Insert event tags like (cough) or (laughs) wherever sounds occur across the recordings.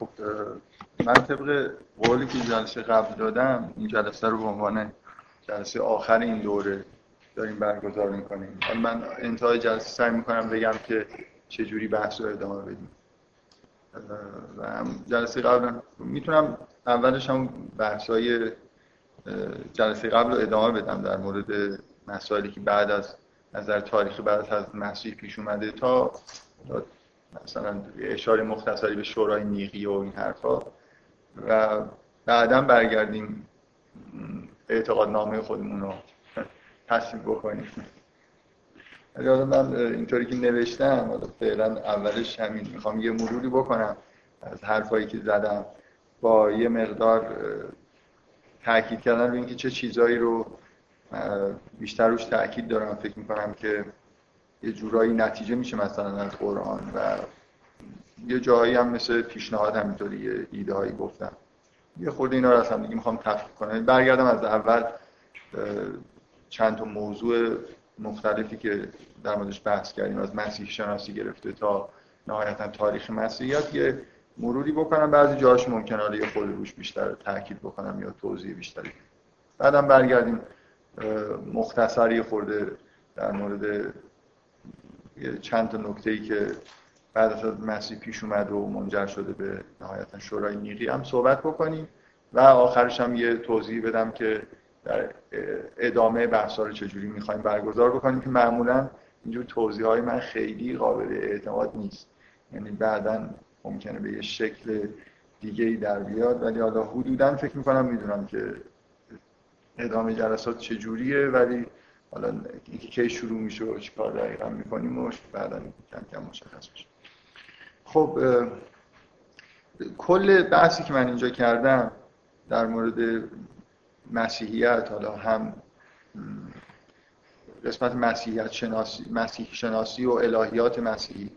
خب من طبق قولی که جلسه قبل دادم این جلسه رو به عنوان جلسه آخر این دوره داریم برگزار می‌کنیم. من انتهای جلسه سعی می‌کنم بگم که چجوری بحث رو ادامه بدیم. و جلسه قبل می‌تونم اولش هم بحث های جلسه قبل رو ادامه بدم در مورد مسائلی که بعد از نظر تاریخی بعد از مسیح پیش اومده تا مثلا اشاره مختصری به شورای نیقی و این حرفا. و بعدا برگردیم اعتقاد نامه خودمون رو تصویب بکنیم. حالا من اینطوری که نوشتم فعلا اولش همین می‌خوام یه مروری بکنم از حرفایی که زدم. با یه مقدار تاکید کردن روی اینکه چه چیزایی رو بیشتر روش تاکید دارم. فکر می‌کنم که یه جورایی نتیجه میشه مثلا از قرآن و یه جایی هم مثل پیشنهاد همینطوری یه ایده هایی گفتم. یه خورده اینا رو از هم دیگه می‌خوام تفکیک کنم. برگردم از اول چند تا موضوع مختلفی که در موردش بحث کردیم از مسیح شناسی گرفته تا نهایتا تاریخ مسیحیت یه مروری بکنم. بعضی جاهاش ممکنه یه خود روش بیشتر تاکید بکنم یا توضیح بیشتری. بعدم برگردیم مختصری خورده در مورد چند تا نکته ای که بعد از مسیح پیش اومد و منجر شده به نهایتا شورای نیقی هم صحبت بکنیم و آخرش هم یه توضیح بدم که در ادامه بحثا رو چجوری می‌خوایم برگزار بکنیم که معمولا اینجور توضیح های من خیلی قابل اعتماد نیست. یعنی بعدا ممکنه به یه شکل دیگه ای در بیاد ولی حالا حدودا فکر می‌کنم می‌دونم که ادامه جلسات چجوریه ولی حالا اینکه کی شروع میشه و چیکار دقیقا می‌کنیم و بعدا کم کم مشخص میشه. خب کل بحثی که من اینجا کردم در مورد مسیحیت حالا هم قسمت مسیحیت شناسی مسیح شناسی و الهیات مسیحی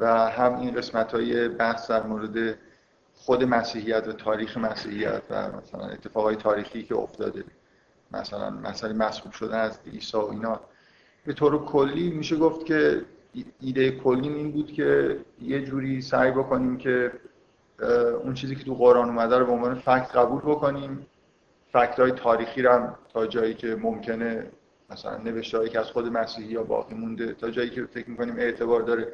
و هم این قسمت های بحث در مورد خود مسیحیت و تاریخ مسیحیت و مثلا اتفاقای تاریخی که افتاده. مثلا مسئله مسئول شدن از عیسی و اینا. به طور کلی میشه گفت که ایده کلی این بود که یه جوری سعی بکنیم که اون چیزی که تو قرآن اومده رو به عنوان فکت قبول بکنیم. فکت های تاریخی رو هم تا جایی که ممکنه مثلا نوشته که از خود مسیحی یا باقی مونده تا جایی که فکر می‌کنیم اعتبار داره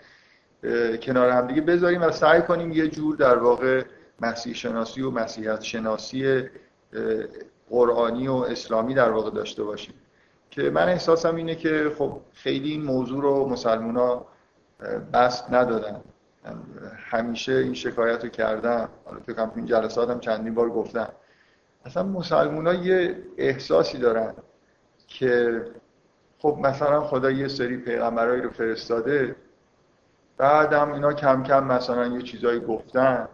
کنار هم دیگه بذاریم و سعی کنیم یه جور در واقع مسیح شناسی و مسیحیت شناسی قرآنی و اسلامی در واقع داشته باشیم. که من احساسم اینه که خب خیلی این موضوع رو مسلمان ها بست ندادن. همیشه این شکایت رو کردم حالا فکر این جلسات هم چندین بار گفتم اصلا مسلمان ها یه احساسی دارن که خب مثلا خدا یه سری پیغمبرایی رو فرستاده بعدم اینا کم کم مثلا یه چیزایی گفتن.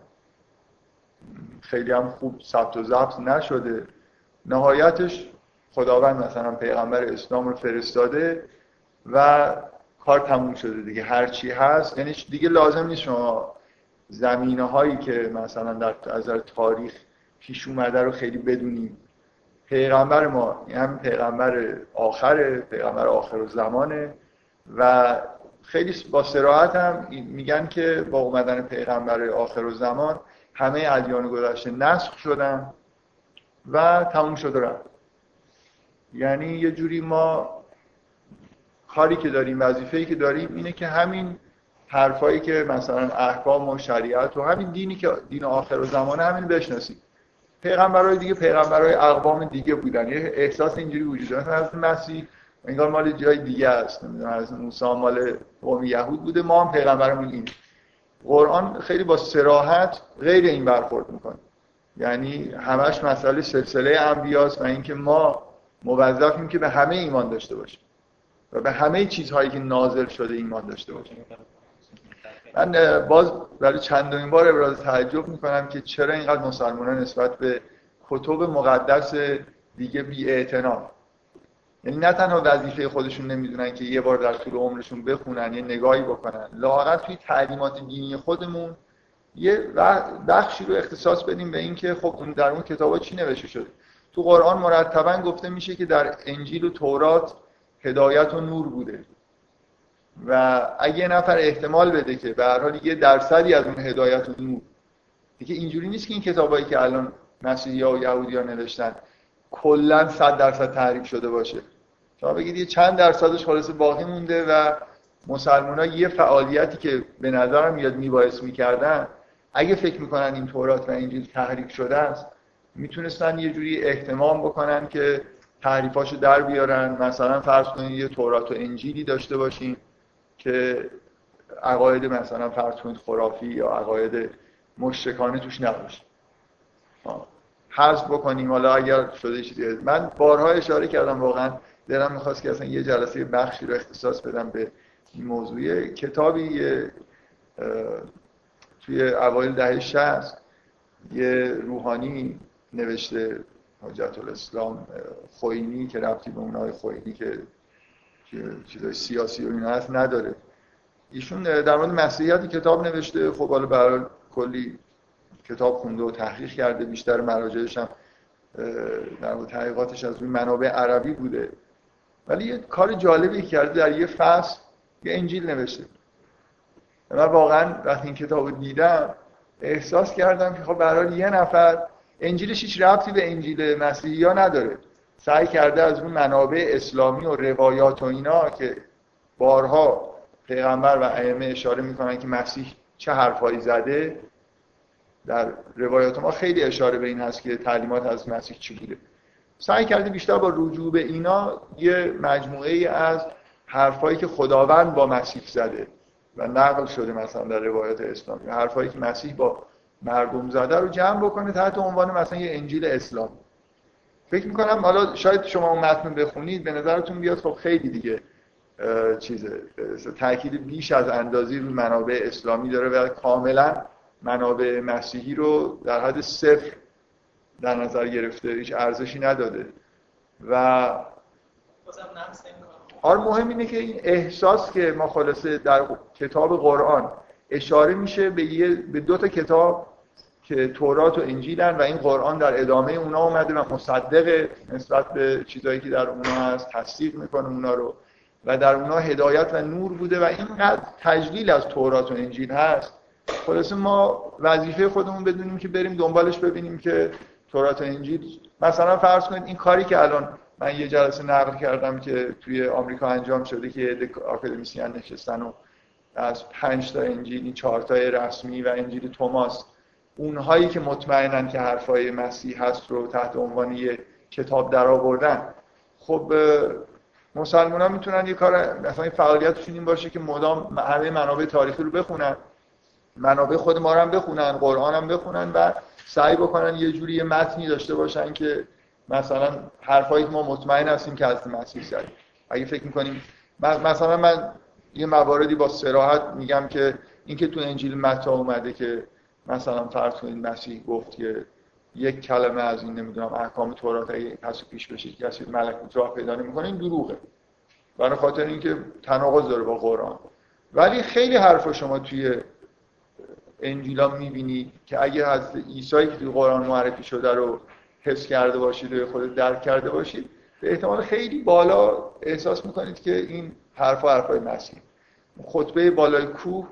خیلی هم خوب ثبت و ضبط نشده. نهایتش خداوند مثلا پیغمبر اسلام رو فرستاده و کار تموم شده دیگه. هر چی هست یعنی دیگه لازم نیست شما زمینه هایی که مثلا در از تاریخ پیش اومده رو خیلی بدونیم. پیغمبر ما هم پیغمبر آخره پیغمبر آخر زمانه و خیلی با سراحت هم میگن که با اومدن پیغمبر آخر زمان همه ادیان گذشته نسخ شدن. و تموم شده رفت. یعنی یه جوری ما کاری که داریم وظیفه‌ای که داریم اینه که همین حرفایی که مثلا احکام و شریعت و همین دینی که دین آخر و زمانه همین بشناسیم. پیغمبرای دیگه پیغمبرای اقوام دیگه بودن. یه احساس اینجوری وجود داره. حضرت مسیح انگار مال جای دیگه است. نمی‌دونم از موسی مال قوم یهود بوده. ما هم پیغمبرمون این قرآن خیلی با سراحت غیر این برخورد می‌کنه. یعنی همش مسئله سلسله انبیاست و اینکه ما موظفیم که به همه ایمان داشته باشیم و به همه چیزهایی که نازل شده ایمان داشته باشیم. من باز برای چندمین بار ابراز تعجب می‌کنم که چرا اینقدر مسلمانان نسبت به کتب مقدس دیگه بی یعنی نه تنها وظیفه خودشون نمی‌دونن که یه بار در طول عمرشون بخونن یه نگاهی بکنن. لااقل توی تعلیمات دینی خودمون یه بخشی رو اختصاص بدیم به اینکه خب در اون کتابا چی نوشته شده؟ تو قرآن مرتبا گفته میشه که در انجیل و تورات هدایت و نور بوده. و اگه نفر احتمال بده که به هر حال یه درصدی از اون هدایت و نور دیگه اینجوری نیست که این کتابایی که الان مسیحی ها و یهودی ها نوشتن کلا صد درصد تحریف شده باشه. شما بگید یه چند درصدش خلاص باقی مونده و مسلمان ها یه فعالیتی که به نظرم میاد میبایست می‌کردن اگه فکر می‌کنن این تورات و انجیل تحریف شده است می‌تونستن یه جوری احتمام بکنن که تحریفاشو در بیارن. مثلا فرض کنید یه تورات و انجیلی داشته باشیم که عقاید مثلا فرض کنید خرافی یا عقاید مشرکانه توش نباشه. حذف بکنیم. حالا اگر شده چیزی من بارها اشاره کردم واقعا دلم می‌خواست که اصلا یه جلسه بخشی رو اختصاص بدم به این موضوع. کتابی توی اوایل دهه 60 یه روحانی نوشته حجت الاسلام خوینی که ربطی به اونهای خوینی که چیزای سیاسی و اینا هست نداره. ایشون در مورد مسیحیت کتاب نوشته. خب حالا برای کلی کتاب خونده و تحقیق کرده. بیشتر مراجعش هم در مورد تحقیقاتش از روی منابع عربی بوده. ولی یه کار جالبی کرده. در یه فصل یه انجیل نوشته. من واقعا وقتی این کتاب دیدم احساس کردم که خب برای یه نفر انجیلش هیچ ربطی به انجیل مسیحی ها نداره. سعی کرده از اون منابع اسلامی و روایات و اینا که بارها پیغمبر و ائمه اشاره می‌کنن که مسیح چه حرفایی زده در روایات ما خیلی اشاره به این هست که تعلیمات از مسیح چی بوده. سعی کرده بیشتر با رجوع به اینا یه مجموعه ای از حرفایی که خداوند با مسیح زده. و نقل شده مثلا در روایات اسلامی. حرفایی که مسیح با مردم زده رو جمع بکنه تحت عنوان مثلا یه انجیل اسلام. فکر می‌کنم حالا شاید شما اون متن بخونید به نظرتون بیاد خب خیلی دیگه چیزه تاکید بیش از اندازی روی منابع اسلامی داره و کاملا منابع مسیحی رو در حد صفر در نظر گرفته. هیچ ارزشی نداده. و آره مهم اینه که این احساس که ما خلاصه در کتاب قرآن اشاره میشه به, یه، به دو تا کتاب که تورات و انجیلن و این قرآن در ادامه اونا اومده و مصدق نسبت به چیزایی که در اونا هست تصدیق می‌کنه اونا رو و در اونا هدایت و نور بوده و اینقدر تجلیل از تورات و انجیل هست. خلاصه ما وظیفه خودمون بدونیم که بریم دنبالش ببینیم که تورات و انجیل مثلا فرض کنید این کاری که الان من یه جلسه نقل کردم که توی آمریکا انجام شده که آکادمیسیان نشستن و از پنج تا انجیل چهار تای رسمی و انجیل توماس. اونهایی که مطمئنن که حرفای مسیح هست رو تحت عنوان یه کتاب در آوردن خب مسلمان ها می‌تونن یه کار مثلا این فعالیتشون این باشه که مدام همه منابع تاریخی رو بخونن. منابع خود ما رو هم بخونن قرآن هم بخونن و سعی بکنن یه جوری یه متنی داشته باشن که مثلا حرفایی ما مطمئن هستیم که از مسیح زدیم. اگه فکر می‌کنیم مثلا من یه مواردی با سراحت میگم که اینکه تو انجیل متا اومده که مثلا فرض کنید مسیح گفت که یک کلمه از این نمی‌دونم احکام تورات اگه پس پیش بشه کسی ملکوت راه پیدا نمی‌کنه این دروغه. برای خاطر اینکه تناقض داره با قرآن. ولی خیلی حرف شما توی انجیلا می‌بینی که اگه از عیسی که توی قرآن معرفی شده رو حس کرده باشید و خود درک کرده باشید به احتمال خیلی بالا احساس می‌کنید که این حرفا حرفای مسیح. خطبه بالای کوه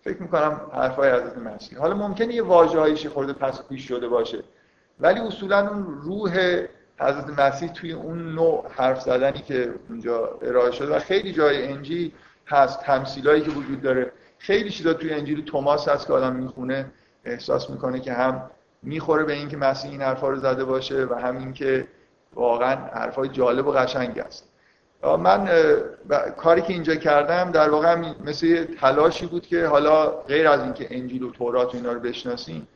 فکر می‌کنم حرفای حضرت مسیح. حالا ممکنه یه واژه‌ایش خورده پس پیش شده باشه ولی اصولا اون روح حضرت مسیح توی اون نوع حرف زدنی که اونجا ارائه شده و خیلی جای انجیل هست تمثیلایی که وجود داره. خیلی چیزا توی انجیل توماس هست که آدم می‌خونه احساس می‌کنه که هم می‌خوره به اینکه مسیح این حرفا رو زده باشه و هم اینکه واقعا حرفای جالب و قشنگ است. من کاری که اینجا کردم در واقع مثل تلاشی بود که حالا غیر از اینکه انجیل و تورات و اینا رو بشناسیم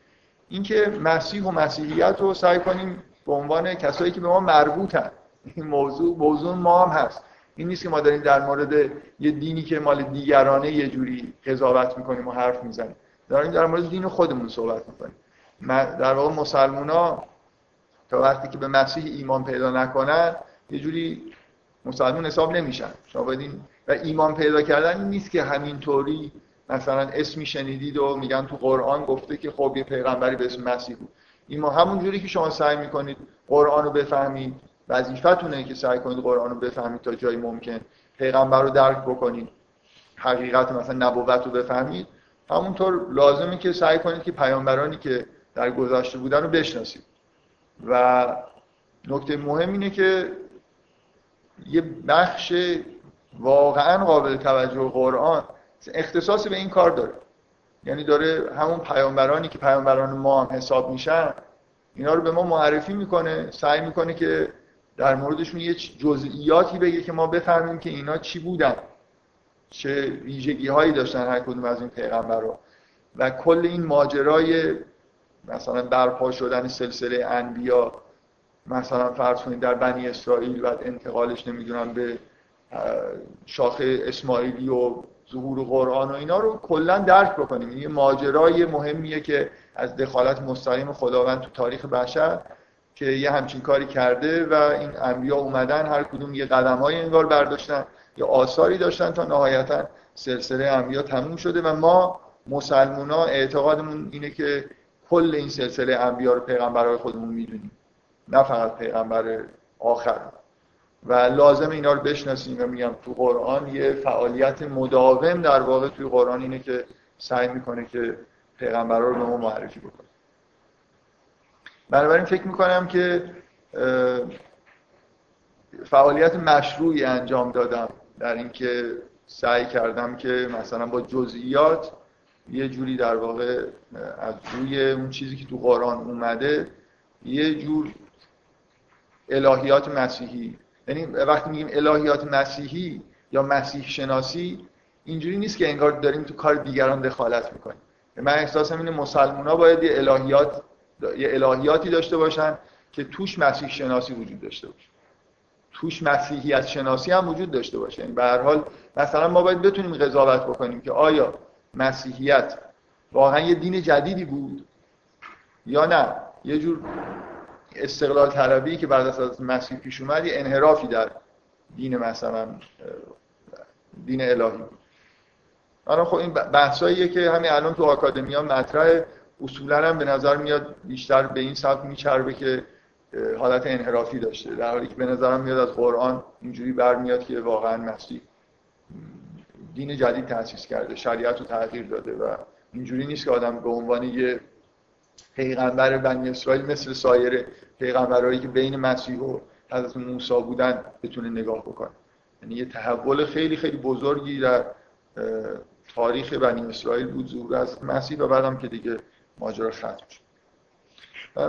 اینکه مسیح و مسیحیت رو سعی کنیم به عنوان کسایی که به ما مربوطن. این موضوع موضوع ما هم هست. این نیست که ما داریم در مورد یه دینی که مال دیگرانه یه جوری قضاوت می‌کنیم و حرف می‌زنیم. داریم در مورد دین خودمون صحبت می‌کنیم. در واقع مسلمونا تا وقتی که به مسیح ایمان پیدا نکنن یه جوری مسلمون حساب نمیشن. شما باید و ایمان پیدا کردن این نیست که همینطوری مثلا اسمی شنیدید و میگن تو قرآن گفته که خب یه پیغمبری به اسم مسیح بود. ایمان همون جوری که شما سعی می‌کنید قرآن رو بفهمید وظیفتونه که سعی کنید قرآن رو بفهمید تا جایی ممکن پیغمبر رو درک بکنید حقیقت مثلا نبوت رو بفهمید. همونطور لازمه که سعی کنید که پیامبرانی که در گذشته بودن رو بشناسید و نکته مهم اینه که یه بخش واقعا قابل توجه قرآن اختصاصی به این کار داره. یعنی داره همون پیامبرانی که پیامبران ما هم حساب میشن اینا رو به ما معرفی می‌کنه سعی می‌کنه که در موردشون یه جزئیاتی بگه که ما بفهمیم که اینا چی بودن چه ویژگی هایی داشتن هر کدوم از این پیغمبرها و کل این ماجرای مثلا برپا شدن سلسله انبیا مثلا فرض کنید در بنی اسرائیل و انتقالش نمی‌دونم به شاخه اسماعیلی و ظهور قرآن و اینا رو کلا درک بکنیم. این ماجرای مهمیه که از دخالت مستقیم خداوند تو تاریخ بشر که یه همچین کاری کرده و این انبیا اومدن هر کدوم یه قدم های انگار برداشتن یا آثاری داشتن تا نهایتا سلسله انبیا تموم شده و ما مسلمونا اعتقادمون اینه که کل این سلسله انبیا رو پیغمبرهای خودمون می‌دونیم نه فقط پیغمبر آخر. و لازم اینا رو بشناسیم و میگم تو قرآن یه فعالیت مداوم در واقع توی قرآن اینه که سعی می‌کنه که پیغمبرها رو به ما معرفی بکنه. بنابراین فکر می‌کنم که فعالیت مشروعی انجام دادم در اینکه سعی کردم که مثلا با جزئیات یه جوری در واقع از روی اون چیزی که تو قرآن اومده یه جور الهیات مسیحی. یعنی وقتی میگیم الهیات مسیحی یا مسیح شناسی اینجوری نیست که انگار داریم تو کار دیگران دخالت می‌کنیم. من احساسم اینه مسلمان ها باید یه الهیات یه الهیاتی داشته باشن که توش مسیح شناسی وجود داشته باشه. توش مسیحیت شناسی هم وجود داشته باشه. یعنی به هر حال مثلا ما باید بتونیم قضاوت بکنیم که آیا مسیحیت. واقعا یه دین جدیدی بود. یا نه؟ یه جور استقلال طلبی که بعد از مسیح پیش اومد یه انحرافی در دین مثلا دین الهی بود. خب این بحثاییه که همین الان تو آکادمیا مطرح اصولا هم به نظر میاد بیشتر به این سمت میچربه که حالت انحرافی داشته. در حالی که به نظرم میاد از قرآن اینجوری برمیاد که واقعا مسیح دین جدید تأسیس کرده شریعت رو تغییر داده و اینجوری نیست که آدم به عنوان یه پیغمبر بنی اسرائیل مثل سایر پیغمبرهایی که بین مسیح و حضرت موسی بودن بتونه نگاه بکنه. یعنی یه تحول خیلی خیلی بزرگی در تاریخ بنی اسرائیل بود ظهور از مسیح و بعدم که دیگه ماجرا ختم شد.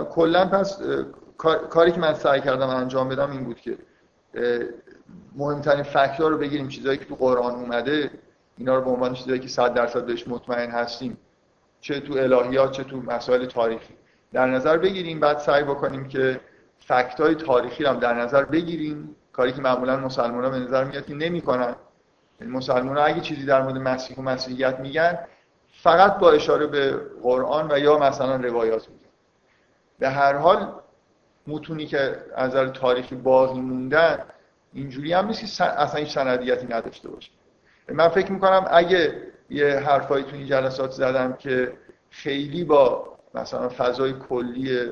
کلا پس کاری که من سعی کردم انجام بدم این بود که مهمترین فکت‌ها رو بگیریم چیزایی که تو قرآن اومده اینا رو به عنوان چیزایی که 100 درصد بهش مطمئن هستیم چه تو الهیات چه تو مسائل تاریخی. در نظر بگیریم بعد سعی بکنیم که فکت های تاریخی هم در نظر بگیریم. کاری که معمولا مسلمان ها به نظر میاد که نمی‌کنن. یعنی مسلمان ها اگه چیزی در مورد مسیح و مسیحیت میگن فقط با اشاره به قرآن و یا مثلا روایات میگن. به هر حال متونی که از نظر تاریخی باقی موندن اینجوری هم نیست که اصلا هیچ سندیتی نداشته باشه. من فکر می‌کنم اگه یه حرفایی تو این جلسات زدم که خیلی با مثلا فضای کلی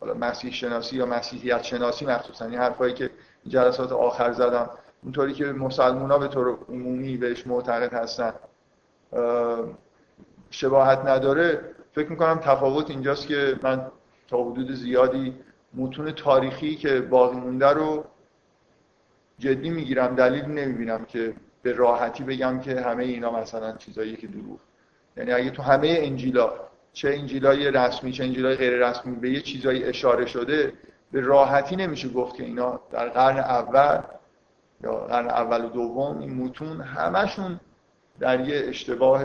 حالا مسیح شناسی یا مسیحیت شناسی مخصوصا این حرفایی که جلسات آخر زدم اونطوری که مسلمان ها به طور عمومی بهش معتقد هستن شباهت نداره فکر می‌کنم تفاوت اینجاست که من تا حدود زیادی متون تاریخی که باقی مونده رو جدی می‌گیرم دلیل نمی‌بینم که به راحتی بگم که همه اینا مثلا چیزایی که دروغ. یعنی اگه تو همه انجیلا چه انجیلای رسمی چه انجیلای غیر رسمی به یه چیزایی اشاره شده به راحتی نمیشه گفت که اینا در قرن اول یا قرن اول و دوم این متون همشون در یه اشتباه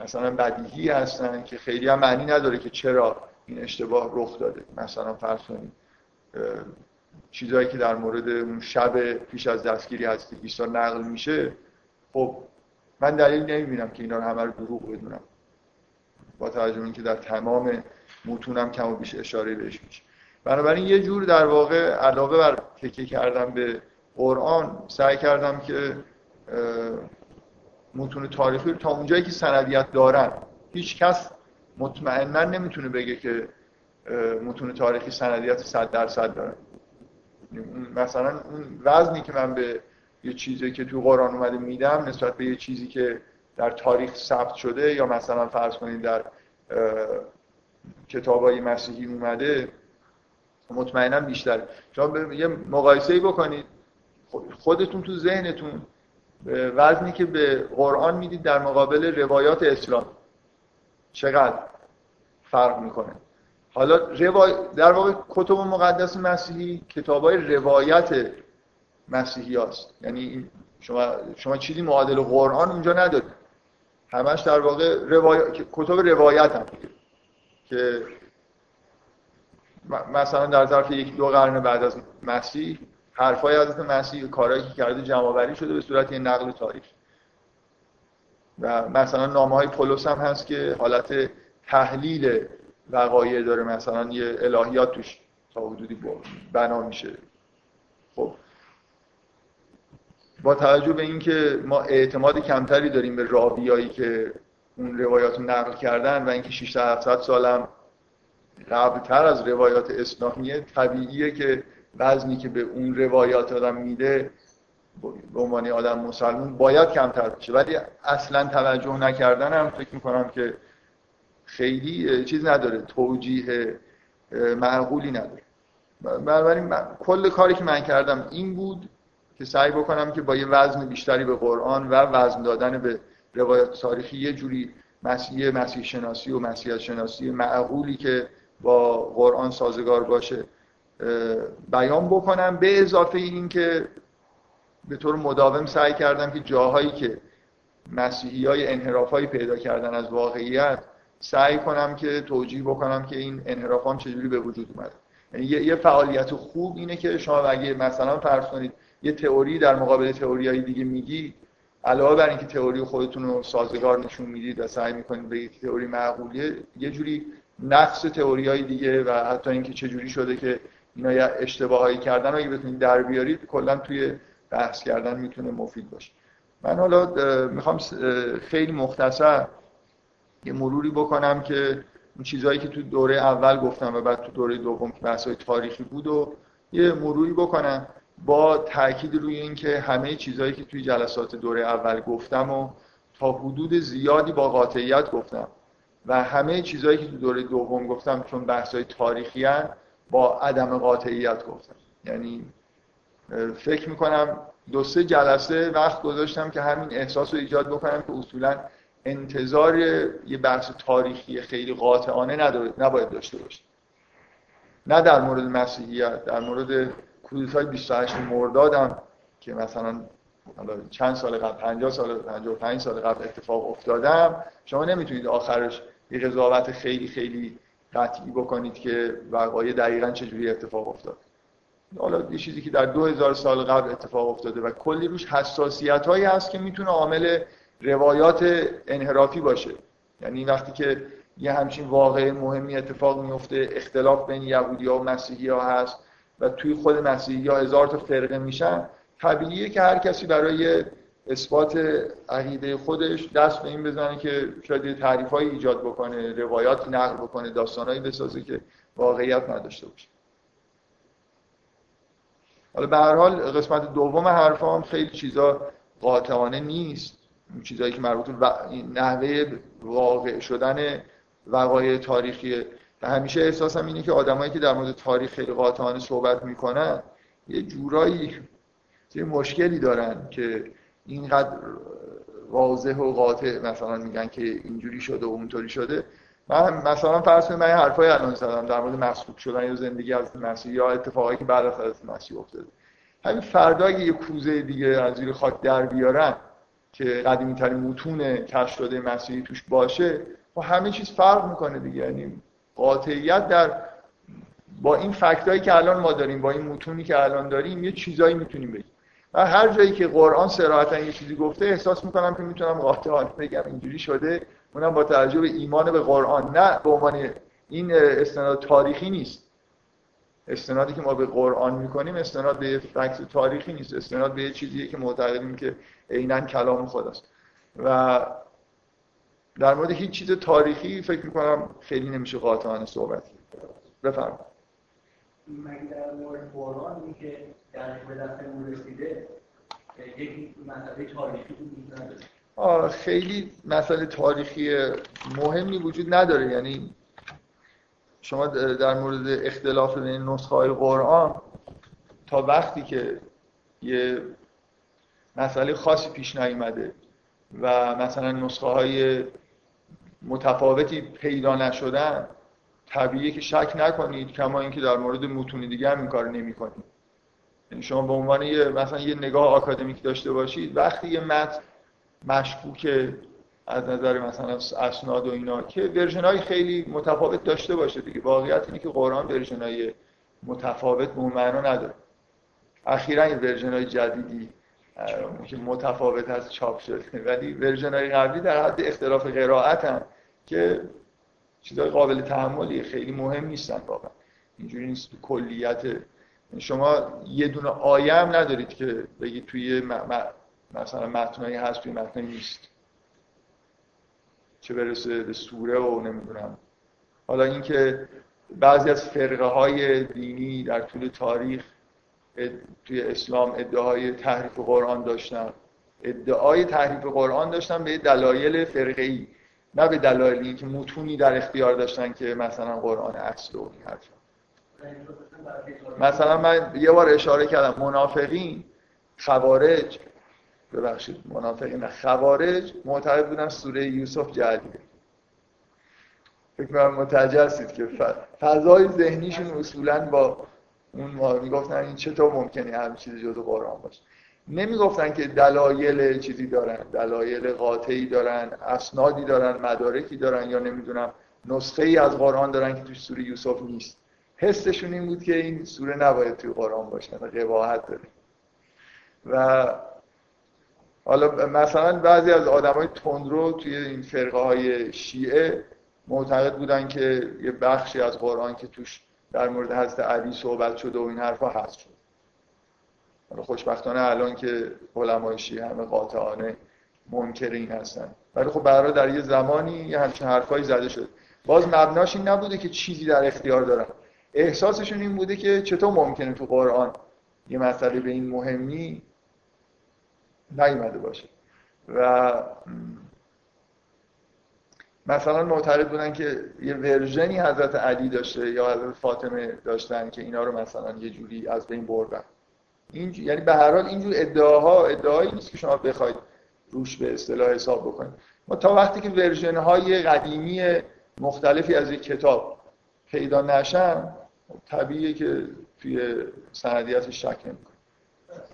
مثلا بدیهی هستن که خیلی هم معنی نداره که چرا این اشتباه رخ داده. مثلا فرض کنید چیزهایی که در مورد اون شب پیش از دستگیری از عیسی نقل میشه خب من دلیل نمی‌بینم که اینا رو همه رو دروغ بدونم. با توجه اینکه در تمام متونم کم و بیش اشاره بهش میشه. بنابراین یه جور در واقع علاوه بر تکیه کردم به قرآن سعی کردم که متون تاریخی تا اونجایی که سندیت دارن هیچ کس مطمئنا نمی‌تونه بگه که متون تاریخی سندیت 100 درصد دارن مثلا اون وزنی که من به یه چیزی که تو قرآن اومده میدم نسبت به یه چیزی که در تاریخ ثبت شده یا مثلا فرض کنید در کتابای مسیحی اومده مطمئنا بیشتر شما یه مقایسه بکنید. خودتون تو ذهنتون وزنی که به قرآن می‌دید در مقابل روایات اسلام. چقدر فرق می‌کنه. حالا در واقع کتب مقدس مسیحی کتاب های روایت مسیحی هست یعنی شما, شما چیزی معادل قرآن اونجا ندارید. همش در واقع کتب روایت هم. که مثلا در ظرف یک دو قرن بعد از مسیح حرفای حضرت مسیح کارهایی که کرده جمع شده به صورت یه نقل تاریخ. و مثلا نامه های پولس هم هست که حالت تحلیل وقایع داره. مثلا یه الهیات توش تا حدودی بنا میشه. خب. با توجه به اینکه ما اعتماد کمتری داریم به راویایی که اون روایات رو نقل کردن و اینکه 600 700 سالم قبلتر از روایات اسلامیه طبیعیه که وزنی که به اون روایات آدم میده به عنوان آدم مسلمون باید کمتر بشه ولی اصلا توجه نکردن هم فکر می‌کنم که خیلی چیز نداره توجیه معقولی نداره. بنابراین کل کاری که من کردم این بود که سعی بکنم که با یه وزن بیشتری به قرآن و وزن دادن به روایات تاریخی یه جوری مسیح مسیح شناسی و مسیحیت شناسی معقولی که با قرآن سازگار باشه بیان بکنم. به اضافه این که به طور مداوم سعی کردم که جاهایی که مسیحی های انحراف هایی پیدا کردن از واقعیت سعی کنم که توجیه بکنم که این انحراف هم چجوری به وجود اومده. یعنی یه فعالیت خوب اینه که شما اگه مثلا فرض کنید یه تئوری در مقابل تئوری های دیگه میگی علاوه بر اینکه تئوری خودتون رو سازگار نشون می‌دید و سعی می‌کنید به یک تئوری معقولیه یه جوری نقص تئوری های دیگه و حتی اینکه چه جوری شده که اینا اشتباهایی کردن اگه بتونید در بیارید کلا توی بحث کردن می‌تونه مفید باشه. من حالا می‌خوام خیلی مختصر یه مروری بکنم که اون چیزهایی که تو دوره اول گفتم و بعد تو دوره دوم که بحث تاریخی بود و یه مروری بکنم با تاکید روی اینکه همه چیزهایی که توی جلسات دوره اول گفتم و تا حدود زیادی با قاطعیت گفتم و همه چیزهایی که تو دوره دوم گفتم چون بحث‌های تاریخی هن با عدم قاطعیت گفتم. یعنی فکر می‌کنم دو سه جلسه وقت گذاشتم که همین احساس رو ایجاد بکنم که اصولا انتظار یه بحث تاریخی خیلی قاطعانه نباید داشته باشه. نه در مورد مسیحیت در مورد کودتای 28 مردادم که مثلا چند سال قبل 50 سال 55 سال قبل اتفاق افتادم. شما نمی‌تونید آخرش یه قضاوت خیلی خیلی قطعی بکنید که وقایع دقیقا چجوری اتفاق افتاد. حالا یه چیزی که در 2000 سال قبل اتفاق افتاده و کلی روش حساسیت هایی هست که می‌تونه عامل روایات انحرافی باشه. یعنی وقتی که یه همچین واقع مهمی اتفاق میفته اختلاف بین یهودی ها و مسیحی ها هست و توی خود مسیحی ها هزار تا فرقه میشن طبیعیه که هر کسی برای اثبات عقیده خودش دست به این بزنه که شاید تعریف ایجاد بکنه روایات نقل بکنه داستانهایی بسازه که واقعیت نداشته باشه. حالا به هر حال قسمت دوم حرفام خیلی چیزا قاطعانه نیست. چیزایی که مربوط به نحوه واقع شدن وقایع تاریخی و همیشه احساسم اینه که آدمایی که در مورد تاریخ خیلی قاطعانه صحبت می‌کنن یه جورایی یه مشکلی دارن که اینقدر واضح و قاطع مثلا میگن که اینجوری شده و اونطوری شده. من مثلا فرض کنید من حرفای الان زدم در مورد مسخوب شدن یا زندگی از مسیح یا اتفاقایی که بعد از مسیح افتاده. همین فردا یه کوزه دیگه از زیر خاک در بیارن که قدیمی ترین متون کشف شده مسیحی توش باشه و همه چیز فرق می‌کنه دیگه. یعنی قاطعیت در با این فکتایی که الان ما داریم با این متونی که الان داریم یه چیزایی می‌تونیم بگیم. و هر جایی که قرآن صراحتا یه چیزی گفته احساس می‌کنم که می‌تونم قاطعانه بگم. اینجوری شده. اونم با توجه به ایمان به قرآن. نه به عنوان این استناد تاریخی نیست. استنادی که ما به قرآن می‌کنیم استناد به فکت تاریخی نیست. استناد به چیزی که معتقدیم که عینا کلام خداست. و در مورد هیچ چیز تاریخی فکر می‌کنم خیلی نمیشه قاطعانه صحبت بفرمایید. مگه در مورد قرآن که در به دست یک مسئله تاریخی خیلی مسئله تاریخی مهمی وجود نداره. یعنی شما در مورد اختلاف بین نسخه های قرآن تا وقتی که یه مسئله خاصی پیش نیومده و مثلا نسخه های متفاوتی پیدا نشدن طبیعیه که شک نکنید کما اینکه در مورد متون دیگه هم این کار نمی‌کنید. یعنی شما به عنوان یه مثلا یه نگاه آکادمیک داشته باشید وقتی یه متن مشکوک از نظر مثلا اسناد و اینا که version های خیلی متفاوت داشته باشه دیگه. واقعیت اینه که قرآن version های متفاوت به اون معنا نداره. اخیرا یه version های جدیدی که متفاوت از چاپ شده. ولی version های قبلی در حد اختلاف قرائت هم که چیزای قابل تحملی خیلی مهم نیستن واقعا. اینجوری نیست کلیت. شما یه دونه آیه هم ندارید که بگید توی مثلا متنایی هست توی متنایی نیست چه برسه به سوره و نمی‌دونم. حالا اینکه بعضی از فرقه های دینی در طول تاریخ توی اسلام ادعای تحریف قرآن داشتن. ادعای تحریف قرآن داشتن به دلایل فرقه ای نه به دلایل اینکه متونی در اختیار داشتن که مثلا قرآن اصل و این مثلا من یه بار اشاره کردم منافقین خوارج ببخشید منافقین خوارج معتقد بودن سوره یوسف جعلیه فکر کنم متوجه هستید که فضای ذهنیشون اصولا با اون ما می‌گفتن این چطور ممکنه همین چیزی جزو قرآن باشه. نمی‌گفتن که دلایل چیزی دارن دلایل قاطعی دارن اسنادی دارن مدارکی دارن یا نمی‌دونم نسخه ای از قرآن دارن که توی سوره یوسف نیست. حسشون این بود که این سوره نباید توی قرآن باشه و قباحت داره. و حالا مثلا بعضی از آدم های تندرو توی این فرقه های شیعه معتقد بودن که یه بخشی از قرآن که توش در مورد حضرت علی صحبت شده و این حرفا هست شد. خوشبختانه الان که علمای شیعه همه قاطعانه منکر این هستن. ولی خب برای در یه زمانی یه همچین حرفایی زده شد. باز مبناش این نبوده که چیزی در اختیار دارن. احساسشون این بوده که چطور ممکنه تو قرآن یه مسئله به این مهمی نیومده باشه. و مثلا معترض بودن که یه ورژنی حضرت علی داشته یا حضرت فاطمه داشتن که اینا رو مثلا یه جوری از بین بردن. این یعنی به هر حال اینجور ادعاها ادعایی نیست که شما بخواید روش به اصطلاح حساب بکنید. ما تا وقتی که ورژن های قدیمی مختلفی از یک کتاب پیدا نشن طبیعیه که توی سندیت شک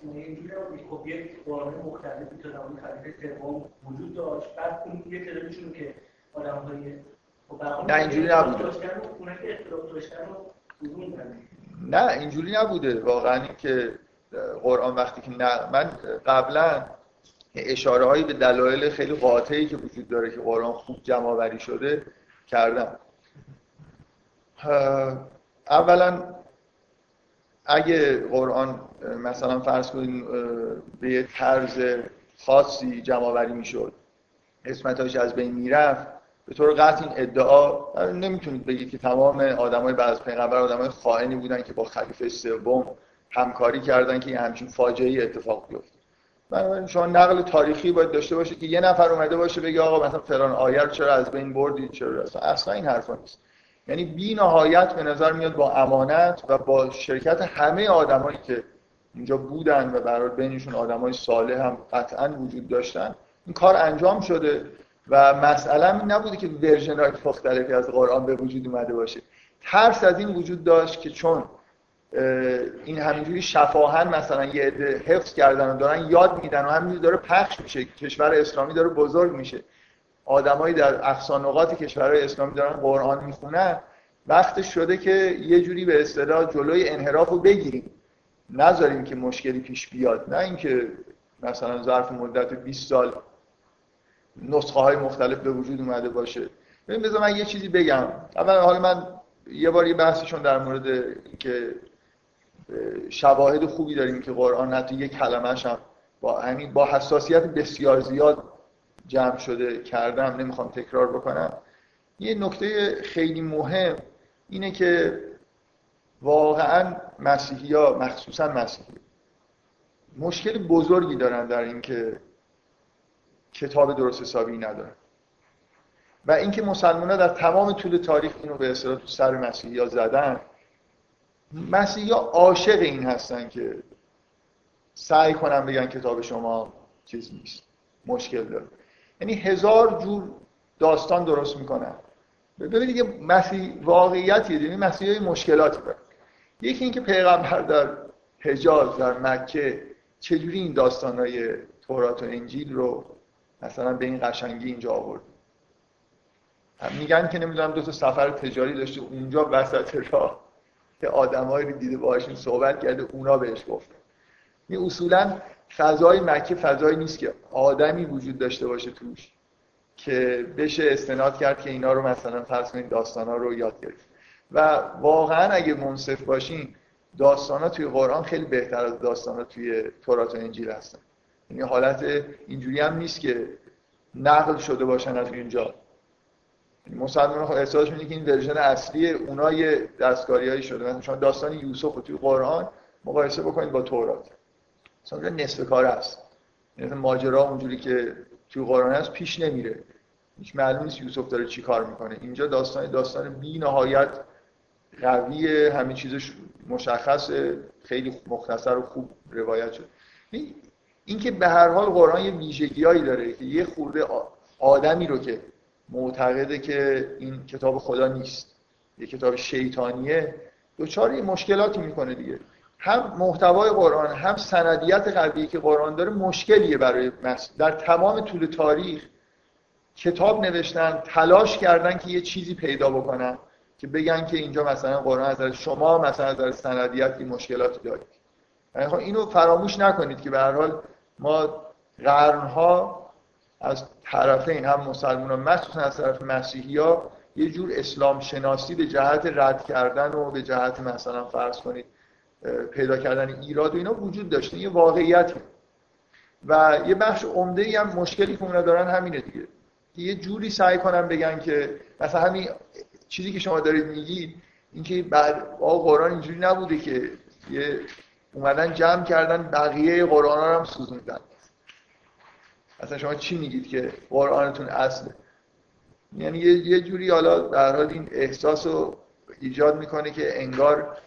نمی‌کنه خب یک قرآن مختلفی تا زمان خلیفه سوم وجود داشت. بعد اون یه تعدادشون که آدم های نه اینجوری نبوده. نه اینجوری نبوده. واقعا که قرآن وقتی که نه من قبلا اشاره هایی به دلایل خیلی قاطعی که وجود داره که قرآن خوب جمع آوری شده کردم. اولا اگه قرآن مثلا فرض کنید به یه طرز خاصی جمع آوری می‌شد اسمتاش از بین می‌رفت به طور قطع این ادعا نمی‌تونید بگید که تمام آدمای بعد از پیغمبر آدمای خائنی بودن که با خلیفه سوم همکاری کردن که این همچین فاجعه اتفاق بیفته. بنابراین شما نقل تاریخی باید داشته باشید که یه نفر اومده باشه بگه آقا مثلا فلان آیه چرا از بین بردید چرا اصلا این حرفا نیست. یعنی بی نهایت به نظر میاد با امانت و با شرکت همه آدمایی که اینجا بودن و برای بینشون آدمای صالح هم قطعا وجود داشتن این کار انجام شده و مسئله این نبوده که ورژن های مختلفی از قرآن به وجود اومده باشه. ترس از این وجود داشت که چون این همینجوری شفاهن مثلا یه عده حفظ کردن و دارن یاد میدن و همینجوری داره پخش میشه کشور اسلامی داره بزرگ میشه. آدمایی در اقصانقات کشورهای اسلامی دارن قرآن می‌خونن وقت شده که یه جوری به اصطلاح جلوی انحراف رو بگیریم. نذاریم که مشکلی پیش بیاد نه اینکه مثلا ظرف مدت 20 سال نسخه های مختلف به وجود اومده باشه. ببین بذار من یه چیزی بگم. اول حالا من یه بار یه بحثشون در مورد که شواهد خوبی داریم که قرآن حتی یه کلمه‌ش هم با همین با حساسیت بسیار زیاد جمع شده کردم نمی‌خوام تکرار بکنم. یه نکته خیلی مهم اینه که واقعا مسیحی ها مخصوصا مسیحی مشکل بزرگی دارن در اینکه کتاب درست حسابی ندارن. و اینکه مسلمان ها در تمام طول تاریخ اینو به اصطلاح تو سر مسیحی ها زدن مسیحی ها عاشق این هستن که سعی کنن بگن کتاب شما چیز نیست مشکل داره. یعنی هزار جور داستان درست می‌کنن ببینید یه مسیح واقعیتیه دیگه مسیحی مشکلاتی داره. یکی اینکه پیغمبر در حجاز در مکه چجوری این داستانهای تورات و انجیل رو مثلا به این قشنگی اینجا آورد؟ میگن که نمی‌دونم دو تا سفر تجاری داشته اونجا وسط راه که آدمایی رو دیده باهاشون صحبت کرده اونا بهش گفتن. این اصولا فضای مکه فضایی نیست که آدمی وجود داشته باشه توش که بشه استناد کرد که اینا رو مثلا فرض کنید داستان ها رو یاد گرفت. و واقعا اگه منصف باشین داستان ها توی قرآن خیلی بهتر از داستان ها توی تورات و انجیل هستن. یعنی حالت اینجوری هم نیست که نقل شده باشن از اینجا. مسلمان ها احساس که این ورژن اصلی اونها یه شده. مثلا شما داستان یوسف رو توی قرآن مقایسه بکنید با تورات. مثلا نصف کار است. یعنی ماجرا اونجوری که توی قرآن هست پیش نمیره. هیچ معلوم نیست یوسف داره چی کار می‌کنه. اینجا داستان داستان بی نهایت قوی همه چیزش مشخص خیلی مختصر و خوب روایت شد. اینکه به هر حال قرآن یه ویژگیایی داره که یه خورده آدمی رو که معتقده که این کتاب خدا نیست یه کتاب شیطانیه دوچار مشکلاتی می‌کنه دیگه. هم محتوای قرآن هم سندیت قوی که قرآن داره مشکلیه برای در تمام طول تاریخ کتاب نوشتن تلاش کردن که یه چیزی پیدا بکنن که بگن که اینجا مثلا قرآن از شما مثلا از سندیت این مشکلاتی دارید. یعنی خب اینو فراموش نکنید که به هر حال ما قرنها از طرفین هم مسلمان مخصوصا از طرف مسیحی ها یه جور اسلام شناسی به جهت رد کردن و به جهت مثلا فرض کنید پیدا کردن ایراد و اینا وجود داشته یه واقعیتی و یه بخش عمده هم مشکلی که اونا دارن همینه دیگه. یه جوری سعی کنم بگن که مثلا همین چیزی که شما دارید میگید اینکه بعد آقا قرآن اینجوری نبوده که یه اومدن جمع کردن بقیه قرآن ها هم سوزوندن. اصلا شما چی میگید که قرآنتون اصله؟ یعنی یه جوری حالا در حال این احساس رو ایجاد می‌کنه که انگار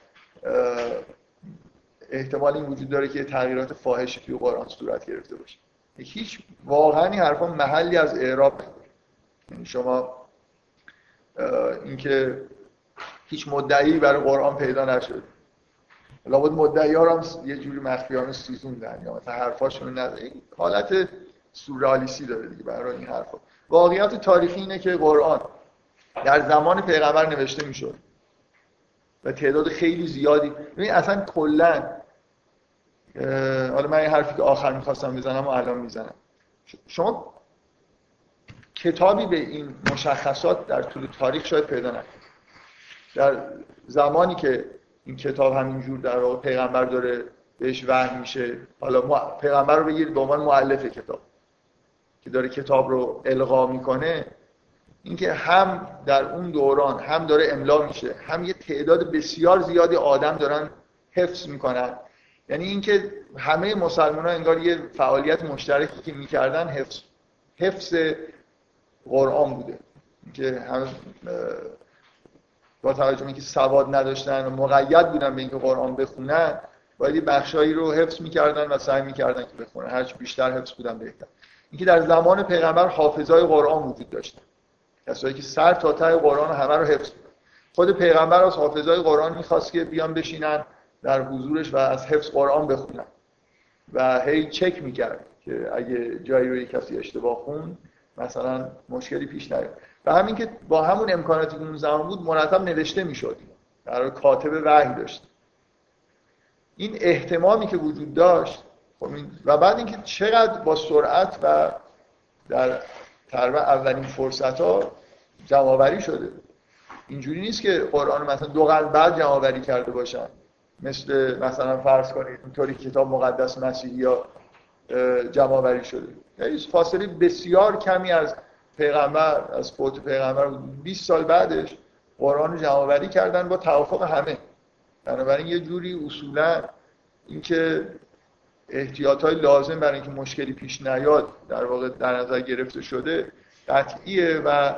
احتمال این وجود داره که تغییرات فاحشی توی قرآن صورت گرفته باشه. هیچ واقعا این حرفا محلی از اعراب یعنی شما اینکه هیچ مدعی برای قرآن پیدا نشد. لابد مدعی ها هم یه جوری مخفیانه سوزوندن. یا مثلا حرفاشون نداره حالت سورالیسی داره دیگه برای این حرفا. واقعیت تاریخی اینه که قرآن در زمان پیغمبر نوشته می‌شد. و تعداد خیلی زیادی. ببین اصلا کلا حالا من این حرفی که آخر می‌خواستم بزنم و الان می‌زنم. شما کتابی به این مشخصات در طول تاریخ شاید پیدا نکنید. در زمانی که این کتاب همینجور در واقع پیغمبر داره بهش وحی میشه حالا پیغمبر رو بگیرید به عنوان مؤلف کتاب که داره کتاب رو القا می‌کنه اینکه هم در اون دوران هم داره املا میشه هم یه تعداد بسیار زیادی آدم دارن حفظ می‌کنن. یعنی اینکه همه مسلمان ها انگار یه فعالیت مشترکی که می‌کردن حفظ حفظ قرآن بوده. که هم با توجه اینکه سواد نداشتن و مقید بودن به اینکه قرآن بخونن باید بخشایی رو حفظ می‌کردن و سعی می‌کردن که بخونن. هرچی بیشتر حفظ بودن بهتر. اینکه در زمان پیغمبر حافظای قرآن وجود داشتن کسایی که سر تا ته قرآن همه رو حفظ بودن خود پیغمبر از حافظای قرآن می‌خواست که بیان بشینن. در حضورش و از حفظ قرآن بخونن و هی چک می‌کرد که اگه جایی رو کسی اشتباه خون مثلا مشکلی پیش نیاد. و همین که با همون امکاناتی که اون زمان بود مرتب نوشته می‌شد. در کاتب وحی داشت. این احتمامی که وجود داشت خب و بعد اینکه چقدر با سرعت و در تقریبا اولین فرصت ها جمعآوری شده. اینجوری نیست که قرآن مثلا دو قرن بعد جمعآوری کرده باشن. مثل مثلا فرض کنید اینطوری کتاب مقدس مسیحی یا جمعآوری شده. یعنی فاصله بسیار کمی از پیغمبر از فوت پیغمبر 20 سال بعدش قرآن رو جمعآوری کردن با توافق همه. بنابراین یه جوری اصولا اینکه احتیاط های لازم برای اینکه مشکلی پیش نیاد در واقع در نظر گرفته شده قطعیه و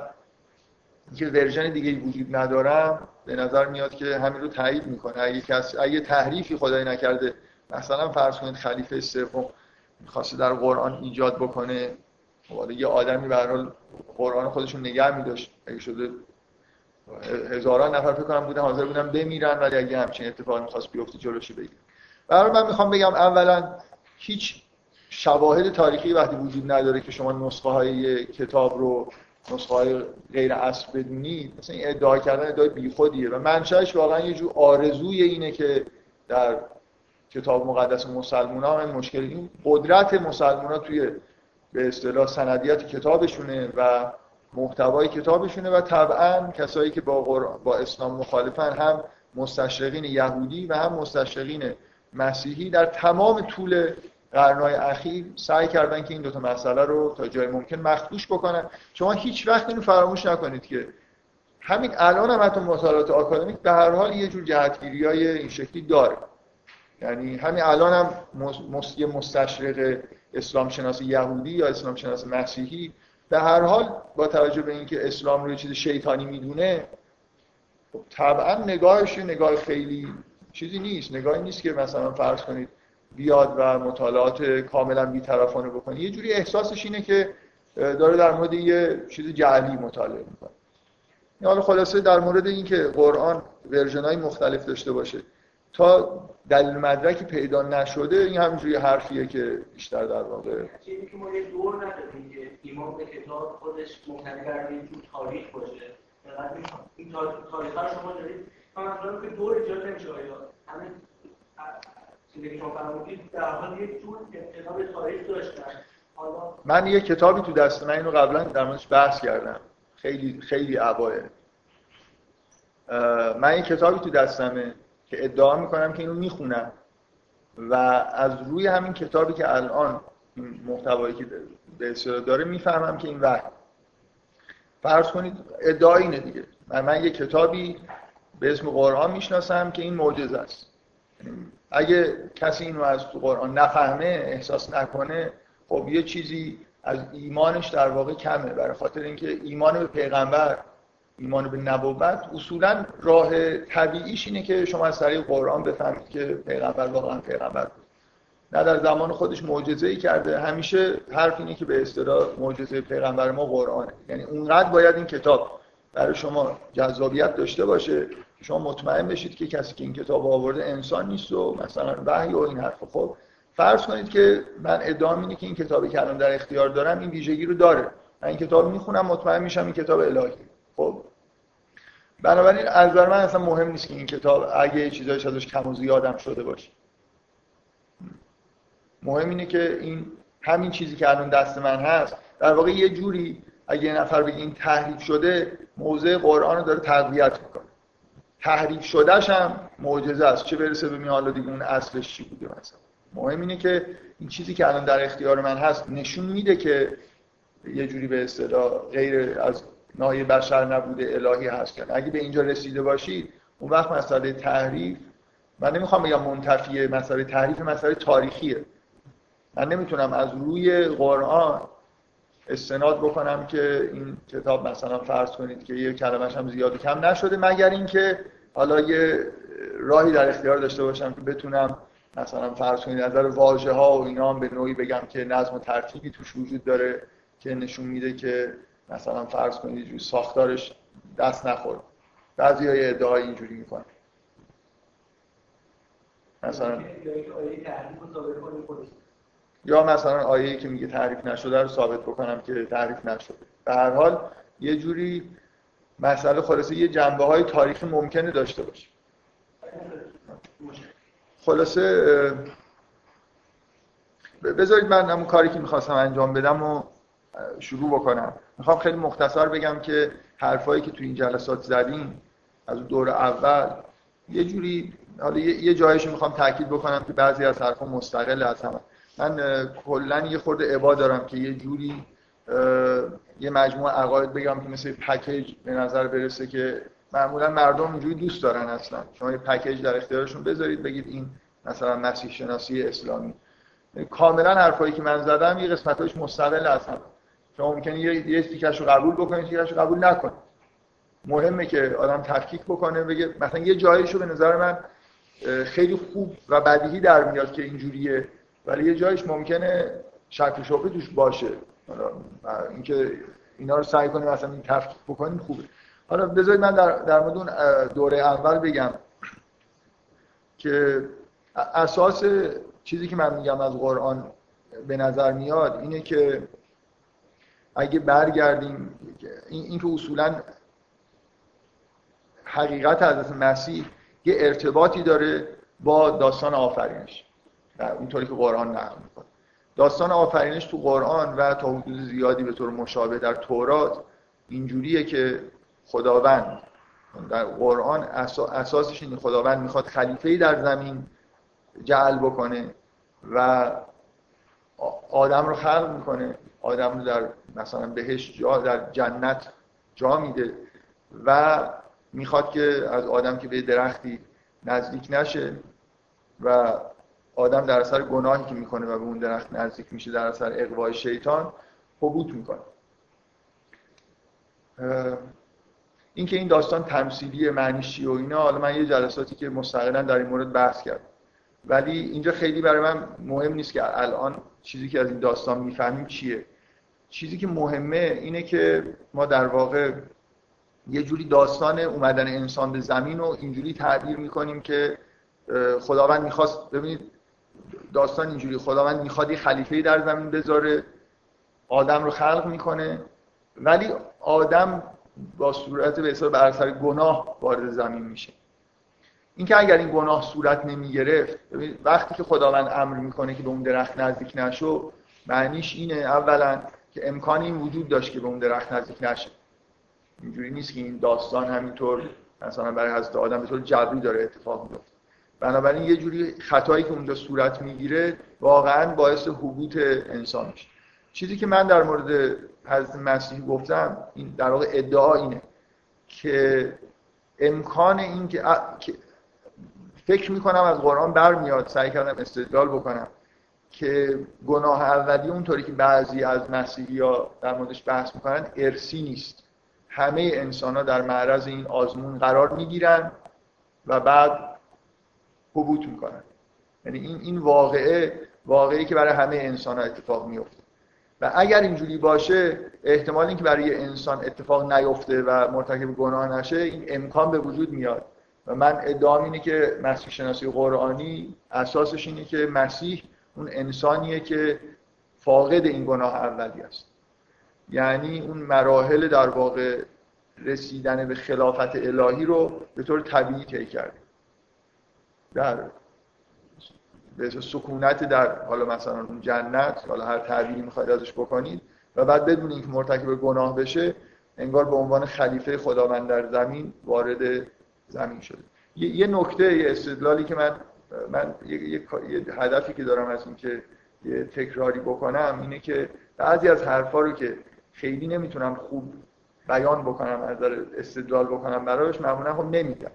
اینکه ورژن دیگه وجود ندارم به نظر میاد که همین رو تایید می‌کنه. اگه کس اگه تحریفی خدای نکرده مثلا فرض کنید خلیفه سوم می‌خواسته در قرآن ایجاد بکنه خب یه آدمی به حال قرآن خودشون نگه میداشت. اگه شده هزاران نفر فکر کنم بودن حاضر بودن بمیرن ولی اگه همچین اتفاقی می‌خواست بیفته جلوشو بگیره برای من می‌خوام بگم اولا هیچ شواهد تاریخی وقتی وجود نداره که شما نسخه های کتاب رو نسخه های غیر اصل بدونید مثلا این ادعا کردن ادعای بیخودیه و منشأش واقعا یه جور آرزوی اینه که در کتاب مقدس مسلمان ها این مشکل این قدرت مسلمان ها توی به اصطلاح سندیت کتابشونه و محتوای کتابشونه و طبعا کسایی که با, با اسلام مخالفن هم مستشرقین یهودی و هم مستشرقین مسیحی در تمام طول قرنهای اخیر سعی کردن که این دوتا مسئله رو تا جای ممکن مخدوش بکنن. شما هیچ وقت اینو فراموش نکنید که همین الان هم حتی مطالعات آکادمیک به هر حال یه جور جهتگیری های این شکلی داره. یعنی همین الان هم یه مستشرق اسلام شناسی یهودی یا اسلام شناسی مسیحی به هر حال با توجه به اینکه اسلام رو یه چیز شیطانی می‌دونه خب طبعا نگاهش نگاه خیلی چیزی نیست. نگاهی نیست که مثلا فرض کنید بیاد و مطالعات کاملا بیطرفانه بکنه. یه جوری احساسش اینه که داره در مورد یه چیز جعلی مطالعه می‌کنه. حالا خلاصه در مورد اینکه قرآن ورژن مختلف داشته باشه تا دلیل مدرکی پیدا نشده این همینجوری حرفیه که بیشتر در واقع. چیزی که ما یه دور نداریم که ایمان به کتاب خودش مبتنی بر یه تاریخ باشه. این تاریخ شما دارید. که دور ایجاد نمیشه من یه کتابی تو دست من اینو قبلا در موردش بحث کردم. خیلی خیلی اوایل من یه کتابی تو دستمه که ادعا می‌کنم که اینو می‌خونم. و از روی همین کتابی که الان محتوایی که به اصطلاح داره می‌فهمم که این وحی فرض کنید ادعا اینه دیگه. من, من یه کتابی به اسم قرآن می‌شناسم که این معجزه است. اگه کسی اینو از تو قرآن نفهمه احساس نکنه خب یه چیزی از ایمانش در واقع کمه. برای خاطر اینکه ایمان به پیغمبر ایمان به نبوت اصولا راه طبیعیش اینه که شما از طریق قرآن بفهمید که پیغمبر واقعا پیغمبر بود. نه در زمان خودش معجزه ای کرده. همیشه حرف اینه که به اصطلاح معجزه پیغمبر ما قرآنه. یعنی اونقدر باید این کتاب برای شما جذابیت داشته باشه شما مطمئن بشید که کسی که این کتاب آورده انسان نیست و مثلا وحی و این حرف. خب فرض کنید که من ادعا اینه که این کتابی که الان در اختیار دارم این ویژگی رو داره. من این کتاب می‌خونم مطمئن میشم این کتاب الهی. خب بنابراین از نظر من اصلا مهم نیست که این کتاب اگه چیزایش ازش کم و زیادم شده باشه. مهم اینه که این همین چیزی که الان دست من هست در واقع یه جوری اگه یه نفر بگه این تحریف شده موضع قرآن رو داره تقویت می‌کنه. تحریف شدهش هم معجزه است. چه برسه به حالا دیگه اون اصلش چی بوده مثلا؟ مهم اینه که این چیزی که الان در اختیار من هست نشون میده که یه جوری به اصطلاح غیر از نای بشر نبوده الهی هست کرد اگه به اینجا رسیده باشید اون وقت مسئله تحریف من نمی‌خوام بگم منتفیه مسئله تحریف مسئله تاریخیه. من نمی‌تونم از روی قرآن استناد بکنم که این کتاب مثلا فرض کنید که یه کلمش هم زیاد کم نشده مگر اینکه حالا یه راهی در اختیار داشته باشم که بتونم مثلا فرض کنید نظر واژه ها و اینا هم به نوعی بگم که نظم و ترتیبی توش وجود داره که نشون میده که مثلا فرض کنید جو ساختارش دست نخورد. بعضی های ادعای اینجوری می‌کنن. مثلا یا مثلا آیه که میگه تعریف نشده رو ثابت بکنم که تعریف نشده. به هر حال یه جوری مسئله خلاصه یه جنبه های تاریخی ممکنه داشته باشه. خلاصه بذارید من همون کاری که می‌خواستم انجام بدم و شروع بکنم. می‌خوام خیلی مختصر بگم که حرفایی که تو این جلسات زدیم از دور اول یه جوری حالا یه جایش می‌خوام تاکید بکنم که بعضی از حرفا مستقل از همه. من کلا یه خورده عبا دارم که یه جوری یه مجموعه عقاید بگم که مثل پکیج به نظر برسه که معمولا مردم اینجوری دوست دارن اصلا. شما یه پکیج در اختیارشون بذارید بگید این مثلا مسیح شناسی اسلامی. کاملا حرفایی که من زدم یه قسمتاش مستقل هم شما ممکنه یه یه تیکش رو قبول بکنید تیکش رو قبول نکنید. مهمه که آدم تفکیک بکنه بگه مثلا یه جاییشو به نظر من خیلی خوب و بدیهی در میاد که اینجوریه. ولی یه جایش ممکنه شک و شبهه توش باشه. اینکه اینا رو سعی کنیم مثلا این تفکیک بکنیم خوبه. حالا بذارید من در, در مورد اون دوره اول بگم که اساس چیزی که من میگم از قرآن به نظر میاد اینه که اگه برگردیم این, این که اصولا حقیقت حضرت مسیح یه ارتباطی داره با داستان آفرینش. اینطوری که قرآن نقل می‌کنه. داستان آفرینش تو قرآن و تا حدود زیادی به طور مشابه در تورات اینجوریه که خداوند در قرآن اساسش اینه خداوند می‌خواد خلیفه در زمین جعل بکنه و آدم رو خلق می‌کنه. آدم رو در مثلا بهش جا در جنت جا میده و می‌خواد که از آدم که به درختی نزدیک نشه و آدم در اثر گناهی که می‌کنه و به اون درخت نزدیک میشه در اثر اقوای شیطان حبوط می‌کنه. اینکه این داستان تمثیلی معنیش و اینا حالا من یه جلساتی که مستقلا در این مورد بحث کردم. ولی اینجا خیلی برای من مهم نیست که الان چیزی که از این داستان می‌فهمیم چیه. چیزی که مهمه اینه که ما در واقع یه جوری داستان اومدن انسان به زمین رو اینجوری تعبیر می‌کنیم که خداوند می‌خواست ببینید داستان اینجوری خداوند می‌خواد یه خلیفه در زمین بذاره آدم رو خلق می‌کنه. ولی آدم با صورت به حساب اثر گناه وارد زمین میشه. اینکه اگر این گناه صورت نمی‌گرفت وقتی که خداوند امر می‌کنه که به اون درخت نزدیک نشو معنیش اینه اولا که امکان این وجود داشت که به اون درخت نزدیک نشه. اینجوری نیست که این داستان همینطور مثلا برای حضرت آدم به طور جبری داره اتفاق میفته بنابراین یه جوری خطایی که اونجا صورت می‌گیره واقعا باعث حبوط انسان میشه چیزی که من در مورد حضرت مسیح گفتم این در واقع ادعا اینه که امکان این که فکر می‌کنم از قرآن برمیاد سعی کردم استدلال بکنم که گناه اولی اونطوری که بعضی از مسیحی ها در موردش بحث می‌کنن ارسی نیست. همه انسان ها در معرض این آزمون قرار می‌گیرن و بعد حبوط می‌کنن. یعنی این این واقعه واقعی که برای همه انسان ها اتفاق میفته و اگر اینجوری باشه احتمال اینکه برای انسان اتفاق نیفته و مرتکب گناه نشه این امکان به وجود میاد. و من ادعام اینه که مسیح شناسی قرآنی اساسش اینه که مسیح اون انسانیه که فاقد این گناه اولی است. یعنی اون مراحل در واقع رسیدن به خلافت الهی رو به طور طبیعی طی کرده. در به سکونت در حالا مثلا اون جنت حالا هر تعبیری می‌خواید ازش بکنید و بعد بدون اینکه مرتکب گناه بشه انگار به عنوان خلیفه خداوند در زمین وارد زمین شده. یه نکته یه استدلالی که من من یه, یه هدفی که دارم از اینکه یه تکراری بکنم اینه که بعضی از حرفا رو که خیلی نمی‌تونم خوب بیان بکنم از استدلال بکنم براش معمولا خب نمیگم.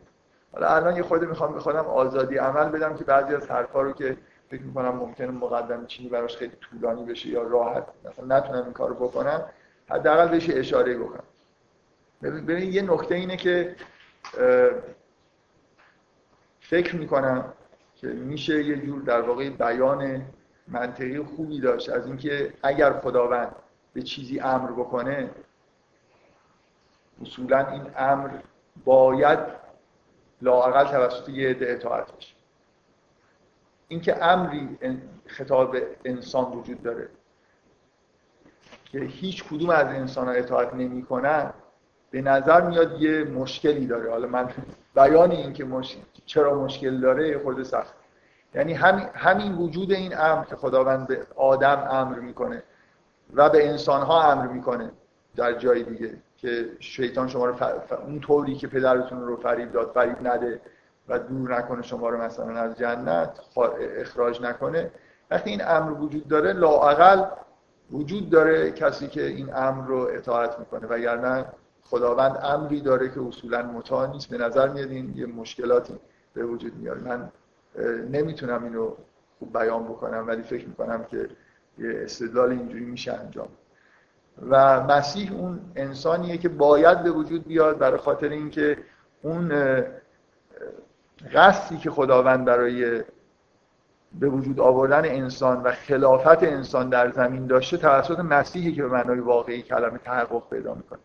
حالا الان یه خود می‌خوام بخوام آزادی عمل بدم که بعضی از حرفا رو که فکر می‌کنم ممکنه مقدم چینی براش خیلی طولانی بشه یا راحت مثلا نتونم این کارو بکنم حداقل بهش اشاره بکنم. ببین یه نکته اینه که فکر می‌کنم که میشه یه جور در واقع بیان منطقی خوبی داشت از اینکه اگر خداوند به چیزی امر بکنه اصولا این امر باید لاقل توسط یه عده اطاعت بشه. اینکه امری خطاب انسان وجود داره که هیچ کدوم از انسان ها اطاعت نمی‌کنن به نظر میاد یه مشکلی داره. حالا من بیان این که چرا مشکل داره خود سخت. یعنی همین, همین وجود این امر که خداوند به آدم امر می‌کنه و به انسان ها امر می‌کنه در جای دیگه. که شیطان شما رو اون طوری که پدرتون رو فریب داد فریب نده و دور نکنه شما رو مثلا از جنت اخراج نکنه. وقتی این امر وجود داره لاعقل وجود داره کسی که این امر رو اطاعت می‌کنه. وگرنه خداوند امری داره که اصولا مطاع نیست. به نظر میاد این یه مشکلاتی به وجود میاره. من نمی‌تونم اینو خوب بیان بکنم ولی فکر می‌کنم که یه استدلال اینجوری میشه انجام. و مسیح اون انسانیه که باید به وجود بیاد برای خاطر اینکه اون قصدی که خداوند برای به وجود آوردن انسان و خلافت انسان در زمین داشته توسط مسیحی که به معنای واقعی کلمه تحقق پیدا می‌کنه.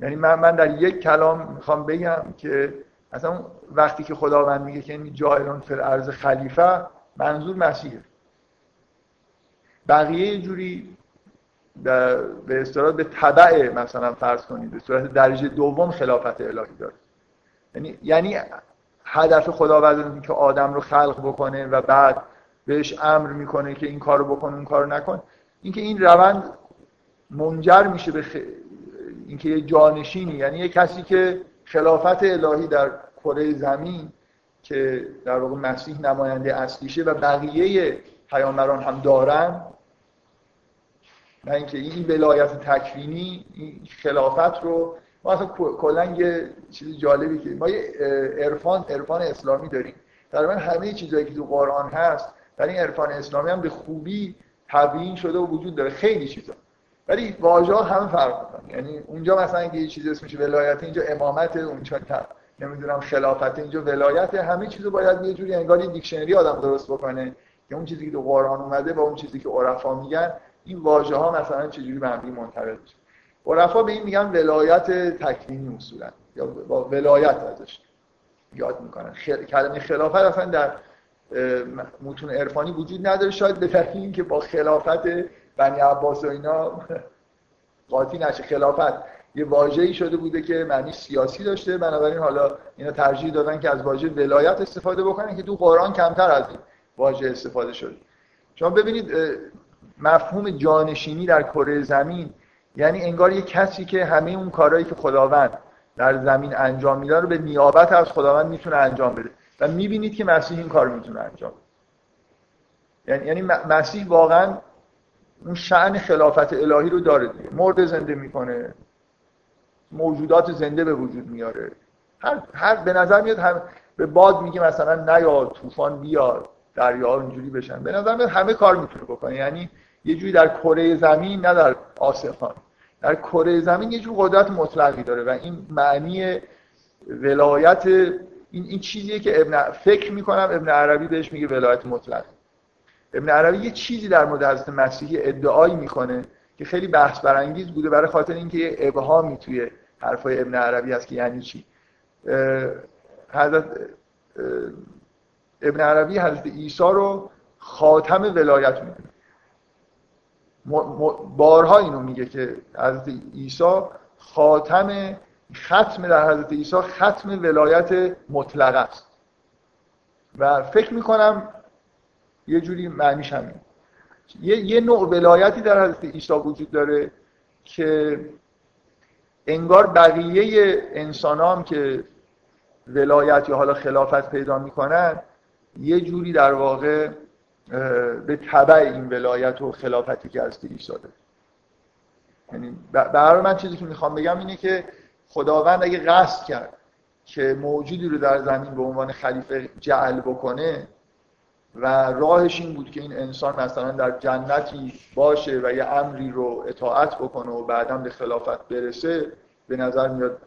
یعنی من, من در یک کلام می‌خوام بگم که اصلا وقتی که خداوند میگه که این جایرون فر ارز خلیفه منظور مسیحه. بقیه جوری به اصطلاح به تبع مثلا فرض کنید به صورت درجه دوم خلافت الهی داره. یعنی یعنی هدف خداوند که آدم رو خلق بکنه و بعد بهش امر می‌کنه که این کارو بکن اون کارو نکن اینکه این روند منجر میشه به خ... اینکه یه جانشینی. یعنی یه کسی که خلافت الهی در کره زمین که در واقع مسیح نماینده اصلیشه و بقیه پیامبران هم دارن نه اینکه این ولایت تکوینی این خلافت رو ما اصلا کلا یه چیز جالبی که ما یه عرفان عرفان اسلامی داریم. تقریبا همه چیزایی که تو قرآن هست در این عرفان اسلامی هم به خوبی تبیین شده و وجود داره. خیلی چیزا. ولی واژه هم فرق می‌کنه یعنی اونجا مثلا یه چیز اسمش ولایت اینجا امامت اونجا نمی‌دونم خلافت اینجا ولایت همه چیزو باید یه جوری انگار یه دیکشنری آدم درست بکنه که اون چیزی که تو قرآن اومده با اون چیزی که عرفا میگن این واژه ها مثلا چجوری به هم منطبق میشه. عرفا به این میگن ولایت تکوینی اصولا یا با ولایت ازش یاد می‌کنن. خل... کلمه خلافت اصلا در متون عرفانی وجود نداره. شاید به دلیل اینکه با خلافت بنی عباس و اینا (laughs) قاطی نشه. خلافت یه واژه‌ای شده بوده که معنی سیاسی داشته. بنابراین حالا اینا ترجیح دادن که از واژه ولایت استفاده بکنن که تو قرآن کمتر از این واژه استفاده شده. شما ببینید مفهوم جانشینی در کره زمین یعنی انگار یه کسی که همه اون کارهایی که خداوند در زمین انجام میده رو به نیابت از خداوند می‌تونه انجام بده. و می‌بینید که مسیح این کار می‌تونه انجام بده. یعنی یعنی مسیح واقعا اون شعن خلافت الهی رو داره دیگه. مرد زنده می‌کنه. موجودات زنده به وجود میاره. هر, هر به نظر میاد هم به باد میگه مثلا نیا طوفان بیار دریا اینجوری بشن. به نظر میاد همه کار می‌تونه بکنه. یعنی یه جوری در کره زمین نه در آسمان. در کره زمین یه جور قدرت مطلقی داره و این معنی ولایت این, این چیزیه که ابن فکر می‌کنم ابن عربی بهش میگه ولایت مطلق. ابن عربی یه چیزی در مورد حضرت مسیحی ادعایی می‌کنه که خیلی بحث برانگیز بوده برای خاطر اینکه یه ابهامی توی حرفای ابن عربی هست که یعنی چی؟ حضرت ابن عربی حضرت عیسی رو خاتم ولایت می‌دونه. بارها اینو میگه که حضرت عیسی خاتم ختم در حضرت عیسی ختم ولایت مطلق است. و فکر می‌کنم یه جوری معنیش همین یه،, یه نوع ولایتی در حضرت عیسی وجود داره که انگار بقیه انسان هم که ولایت یا حالا خلافت پیدا می‌کنن یه جوری در واقع به تبع این ولایت و خلافتی که از عیسی داره یعنی برای من چیزی که می‌خوام بگم اینه که خداوند اگه قصد کرد که موجودی رو در زمین به عنوان خلیفه جعل بکنه و راهش این بود که این انسان مثلا در جنتی باشه و یه امری رو اطاعت بکنه و بعدا به خلافت برسه به نظر میاد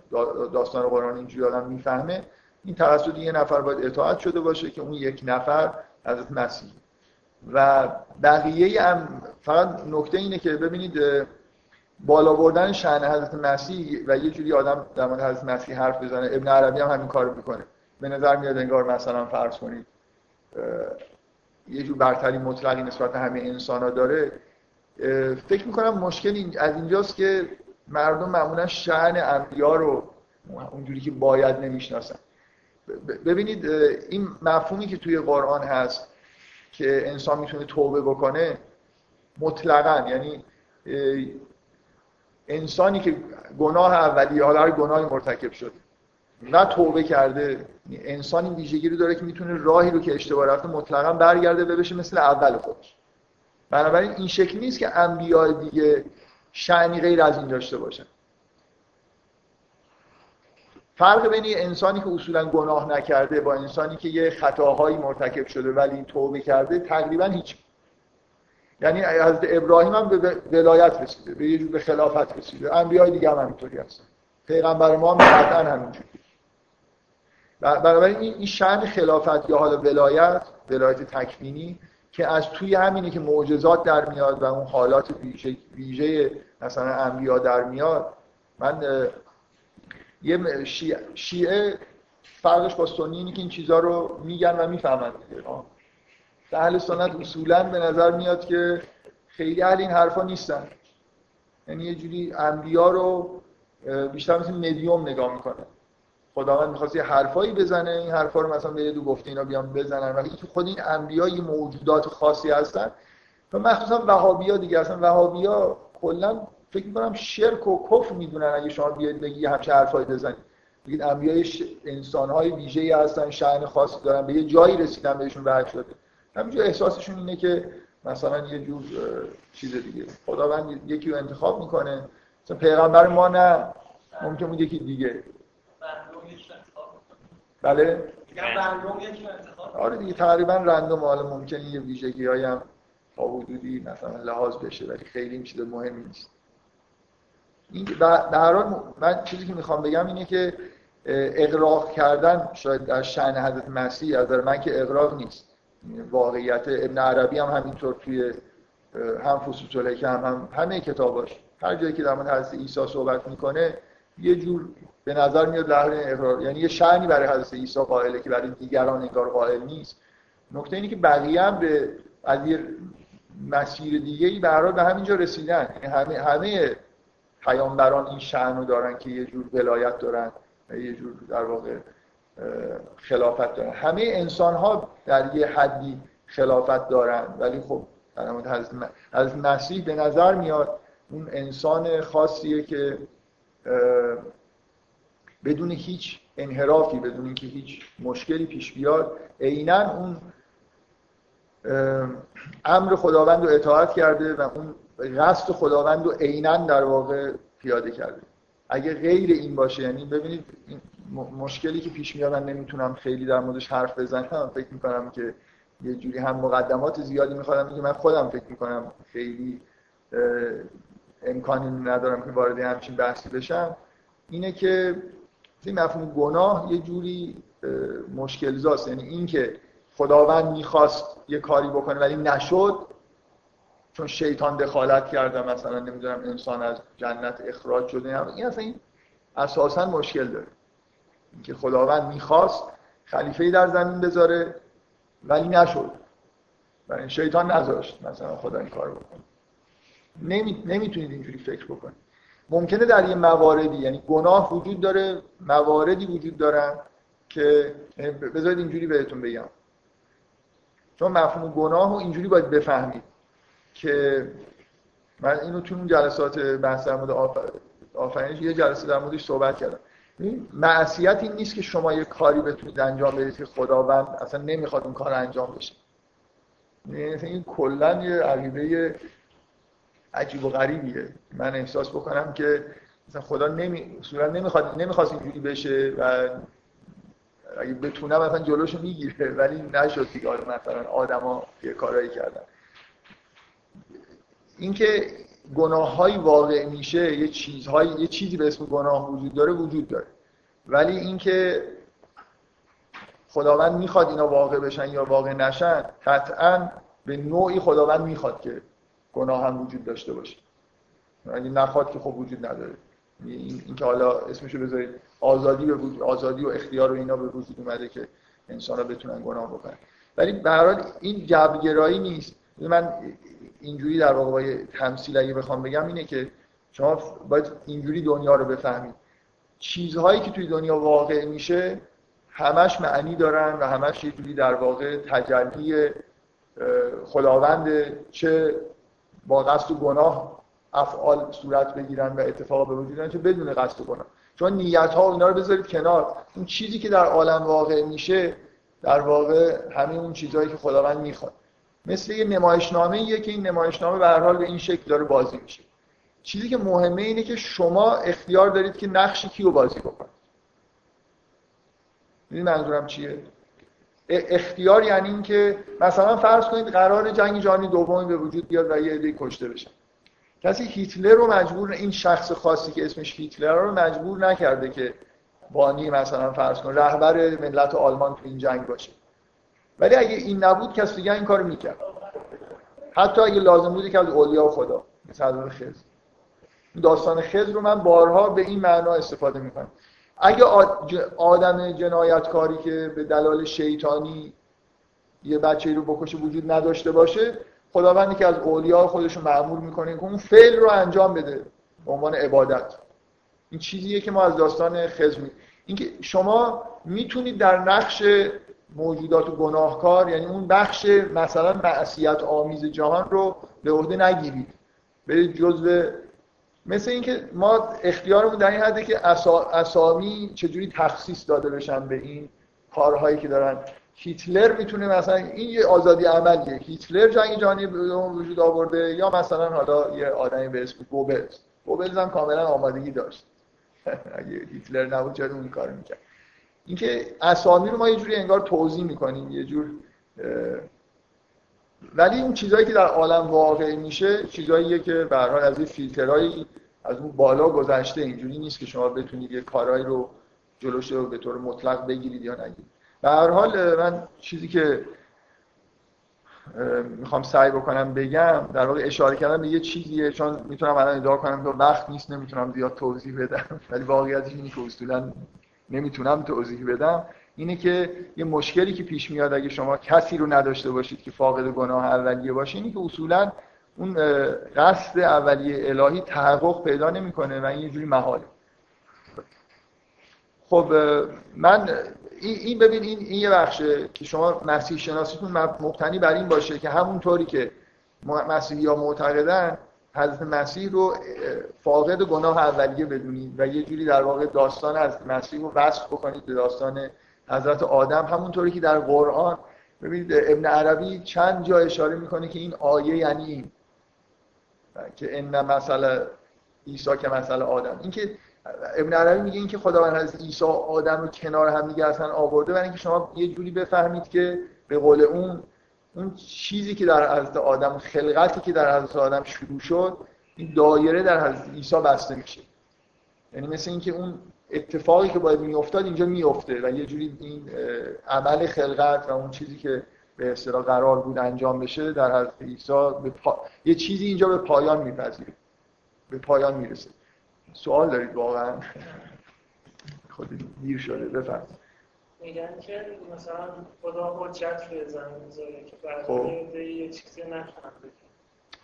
داستان قرآن اینجوری آدم می‌فهمه این توسط یه نفر باید اطاعت شده باشه که اون یک نفر حضرت مسیح و بقیه هم فقط نکته اینه که ببینید بالا بردن شأن حضرت مسیح و یه جوری آدم در مورد حضرت مسیح حرف بزنه. ابن عربی هم همین کارو می‌کنه. به نظر میاد انگار مثلا فرض کنید یه جور برتری مطلقی نسبت همه انسان ها داره فکر می‌کنم مشکل از اینجاست که مردم معمولا شعن انبیا رو اونجوری که باید نمی‌شناسن. ببینید این مفهومی که توی قرآن هست که انسان می‌تونه توبه بکنه مطلقا یعنی انسانی که گناه اولی حالا هر گناهی مرتکب شده نه توبه کرده انسان این ویژگی رو داره که می‌تونه راهی رو که اشتباه رفته مطلقا برگرده به بشه مثل اول خودش. بنابراین این شکلی نیست که انبیاء دیگه شعنی غیر از این داشته باشن. فرق بین انسانی که اصولا گناه نکرده با انسانی که یه خطاهایی مرتکب شده ولی توبه کرده تقریبا هیچ یعنی حضرت ابراهیم هم به ولایت رسیده به یه جور به خلافت رسیده. انبیای دیگه هم همینطوری هستن. پیغمبر ما هم قطعا همینجوری. بنابراین این شأن خلافت یا حالا ولایت ولایت تکوینی که از توی همینه که معجزات در میاد و اون حالات ویژه مثلا انبیا در میاد من یه شیعه, شیعه فرقش با سنی اینه که این چیزها رو میگن و می‌فهمن اهل سنت اصولا به نظر میاد که خیلی اهل این حرفا نیستن. یعنی یه جوری انبیا رو بیشتر مثل مدیوم نگاه می‌کنه. خداوند می‌خواست یه حرفایی بزنه این حرفا رو مثلا به دو گفته اینا بیان بزنن. ولی تو خود این انبیا یه موجودات خاصی هستن. و مخصوصا وهابیا دیگه اصلا وهابیا کلا فکر می‌کنم شرک و کفر می‌دونن اگه شما بیاید بگی همچه حرفایی بزنید. بگید انبیای ش... انسانهای ویژه‌ای هستن شأن خاصی دارن به یه جایی رسیدن بهشون وحی شده. همینجور احساسشون اینه که مثلا یه جور چیز دیگه. خداوند یکی رو انتخاب می‌کنه. مثلا پیغمبر ما نه. ممکن بود یکی دیگه. بله؟ آره دیگه تقریبا رندوم حالا ممکنه یه ویژگی هم تا حدودی مثلا لحاظ بشه ولی خیلی این چیز مهمی نیست. در حال من چیزی که می‌خوام بگم اینه که اقراق کردن شاید در شأن حضرت مسیح از من که اقراق نیست. واقعیت ابن عربی هم همینطور توی هم فصول که هم, هم همه کتاباش. هر جایی که در مورد حضرت عیسی صحبت می‌کنه یه جور به نظر میاد لحظه اقرار یعنی یه شعنی برای حضرت عیسی قائله که برای دیگران انگار قائل نیست. نکته اینه که بقیه هم به از یه مسیر دیگه ای به به همینجا رسیدن. یعنی همه همه پیامبران این شعن رو دارن که یه جور ولایت دارن یه جور در واقع خلافت دارن. همه انسان ها در یه حدی خلافت دارن. ولی خب از مسیح به نظر میاد اون انسان خاصیه که بدون هیچ انحرافی بدون اینکه هیچ مشکلی پیش بیاد عینا اون امر خداوند رو اطاعت کرده و اون قصد خداوند رو عینا در واقع پیاده کرده. اگه غیر این باشه یعنی ببینید مشکلی که پیش میاد من نمی‌تونم خیلی در موردش حرف بزنم. (laughs) فکر می‌کنم که یه جوری هم مقدمات زیادی میخوادم که من خودم فکر می‌کنم خیلی امکانی ندارم که وارد همچین بحثی بشم. اینه که این مفهوم گناه یه جوری مشکل زاست یعنی اینکه خداوند می‌خواست یه کاری بکنه ولی نشد. چون شیطان دخالت کرده مثلا نمی‌دونم انسان از جنت اخراج شده این اصلا این اساسا مشکل داره. اینکه خداوند می‌خواست خلیفه در زمین بذاره ولی نشد. و شیطان نذاشت مثلا خدا این کار بکنه. نمی... نمی‌تونید اینجوری فکر بکنید. ممکنه در یه مواردی یعنی گناه وجود داره مواردی وجود دارن که بذارید اینجوری بهتون بگم. چون مفهوم گناه رو اینجوری باید بفهمید. که من اینو تو اون جلسات بحث در مورد آفرینش یه جلسه در موردش صحبت کردم. معصیت این نیست که شما یه کاری بتونید انجام بدید که خداوند اصلا نمی‌خواد اون کار انجام بشه. یعنی این کلا یه عقیده عجیب و غریبیه. من احساس بکنم که مثلا خدا نمی اصولا نمی‌خواد نمی‌خواست اینجوری بشه و اگه بتونه مثلا جلوشو می‌گیره. ولی نشد دیگه. مثلا آدما یه کارایی کردن. اینکه گناه واقع میشه یه چیزهایی یه چیزی به اسم گناه وجود داره وجود داره. ولی اینکه خداوند می‌خواد اینا واقع بشن یا واقع نشن قطعا به نوعی خداوند می‌خواد که گناه هم وجود داشته باشه. اگه نخواد که خب وجود نداره. این, این که حالا اسمشو بذارید آزادی به وجود آزادی و اختیار و اینا به وجود اومده که انسان ها بتونن گناه بکنن. ولی به این جبرگرایی نیست. من اینجوری در واقع با تمثیل اگه بخوام بگم اینه که شما باید اینجوری دنیا رو بفهمید. چیزهایی که توی دنیا واقع میشه همش معنی دارن و همش یه جوری در واقع تجلی خداوند چه با قصد و گناه افعال صورت بگیرن و اتفاق به وجود چه بدون قصد و گناه. چون نیت ها اینا رو بذارید کنار. اون چیزی که در عالم واقع میشه در واقع همین اون چیزهایی که خداوند می‌خواد. مثل یه نمایشنامه ایه که این نمایشنامه به هر حال به این شکل داره بازی میشه. چیزی که مهمه اینه که شما اختیار دارید که نقش کیو بازی بکنید. منظورم چیه؟ اختیار یعنی اینکه مثلا فرض کنید قرار جنگ جهانی دومی به وجود بیاد و یه عده کشته بشن کسی هیتلر رو مجبور این شخص خاصی که اسمش هیتلر رو مجبور نکرده که بانی مثلا فرض کن رهبر ملت آلمان تو این جنگ باشه. ولی اگه این نبود کسی دیگه این کارو می‌کرد. حتی اگه لازم بودی که از اولیا خدا. مثل خز داستان خز رو من بارها به این معنا استفاده می‌کنم. اگه آدم جنایتکاری که به دلال شیطانی یه بچه رو بکشه وجود نداشته باشه خداوندی که از اولیا خودش رو معمول می‌کنه که اون فعل رو انجام بده. به عنوان عبادت. این چیزیه که ما از داستان خزم اینکه شما می‌تونید در نقش موجودات گناهکار یعنی اون بخش مثلا معصیت آمیز جهان رو به عهده نگیرید. برید جزء مثل اینکه ما اختیارمون در این حده که اسامی چجوری تخصیص داده بشن به این کارهایی که دارن. هیتلر می‌تونه مثلا این یه آزادی عملیه. هیتلر جنگ جهانی وجود آورده یا مثلا حالا یه آدمی به اسم گوبلز. گوبلز هم کاملا آمادگی داشت. (laughs) اگه هیتلر نبود چرا اون کار می‌کرد؟ اینکه اسامی رو ما یه جوری انگار توضیح می‌کنیم یه جور ولی اون چیزهایی که در عالم واقع میشه چیزهاییه که به حال از این فیلترهایی از اون بالا گذشته اینجوری نیست که شما بتونید یه کارهایی رو جلوش رو به طور مطلق بگیرید یا نگیرید. به هر حال من چیزی که می‌خوام سعی بکنم بگم در واقع اشاره کردم به یه چیزیه چون می‌تونم الان ادعا کنم که وقت نیست نمی‌تونم زیاد توضیح بدم ولی واقعیتش اینه که اصولا نمی‌تونم توضیح بدم اینه که یه مشکلی که پیش میاد اگه شما کسی رو نداشته باشید که فاقد گناه اولیه باشه اینه که اصولا اون قصد اولیه الهی تحقق پیدا نمی‌کنه و این یه جوری محاله. خب من این ببین این, این یه بخشه که شما مسیح شناسیتون مبتنی بر این باشه که همونطوری که مسیحی ها معتقدن حضرت مسیح رو فاقد گناه اولیه بدونید و یه جوری در واقع داستان از مسیح رو وصف بکنید به داستان حضرت آدم. همونطوری که در قرآن ببینید ابن عربی چند جا اشاره می‌کنه که این آیه یعنی این. که ان مثلا عیسی که مثلا آدم. این که ابن عربی میگه اینکه خداوند حضرت عیسی آدم رو کنار هم دیگه اصلا آورده برای اینکه شما یه جوری بفهمید که به قول اون اون چیزی که در حضرت آدم خلقتی که در حضرت آدم شروع شد این دایره در حضرت عیسی بسته میشه. یعنی مثل اینکه اون اتفاقی که باید میافتاد اینجا میفته و یه جوری این عمل خلقت و اون چیزی که به اصطلاح قرار بود انجام بشه در حضرت عیسی به یه چیزی اینجا به پایان میپذیره. به پایان می‌رسه. سوال دارید واقعا؟ (laughs) خود دیر شده بفرمایید. میگن که مثلا خدا حجت روی زمین می‌ذاره که بعد خب. یه چیزی نتونن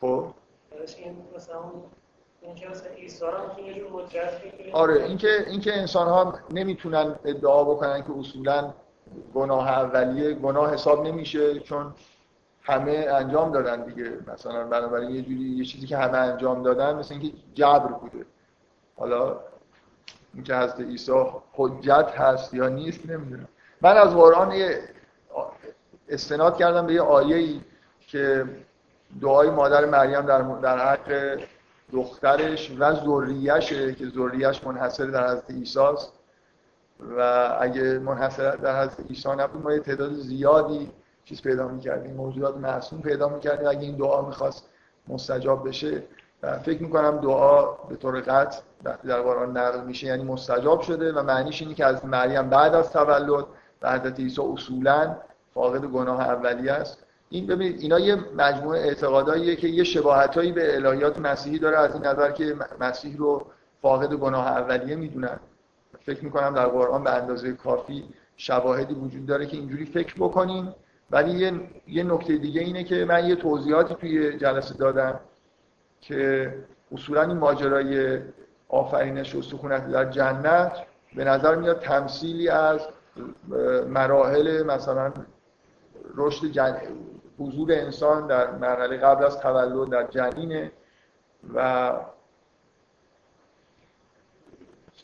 خب. این مثلا آره اینکه اینکه انسان ها نمی‌تونن ادعا بکنن که اصولا گناه اولیه گناه حساب نمیشه چون همه انجام دادن دیگه. مثلا بنابراین یه جوری یه چیزی که همه انجام دادن مثل اینکه جبر بوده. حالا اینکه حضرت عیسی حجت هست یا نیست نمی‌دونم. من از قرآن استناد کردم به یه آیه که دعای مادر مریم در در حق دخترش و ذریهشه که ذریهش منحصر در حضرت عیسی و اگه منحصر در حضرت عیسی نبود ما یه تعداد زیادی چیز پیدا می‌کردیم موجودات معصوم پیدا می‌کردیم. اگه این دعا می‌خواست مستجاب بشه فکر می‌کنم دعا به طور قطع در قرآن نقل میشه یعنی مستجاب شده و معنیش اینه که از مریم بعد از تولد و حضرت عیسی اصولا فاقد گناه اولیه است. این ببینید اینا یه مجموعه اعتقاداییه که یه شباهتایی به الهیات مسیحی داره از این نظر که مسیح رو فاقد گناه اولیه می‌دونن. فکر می‌کنم در قرآن به اندازه کافی شواهدی وجود داره که اینجوری فکر بکنیم. ولی یه, یه نکته دیگه اینه که من یه توضیحاتی توی جلسه دادم. که اصولا این ماجرای آفرینش و سکونت در جنت به نظر میاد تمثیلی از مراحل مثلا رشد جن... حضور انسان در مرحله قبل از تولد در جنینه و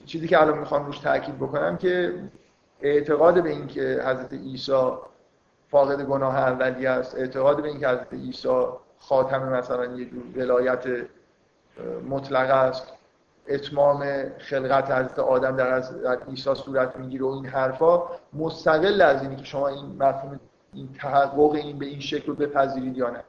چیزی که الان می‌خوام روش تاکید بکنم که اعتقاد به اینکه حضرت عیسی فاقد گناه اولی است اعتقاد به اینکه حضرت عیسی خاتم مثلا یه جور ولایت مطلق است. اتمام خلقت حضرت آدم در از عیسی صورت می‌گیره و این حرفا. مستقل از اینی که شما این مفهوم این تحقق این به این شکل رو بپذیرید یا نه.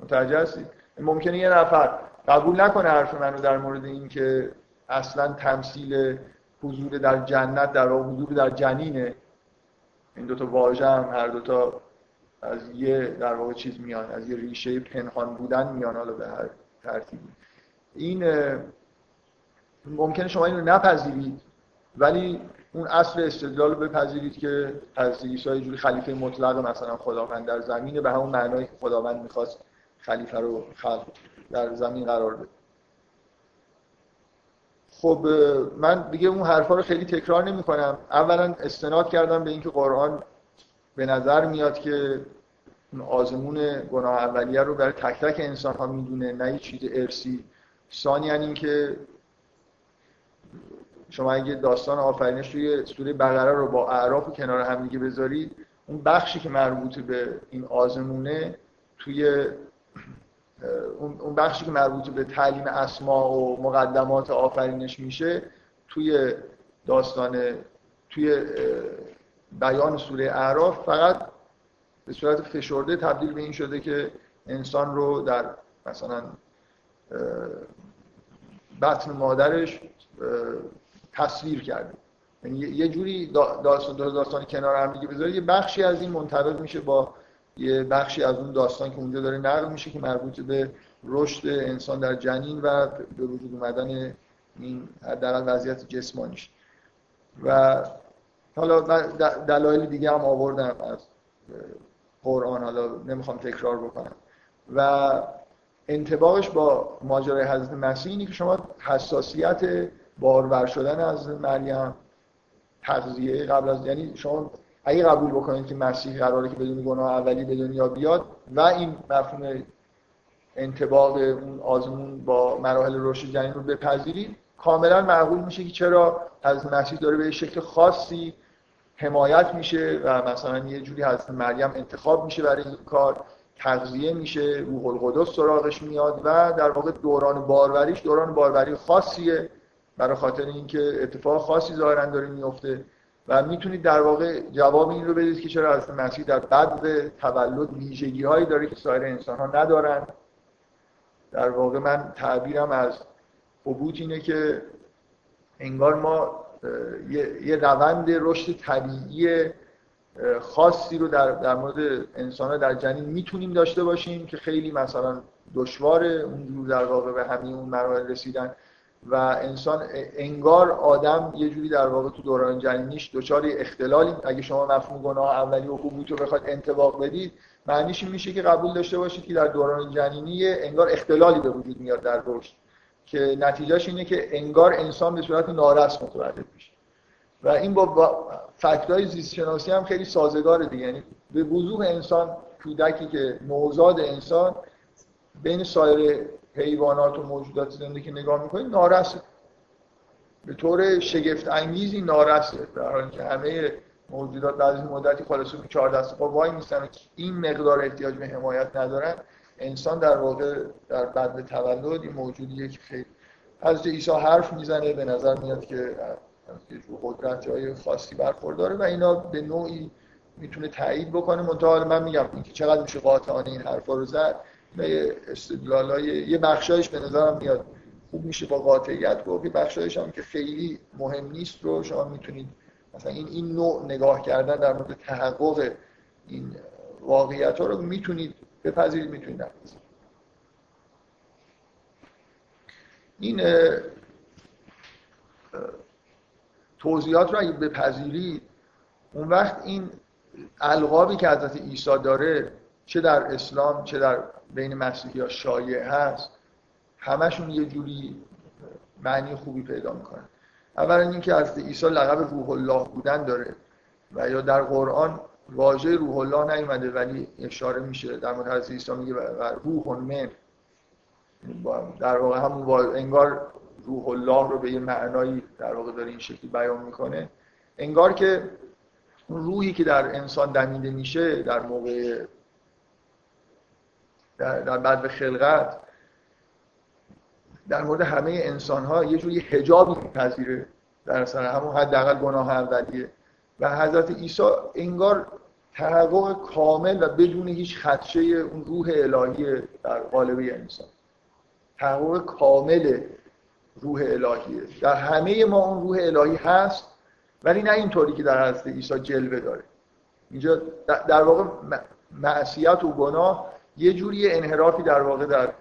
متوجه هستید؟ ممکنه یه نفر قبول نکنه حرف منو در مورد این که اصلا تمثیل حضور در جنت در حضور در جنینه. این دوتا واژه هم هر دوتا از یه در واقع چیز میان از یه ریشه پنهان بودن میان حالا به هر ترتیبی. این ممکنه شما اینو نپذیرید ولی اون اصل استدلال رو بپذیرید که از عیسی جوری خلیفه مطلق مثلا خداوند در زمینه به همون معنایی که خداوند می‌خواست خلیفه رو خلق در زمین قرار بده. خب من دیگه اون حرفا رو خیلی تکرار نمی کنم اولا استناد کردم به اینکه قرآن به نظر میاد که اون آزمون گناه اولیه رو برای تک تک انسان ها می‌دونه نه چیز ارسی. ثانیا این که شما اگه داستان آفرینش روی سوره بقره رو با اعراف و کنار هم دیگه بذارید اون بخشی که مربوط به این آزمونه توی اون بخشی که مربوط به تعلیم اسما و مقدمات آفرینش میشه توی داستان توی بیان سوره اعراف فقط به صورت فشرده تبدیل به این شده که انسان رو در مثلا بطن مادرش تصویر کرده. یعنی یه جوری داستان داستان کنار هم دیگه بذاره. یه بخشی از این منطبق میشه با یه بخشی از اون داستان که اونجا داره نقل میشه که مربوط به رشد انسان در جنین و به وجود اومدن این حداقل وضعیت جسمانیش. و حالا دلایل دیگه هم آوردم از قرآن حالا نمی‌خوام تکرار بکنم. و انتباقش با ماجرای حضرت مسیح اینه که شما حساسیت بارور شدن از مریم تغذیه قبل از یعنی شما اگه قبول بکنید که مسیح قراره که بدون گناه اولی به دنیا بیاد و این مفهوم انتباق اون آزمون با مراحل رشد جنین رو بپذیرید کاملا معقول میشه که چرا از مسیح داره به شکل خاصی حمایت میشه و مثلا یه جوری از مریم انتخاب میشه برای این کار تغذیه میشه روح القدس سراغش میاد و در واقع دوران باروریش دوران باروری خاصیه برای خاطر اینکه اتفاق خاصی ظاهرا داره میفته و می‌تونید در واقع جواب این رو بدید که چرا از مسیح در بعد تولد ویژگی هایی داره که سایر انسان ها ندارن. در واقع من تعبیرم از عبوت اینه که انگار ما یه روند رشد طبیعی خاصی رو در, در مورد انسان در جنین می‌تونیم داشته باشیم که خیلی مثلا دشواره اونجور در واقع به همین اون مراحل رسیدن. و انسان انگار آدم یه جوری در واقع تو دوران جنینیش دچار اختلالی. اگه شما مفهوم گناه اولی و حبوط رو بخواد انطباق بدید معنیش میشه که قبول داشته باشید که در دوران جنینی انگار اختلالی به وجود میاد در رشد. که نتیجهش اینه که انگار انسان به صورت نارس متولد میشه. و این با فکتای زیست شناسی هم خیلی سازگاره دیگه. یعنی به وضوح انسان کودکی که نوزاد انسان بین سایر حیوانات و موجودات زنده که نگاه می‌کنید نارسه. به طور شگفت انگیزی نارسه. در حالی که همه موجودات بعد از مدتی خلاصه به چهار دست پا وای میستن این مقدار احتیاج به حمایت ندارن. انسان در واقع در بعد تولد این موجودیه که خیلی از عیسی حرف می‌زنه به نظر میاد که قدرت های خاصی برخورداره و اینا به نوعی می‌تونه تایید بکنه. منتها من میگم اینکه چقدر میشه قاطعانه این حرفا رو زد یه استدلال های یه بخشایش به نظرم میاد خوب میشه با قاطعیت گفت. یه بخشایش هم که خیلی مهم نیست رو شما می‌تونید مثلا این این نوع نگاه کردن در مورد تحقق این واقعیت ها رو می‌تونید بپذیرید می‌تونید نپذیرید این توضیحات رو اگه بپذیرید اون وقت این القابی که حضرت عیسی داره چه در اسلام چه در بین مسیحی ها شایع هست همشون یه جوری معنی خوبی پیدا می‌کنن. اولا اینکه از عیسی لقب روح الله بودن داره و یا در قرآن واژه روح الله نیومده ولی اشاره میشه در مورد حضرت عیسی میگه روح من در واقع همون انگار روح الله رو به یه معنایی در واقع داره این شکلی بیان می‌کنه. انگار که اون روحی که در انسان دمیده میشه در موقع در, در بعد خلقت در مورد همه انسان ها یه جوری حجابی میپذیره. در سر همون حداقل گناه اولیه. و حضرت عیسی انگار تحقق کامل و بدون هیچ خدشه اون روح الهی در قالب انسان. تحقق کامل روح الهیه در همه ما اون روح الهی هست ولی نه اینطوری که در حضرت عیسی جلوه داره. اینجا در واقع معصیت و گناه یه جوری انحرافی در واقع در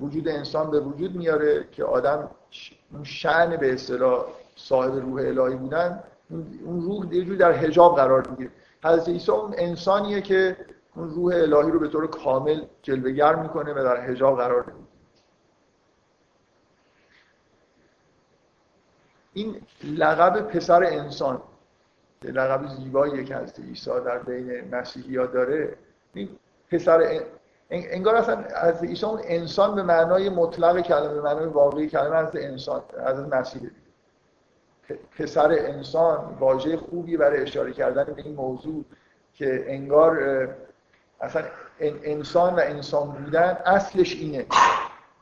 وجود انسان به وجود میاره که آدم اون شعن به اصطلاح صاحب روح الهی بودن اون روح یه جوری در حجاب قرار می‌گیره. حضرت عیسی اون انسانیه که اون روح الهی رو به طور کامل جلوگر می‌کنه و در حجاب قرار میده. این لقب پسر انسان لقب زیبایی که حضرت عیسی در بین مسیحی ها داره. این پسر انگار اصلا از عیسی اون انسان به معنای مطلق کلمه به معنای واقعی کلمه از انسان از مسیح. پسر انسان واژه خوبی برای اشاره کردن به این موضوع که انگار اصلا انسان و انسان بودن اصلش اینه.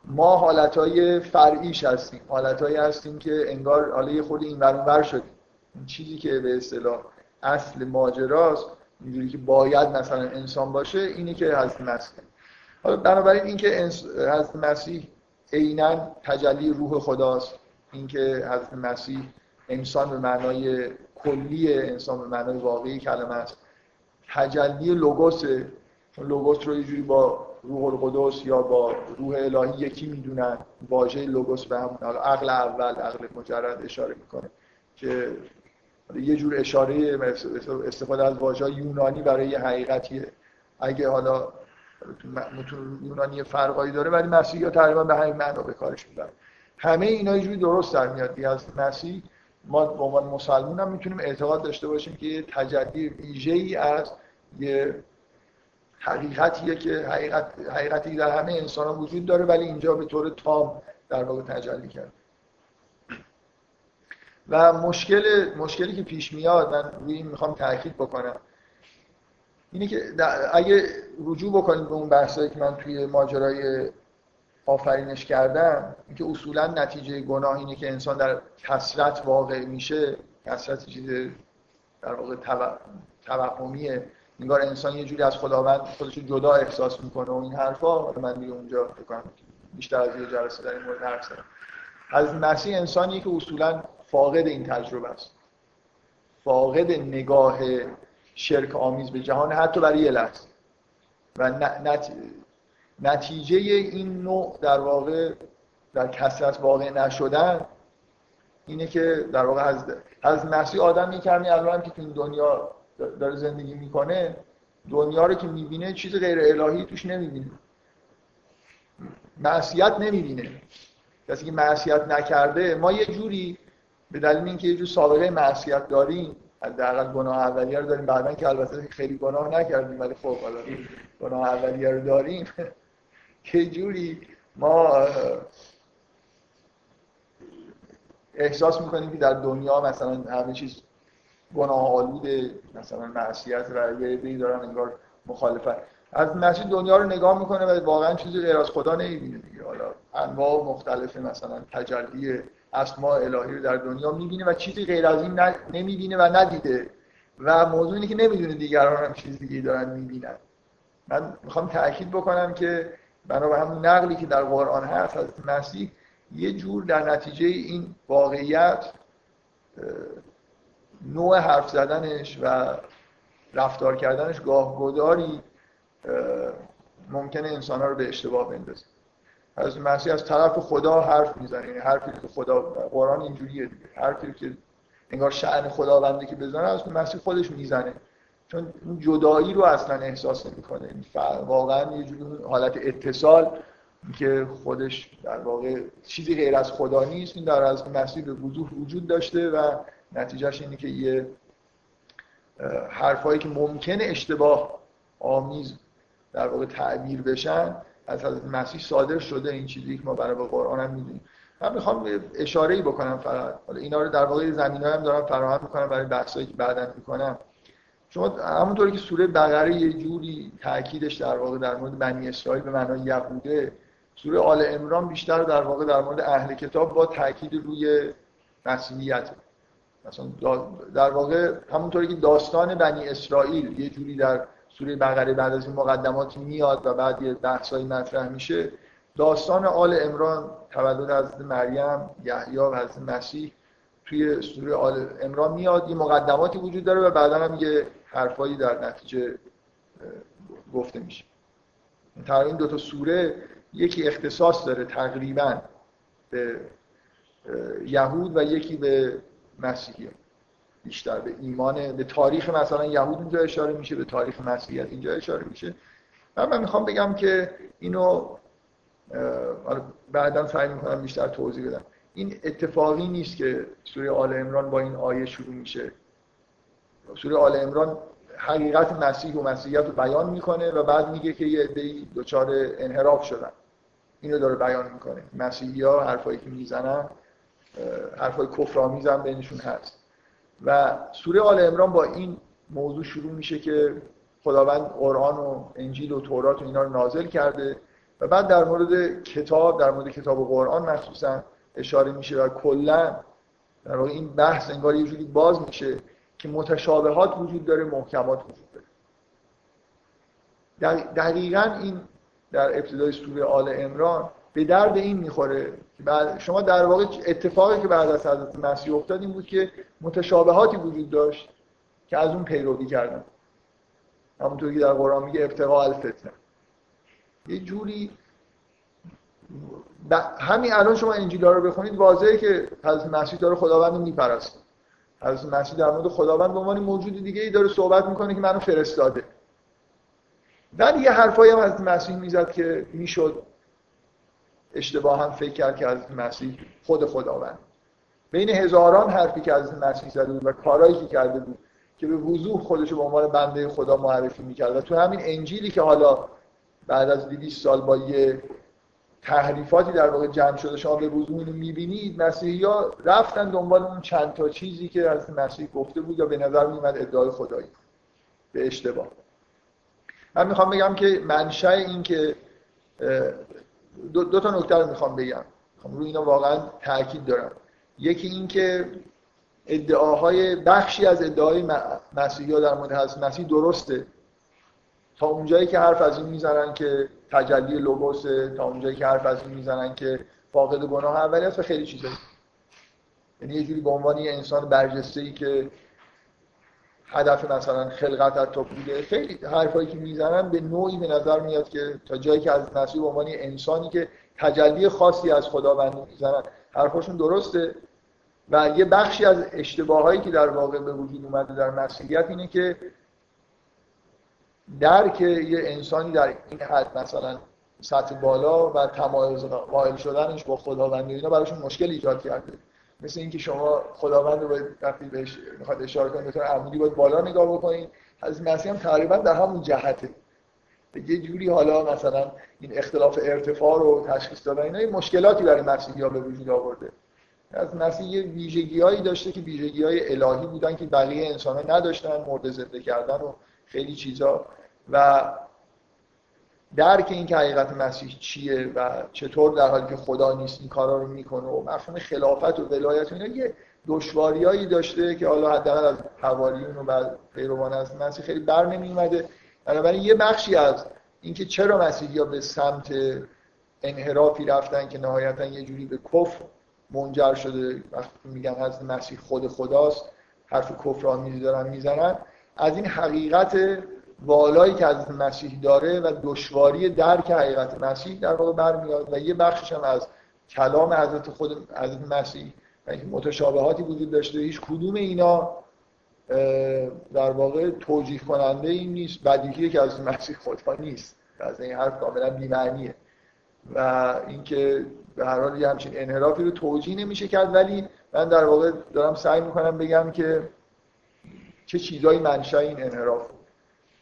ما حالتهای فرعیش هستیم. حالتهایی هستیم که انگار حالا یه خود این ور شدیم. این چیزی که به اصطلاح اصل ماجراست اینجوری که باید مثلا انسان باشه اینی که حضرت مسیح. حالا بنابراین اینکه حضرت مسیح عینا تجلی روح خداست. اینکه حضرت مسیح انسان به معنای کلی انسان به معنای واقعی کلمه است. تجلی لوگوس لوگوس رو یه جوری با روح القدس یا با روح الهی یکی می‌دونن واژه لوگوس به همون عقل اول عقل مجرد اشاره می‌کنه که یه جور اشاره استفاده از واژه یونانی برای یه حقیقتیه. اگه حالا متون یونانی فرقایی داره ولی مسیح ها تقریبا به همین معنا به کارش می‌برن. همه اینا یه جوری درست در میاد از مسیح ما به عنوان مسلمون هم می‌تونیم اعتقاد داشته باشیم که یه تجلی ویژه ای از یه حقیقتیه که حقیقت حقیقتی در همه انسان ها وجود داره ولی اینجا به طور تام در واقع تجلی کرد. و مشکل مشکلی که پیش میاد من روی این می‌خوام تاکید بکنم اینه که اگه رجوع بکنیم به اون بحثایی که من توی ماجرای آفرینش کردم اینکه اصولا نتیجه گناه اینه که انسان در کسرت واقع میشه کسرت چیز در واقع توهمیه. انگار انسان یه جوری از خداوند خودش جدا احساس می‌کنه و این حرفا. من دیگه اونجا بکنم بیشتر از یه جلسه در این مورد حرف زدم. از مسیح انسانیه که اصولا فاقد این تجربه است. فاقد نگاه شرک آمیز به جهان حتی برای یه لحظه. و نتیجه این نوع در واقع در کسرت واقع نشدن اینه که در واقع از از مسیح آدم کمی الان که تو این دنیا داره زندگی می‌کنه دنیا رو که می‌بینه چیز غیر الهی توش نمی‌بینه. معصیت نمی‌بینه. کسی که معصیت نکرده ما یه جوری به دلیل اینکه یه جور سابقه معصیت داریم حداقل گناه اولیه رو داریم. بعدا که البته خیلی گناه نکردیم ولی خب حالا گناه اولیه رو داریم. که جوری ما احساس می‌کنیم که در دنیا مثلا همه چیز گناه آلوده مثلا معصیت و یه عده‌ای دارن انگار مخالفت. از مسیح دنیا رو نگاه می‌کنه و واقعا چیزی غیر از خدا نمی‌بینه دیگه. حالا انواع مختلف مثلا تجلی اسماء الهی رو در دنیا می‌بینه و چیزی غیر از این نمی‌بینه و ندیده. و موضوع اینه که نمی‌دونه دیگران هم چیز دیگه دارن می‌بینن. من می‌خوام تاکید بکنم که بنا به همون نقلی که در قرآن هست از مسیح یه جور در نتیجه این واقعیت نوع حرف زدنش و رفتار کردنش گاه گداری ممکنه انسان ها رو به اشتباه بندازه. از مسیح از طرف خدا حرف می‌زنه یعنی حرفی که خدا قرآن اینجوریه دیگه. حرفی که انگار شأن خداونده که بزنه از مسیح خودش می‌زنه. چون اون جدایی رو اصلا احساس نمی‌کنه واقعا یه جوری حالت اتصال که خودش در واقع چیزی غیر از خدا نیست این در از مسیح به وضوح وجود داشته و نتیجهش اینه که یه حرفایی که ممکنه اشتباه آمیز در واقع تعبیر بشن از حضرت مسیح صادر شده این چیزی که ما برای قرآن هم می‌دونیم. من می‌خوام اشاره ای بکنم فقط. حالا اینا رو در واقع زمینه هم دارم فراهم می‌کنم برای بحثایی که بعدا می‌کنم. شما همونطوری که سوره بقره یه جوری تاکیدش در واقع در مورد بنی اسرائیل به معنای یهوده سوره آل امران بیشتر در واقع در مورد اهل کتاب با تاکید روی مسیحیت. مثلا در واقع همونطوری که داستان بنی اسرائیل یه جوری در سوره بقره بعد از این مقدماتی میاد و بعد یه بحثایی مطرح میشه داستان آل امران تولد حضرت مریم یحیی و حضرت مسیح توی سوره آل امران میاد. یه مقدماتی وجود داره و بعدا هم یه حرفایی در نتیجه گفته میشه. تقریبا این دو تا سوره یکی اختصاص داره تقریبا به یهود و یکی به مسیحی. بیشتر به ایمان به تاریخ مثلا یهود اینجا اشاره میشه به تاریخ مسیحیت اینجا اشاره میشه. من, من می‌خوام بگم که اینو بعدا سعی می‌کنم بیشتر توضیح بدم. این اتفاقی نیست که سوره آل عمران با این آیه شروع میشه. سوره آل عمران حقیقت مسیح و مسیحیت رو بیان می‌کنه و بعد میگه که یه عده‌ای دچار انحراف شدن. اینو داره بیان می‌کنه. مسیحی ها حرفایی که می‌زنن حرفای کفرآمیز هم بینشون هست. و سوره آل عمران با این موضوع شروع میشه که خداوند قرآن و انجیل و تورات و اینا رو نازل کرده و بعد در مورد کتاب در مورد کتاب و قرآن مخصوصا اشاره میشه و کلا در واقع این بحث انگار یه جوری باز میشه که متشابهات وجود داره محکمات وجود داره. دقیقا این در ابتدای سوره آل عمران به درد این می‌خوره که بعد شما در واقع اتفاقی که بعد از حضرت مسیح افتاد این بود که متشابهاتی وجود داشت که از اون پیروی کردن. همونطوری که در قرآن میگه ابتقاء الفتنه. یه جوری همین الان شما انجیلا رو بخونید واضحه که حضرت مسیح داره خداوند رو میپرسته. حضرت مسیح در مورد خداوند به عنوان موجود دیگه ای داره صحبت می‌کنه که منو فرستاده. بعد یه حرفایی هم حضرت مسیح می‌زد که می‌شد اشتباه هم فکر کرد که حضرت مسیح خود خداوند. بین هزاران حرفی که حضرت مسیح زده بود و کارهایی که کرده بود که به وضوح خودش به عنوان بنده خدا معرفی می‌کرد. و تو همین انجیلی که حالا بعد از 200 سال با یه تحریفاتی در واقع جمع شده شما به اینو می‌بینید مسیحی ها رفتن دنبال اون چند تا چیزی که از مسیح گفته بود یا به نظر میومد ادعای خدایی به اشتباه. من می‌خوام بگم که منشأ این که دو, دو تا نکته رو می‌خوام بگم. می‌خوام روی اینا واقعا تاکید دارم. یکی این که ادعاهای بخشی از ادعای مسیحی ها در مورد حضرت مسیح درسته. تا اونجایی که حرف از این می‌زنن که تجلی لوگوسه تا اونجایی که حرف از این می‌زنن که فاقد گناه اولی است و خیلی چیزایی یعنی یه جوری به عنوان یه انسان برجسته ای که هدف مثلا خلقت از تو بوده خیلی حرفایی که می‌زنن به نوعی به نظر میاد که تا جایی که از مسیح به عنوان انسانی که تجلی خاصی از خداوند می‌زنن حرفاشون درسته. و یه بخشی از اشتباهایی که در واقع به وجود اومده در مسیحیت اینه که درک یه انسانی در این حد مثلا سطح بالا و تمایز قائل شدنش با خداوند اینا براشون مشکل ایجاد کرده. مثل اینکه شما خداوند رو وقتی بهش می‌خواد اشاره کنید بتونه عمودی باید بالا نگاه بکنید از مسیح هم تقریبا در همون جهته. یه جوری حالا مثلا این اختلاف ارتفاع رو تشخیص دادن اینا این مشکلاتی برای مسیحی ها به وجود آورده. از مسیح یه ویژگیهایی داشته که ویژگی های الهی بودن که بقیه انسان ها نداشتن مورد زنده کردن و خیلی چیزا. و درک این که حقیقت مسیح چیه و چطور در حالی که خدا نیست این کارا رو می‌کنه و مفهوم خلافت و ولایت و اینا یه دشواریایی داشته که حالا حداقل از حواریون و بعد پیروان از مسیح خیلی بر نمیومده بنابراین یه بخشی از اینکه چرا مسیحی ها به سمت انحرافی رفتن که نهایتا یه جوری به کفر منجر شده وقتی میگن از مسیح خود خداست حرف کفر دارن می‌زنن. از این حقیقت والایی که حضرت مسیح داره و دشواری درک حقیقت مسیح در واقع برمیاد و یه بخشش هم از کلام حضرت خود حضرت مسیح و متشابهاتی وجود داشته هیچ کدوم اینا در واقع توجیه کننده این نیست بدیهیه که از مسیح خدا نیست. از این حرف کاملا بی‌معنیه. و اینکه به هر حال یه همچین انحرافی رو توجیه نمیشه کرد ولی من در واقع دارم سعی می‌کنم بگم که چه چیزایی منشأ این انحراف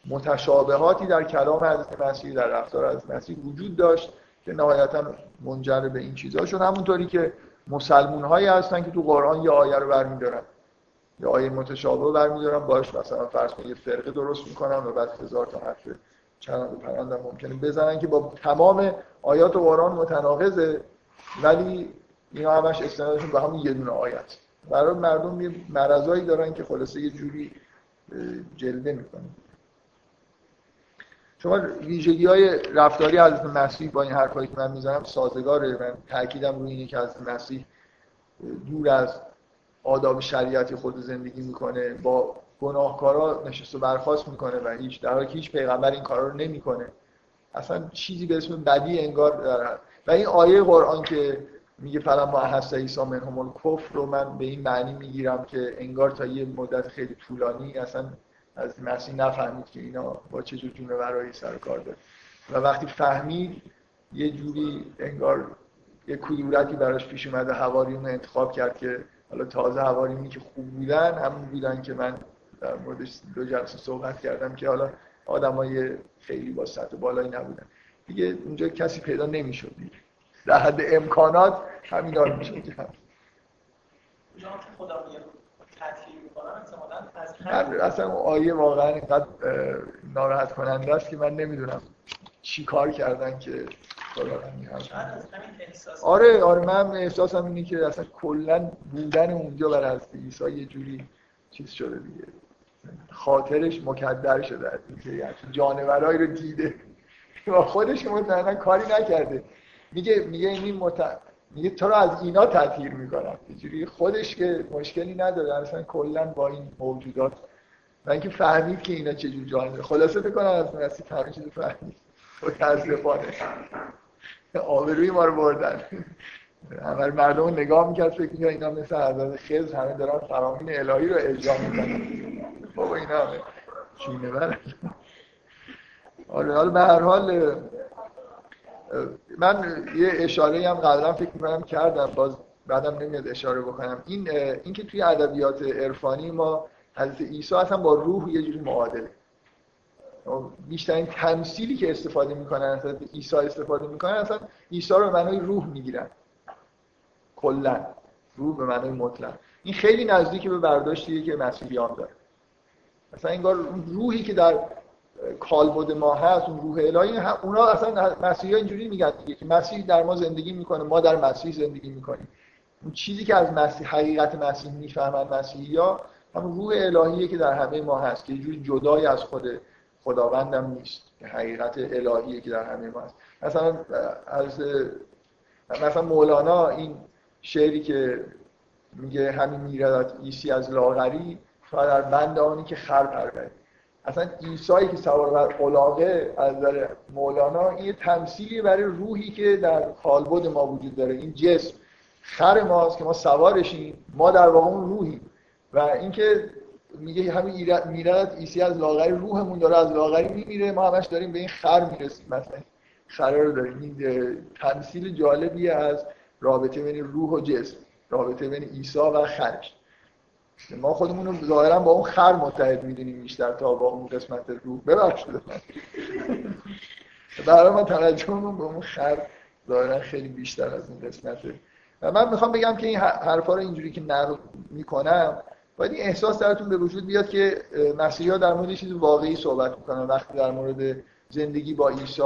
متشابهاتی در کلام حضرت مسیح در رفتار از مسیح وجود داشت که نهایتا منجر به این چیزها شد. همونطوری که مسلمون هایی هستن که تو قرآن یه آیه رو برمیدارن یه آیه متشابه رو برمیدارن باش مثلا فرض کنید یه فرقه درست می‌کنن و بعد هزار تا حرف چرند و پرند ممکنه بزنن که با تمام آیات قرآن متناقضه. ولی اینا همش استنادشون به همون یه دونه آیت برای مردم یه مرضایی دارن که خلاصه یه جوری جلوه می‌کنه شما ویژگی های رفتاری حضرت مسیح با این حرفایی که من می‌زنم سازگاره. من تاکیدم روی اینه که حضرت مسیح دور از آداب شریعتی خود زندگی می‌کنه با گناهکارا نشست و برخواست می‌کنه و هیچ در حالی که هیچ پیغمبر این کارا رو نمی‌کنه. اصلا چیزی به اسم بدی انگار داره و این آیه قرآن که میگه فلما احس عیسی منهم الکفر رو من به این معنی می‌گیرم که انگار تا یه مدت خیلی طولانی اصلا از مسیح نفهمید که اینا با چه جور برای سر کار داره و وقتی فهمید یه جوری انگار یه کدورتی براش پیش اومده حواریون انتخاب کرد که حالا تازه حواریونی که خوب بودن همون بودن که من در موردش دو جلسه صحبت کردم که حالا آدمای خیلی با سطح بالایی نبودن. دیگه اونجا کسی پیدا نمی‌شد. دیگه در حد امکانات همین رو میشه کرد من اصلا آیه واقعا اینقدر ناراحت کننده است که من نمی‌دونم چی کار کردن که آره آره من احساسم اینه که اصلا کلا بودن اونجا بر از عیسی یه جوری چیز شده دیگه. خاطرش مکدر شده از اینکه جانورایی رو دیده. و (laughs) خودش مطمئنا کاری نکرده. میگه میگه این مت... میگه تو رو از اینا تطهیر می‌کنم. اینجوری خودش که مشکلی نداره اصلا کلا با این موجودات. و اینکه فهمید که اینا چجور جانه خلاصه بکنم از مسیح همه چیز فهمید. متاسفانه آبروی ما رو بردن. همه مردم رو نگاه می‌کرد فکر می‌کرد اینا مثل حضرت خز همه دارن فرامین الهی رو اجرا می‌کنن. بابا اینا همه چونه برن. آره حالا به هر حال من یه اشاره هم قبلا فکر می‌کنم کردم باز بعدم نمیاد اشاره بکنم. این اینکه توی ادبیات عرفانی ما حضرت عیسی اصلا با روح یه جوری معادله. بیشترین تمثیلی که استفاده می‌کنن حضرت عیسی استفاده می‌کنن اصلا عیسی رو به معنای روح می‌گیرن. کلا. روح به معنای مطلق. این خیلی نزدیک به برداشتیه که مسیحیان داره. مثلا انگار روحی که در کالبد ما هست اون روح الهی اونا اصلا مسیحی اینجوری میگن که مسیح در ما زندگی می‌کنه ما در مسیح زندگی می‌کنیم. اون چیزی که از مسیح حقیقت مسیح می‌فهمن مسیحی ها همون روح الهیه که در همه ما هست که یه جدای از خود خداوندم نیست که حقیقت الهیه که در همه ما هست. مثلا از مثلا مولانا این شعری که میگه همین میردت ایسی از لاغری تا در بند آنی که خر پرورد. اصلا ایسایی که سوار بر قلاقه از نظر مولانا این یه تمثیلی برای روحی که در کالبد ما وجود داره. این جسم خر ماست که ما سوارشیم ما در واقع اون روحی و اینکه میگه همین میرد ایسی از لاغری روحمون داره از لاغری میمیره ما همش داریم به این خر می‌رسیم. مثلا خر رو داریم. این تمثیل جالبی از رابطه بین روح و جسم رابطه بین عیسی و خرش. ما خودمون رو ظاهرا با اون خر متحد می‌دونیم بیشتر تا با اون قسمت روح ببخشید. برای ما توجهمون به اون خر ظاهرا خیلی بیشتر از این قسمته و من می‌خوام بگم که این حرفا رو اینجوری که نقل می‌کنم باید این احساس درتون به وجود بیاد که مسیحی ها در مورد چیز واقعی صحبت می‌کنن. وقتی در مورد زندگی با عیسی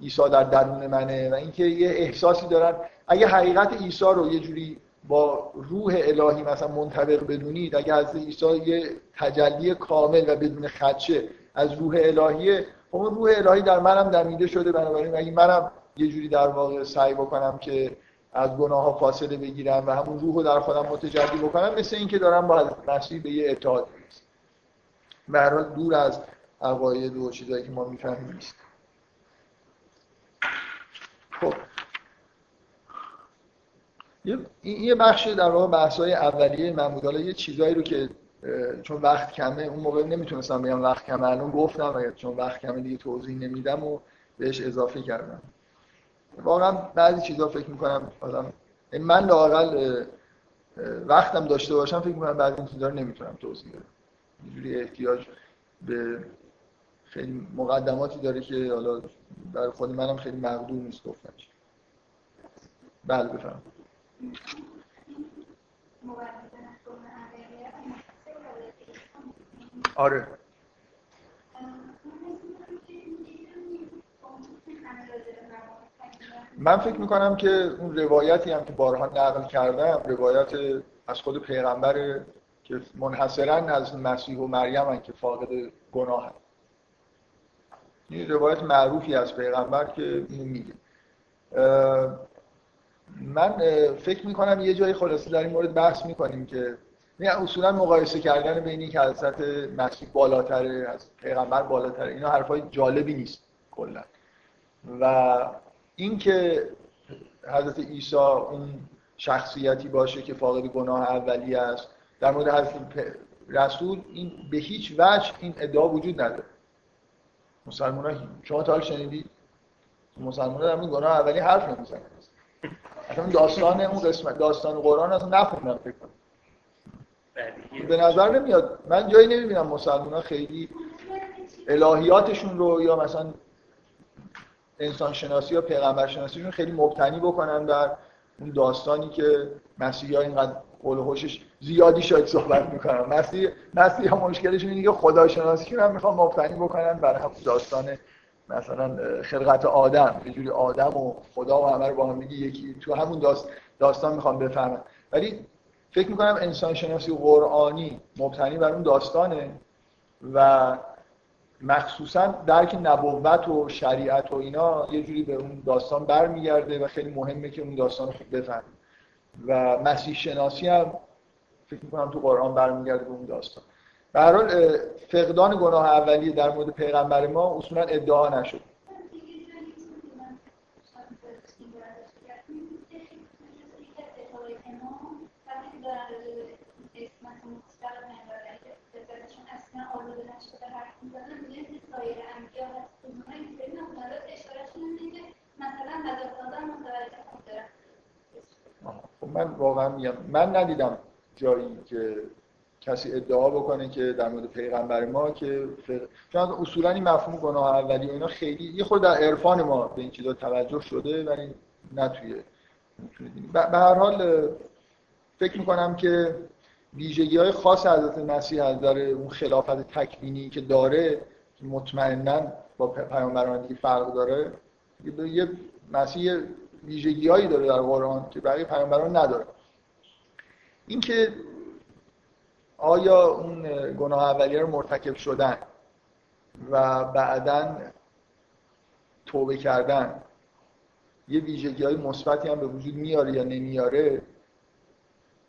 عیسی در درون منه و اینکه یه احساسی دارن. اگه حقیقت عیسی رو یه جوری با روح الهی مثلا منطبق بدونید اگه از عیسی یه تجلی کامل و بدون خدشه از روح الهیه خب اون روح الهی در منم دمیده شده. بنابراین اگه منم یه جوری در واقع سعی بکنم که از گناه ها فاصله بگیرم و همون روح رو در خودم متجلی بکنم مثل اینکه دارم با مسیح به یه اتحاد برای دور از عقاید و چیزایی که ما می‌فهمیم نیست. خب. این یه بخش در واقع بحث‌های اولیه من بود یه چیزایی رو که چون وقت کمه اون موقع نمی‌تونستم بگم وقت کمه الان گفتم چون وقت کمه دیگه توضیح نمیدم و بهش اضافه کردم. واقعا بعضی چیزا فکر می‌کنم آدم من لاقل وقتم داشته باشم فکر می‌کنم بعضی چیزا رو نمی‌تونم توضیح بدم. اینجوری احتیاج به خیلی مقدماتی داره که حالا برای خود منم خیلی مقدور نیست گفتم بله بفرمایید. آره من فکر می‌کنم که اون روایتی هم که بارها نقل کردم روایت از خود پیغمبر که منحصرا از مسیح و مریم هم که فاقد گناه هم. این روایت معروفی از پیغمبر که اینو میگه من فکر می‌کنم یه جایی خلاصه در این مورد بحث می‌کنیم که اصولا مقایسه کردن بین اینکه حضرت مسیح بالاتره از پیغمبر بالاتره اینا حرفای جالبی نیست کلا. و اینکه حضرت عیسی اون شخصیتی باشه که فاقد گناه اولی است در مورد حضرت رسول این به هیچ وجه این ادعا وجود نداره. مسلمان ها شما تا شنیدید مسلمان ها در مورد گناه اولی حرف نمی‌زنن. اصلا داستان اون قسمت داستان قرآن اصلا نخوندم فکر کنم. به نظر نمیاد. من جایی نمی‌بینم مسلمان خیلی الهیاتشون رو یا مثلا انسان شناسی یا پیغمبر شناسیشون خیلی مبتنی بکنن بر اون داستانی که مسیحی ها اینقدر قول خوشش زیادی شاید صحبت می‌کنن. مسیح مسیح مشکلشون اینه که خدا شناسیشون هم می‌خوان مبتنی بکنن بر هم داستان مثلا خلقت آدم یه جوری آدم و خدا و همه رو با هم یکی تو همون داست داستان می‌خوام بفهمن ولی فکر می‌کنم انسان شناسی قرآنی مبتنی بر اون داستانه و مخصوصا درک نبوت و شریعت و اینا یه جوری به اون داستان برمیگرده و خیلی مهمه که اون داستان رو بفهمیم. و مسیح شناسی هم فکر می‌کنم تو قرآن برمیگرده به اون داستان. به حال فقدان گناه اولیه در مورد پیغمبر ما اصولا ادعا نشد. خب من واقعا میگم من ندیدم جایی که کسی ادعا بکنه که در مورد پیغمبر ما که چون اصولا این مفهوم گناه اولی و اینا خیلی یه خود در عرفان ما به این چیزا توجه شده ولی نه توی به هر حال فکر می‌کنم که ویژگی های خاص حضرت مسیح از داره اون خلافت تکوینی که داره که مطمئنا با پیامبران دیگه فرق داره یه مسیح ویژگی هایی داره در قرآن که بقیه پیامبران نداره. اینکه آیا اون گناه اولیه رو مرتکب شدن و بعدا توبه کردن یه ویژگی های مثبتی هم به وجود میاره یا نمیاره؟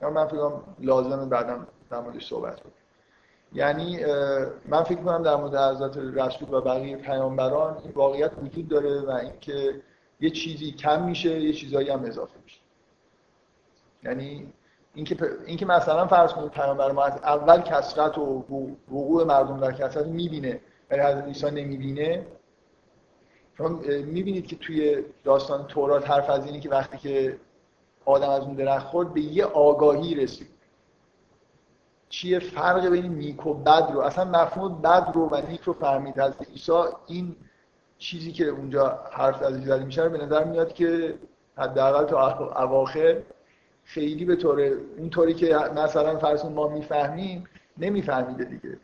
یا من فکر لازمه بعدم در موردش صحبت کنم یعنی من فکر کنم در مورد حضرت رسول و بقیه پیامبران واقعیت وجود داره و اینکه یه چیزی کم میشه یه چیزایی هم اضافه میشه. یعنی اینکه اینکه مثلا فرض کنید پیامبر ما از اول کسرت و وقوع مردم در کسرت می‌بینه ولی حضرت عیسی نمی‌بینه. چون می‌بینید که توی داستان تورات حرف از اینه که وقتی که آدم از اون درخت خورد به یه آگاهی رسید. چیه؟ فرق بین نیک و بد رو. اصلا مفهوم بد رو و نیک رو فهمید. از عیسی این چیزی که اونجا حرف از زده میشه به نظر میاد که حداقل تا اواخر خیلی به طور اون طوری که مثلا فرض ما می‌فهمیم نمیفهمیده دیگه.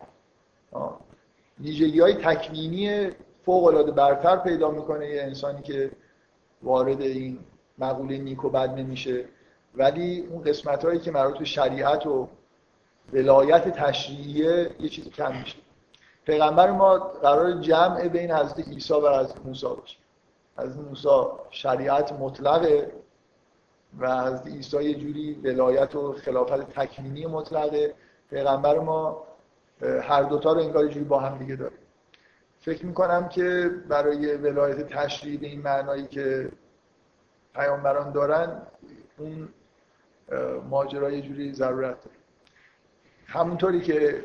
ویژگی های تکوینی فوق العاده برتر پیدا می‌کنه یه انسانی که وارد این مقوله نیک و بد نمیشه. ولی اون قسمت هایی که مربوط به شریعت و ولایت تشریعیه یه چیزی کم میشه. پیغمبر ما قرار جمع بین حضرت عیسی و حضرت موسی باشه. حضرت موسی شریعت مطلقه. و از عیسی یه جوری ولایت و خلافت تکمینی مطلقه. پیغمبر ما هر دوتا رو انگار جوری با هم دیگه داره فکر می‌کنم که برای ولایت تشریع این معنایی که پیامبران دارن اون ماجرا یه جوری ضرورت داره. همونطوری که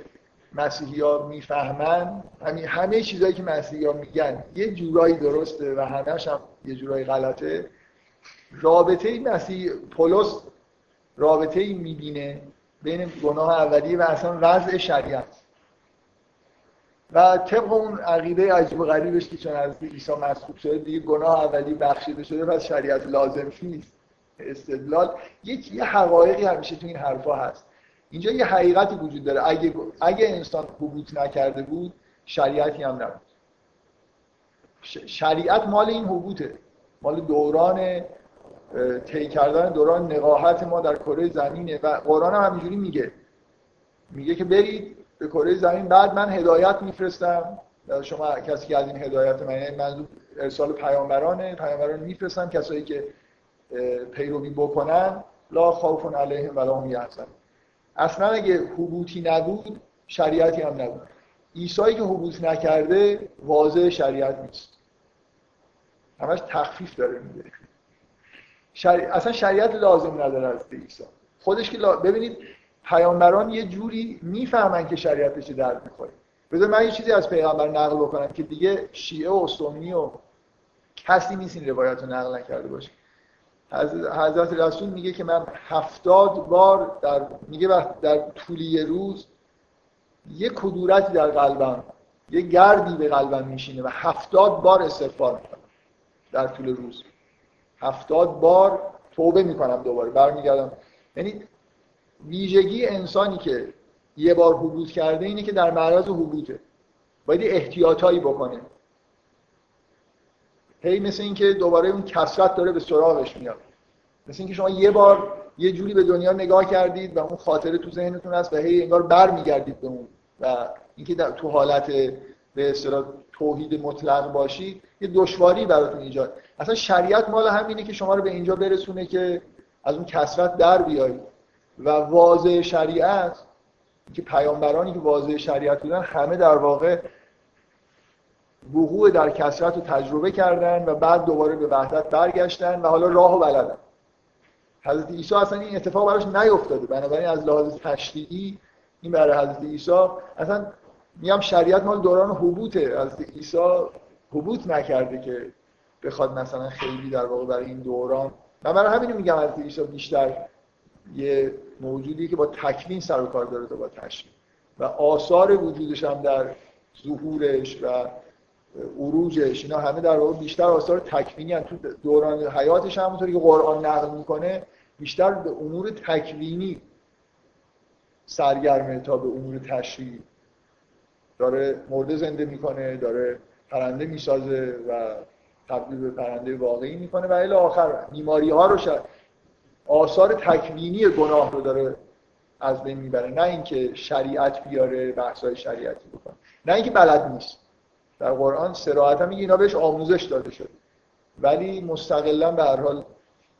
مسیحی ها می‌فهمن همین همه چیزایی که مسیحی ها میگن یه جورایی درسته و همش هم یه جورایی غلطه. رابطه مسیح پولس رابطه ای می‌بینه بین گناه اولیه و اصلا وضع شریعت. و طبق اون عقیده عجیب غریبش که چون از عیسی مسخوب شده دیگه گناه اولی بخشیده شده پس شریعت لازم نیست. استدلال یک یه حقایقی همیشه تو این حرفا هست. اینجا یه حقیقتی وجود داره. اگه اگه انسان حبوط نکرده بود شریعتی هم نبود. شریعت مال این حبوطه مال دوران طی کردن دوران نقاهت ما در کره زمینه و قرآن هم همینجوری میگه. میگه که برید به کره زمین. بعد من هدایت میفرستم. شما کسی که از این هدایت من یعنی منظور ارسال پیامبرانه. پیامبران میفرستم کسایی که پیروی بکنن. لا خوف علیهم ولا هم یحزنون. اصلا اگه حبوطی نبود شریعتی هم نبود. ایسایی که حبوط نکرده واضح شریعت نیست. همش تخفیف داره میده شری... اصلا شریعت لازم نداره از عیسی خودش که ببینید پیامبران یه جوری می‌فهمن که شریعتش درد می‌خوره. بذار من یه چیزی از پیغمبر نقل بکنم که دیگه شیعه و سنی و کسی نیست این روایت رو نقل نکرده باشه. حضرت رسول میگه که من هفتاد بار در میگه در طول یه روز یه کدورتی در قلبم یه گردی به قلبم میشینه و هفتاد بار استغفار می‌کنم در طول روز. هفتاد بار توبه می‌کنم دوباره برمیگردم. یعنی ویژگی انسانی که یه بار حبوط کرده اینه که در معرض حبوطه. باید احتیاطایی بکنه. هی مثل اینکه دوباره اون کسرت داره به سراغش میاد. مثل اینکه شما یه بار یه جوری به دنیا نگاه کردید و اون خاطره تو ذهنتون هست و هی انگار برمیگردید به اون و اینکه تو حالت به اصطلاح توحید مطلق باشید یه دشواری براتون ایجاد. اصلا شریعت مال همینه که شما رو به اینجا برسونه که از اون کسرت در بیایید و واضح شریعت که پیامبرانی که واضح شریعت بودن همه در واقع وقوع در کسرت رو تجربه کردن و بعد دوباره به وحدت برگشتن و حالا راه و بلدن. حضرت عیسی اصلا این اتفاق براش نیفتاده. بنابراین از لحاظ تشریعی این برای حضرت عیسی اصلا میگم شریعت مال دوران حبوطه. حضرت عیسی حبوط نکرده که بخواد مثلا خیلی در واقع برای این دوران من برای همین میگم حضرت عیسی بیشتر یه موجودی که با تکوین سر و کار داره تا با تشریع و آثار وجودش هم در ظهورش و عروجش اینا همه در واقع بیشتر آثار تکوینی هم تو دوران حیاتش همونطوری که قرآن نقل می‌کنه بیشتر به امور تکوینی سرگرمه تا به امور تشریعی داره مرده زنده می‌کنه داره پرنده می‌سازه و تبدیل به پرنده واقعی می‌کنه. و الی آخر بیماری ها رو شد آثار تکوینی گناه رو داره از بین می‌بره. نه اینکه شریعت بیاره بحثای شریعتی بکنه. نه اینکه بلد نیست. در قرآن هم میگه اینا بهش آموزش داده شده. ولی مستقلا به هر حال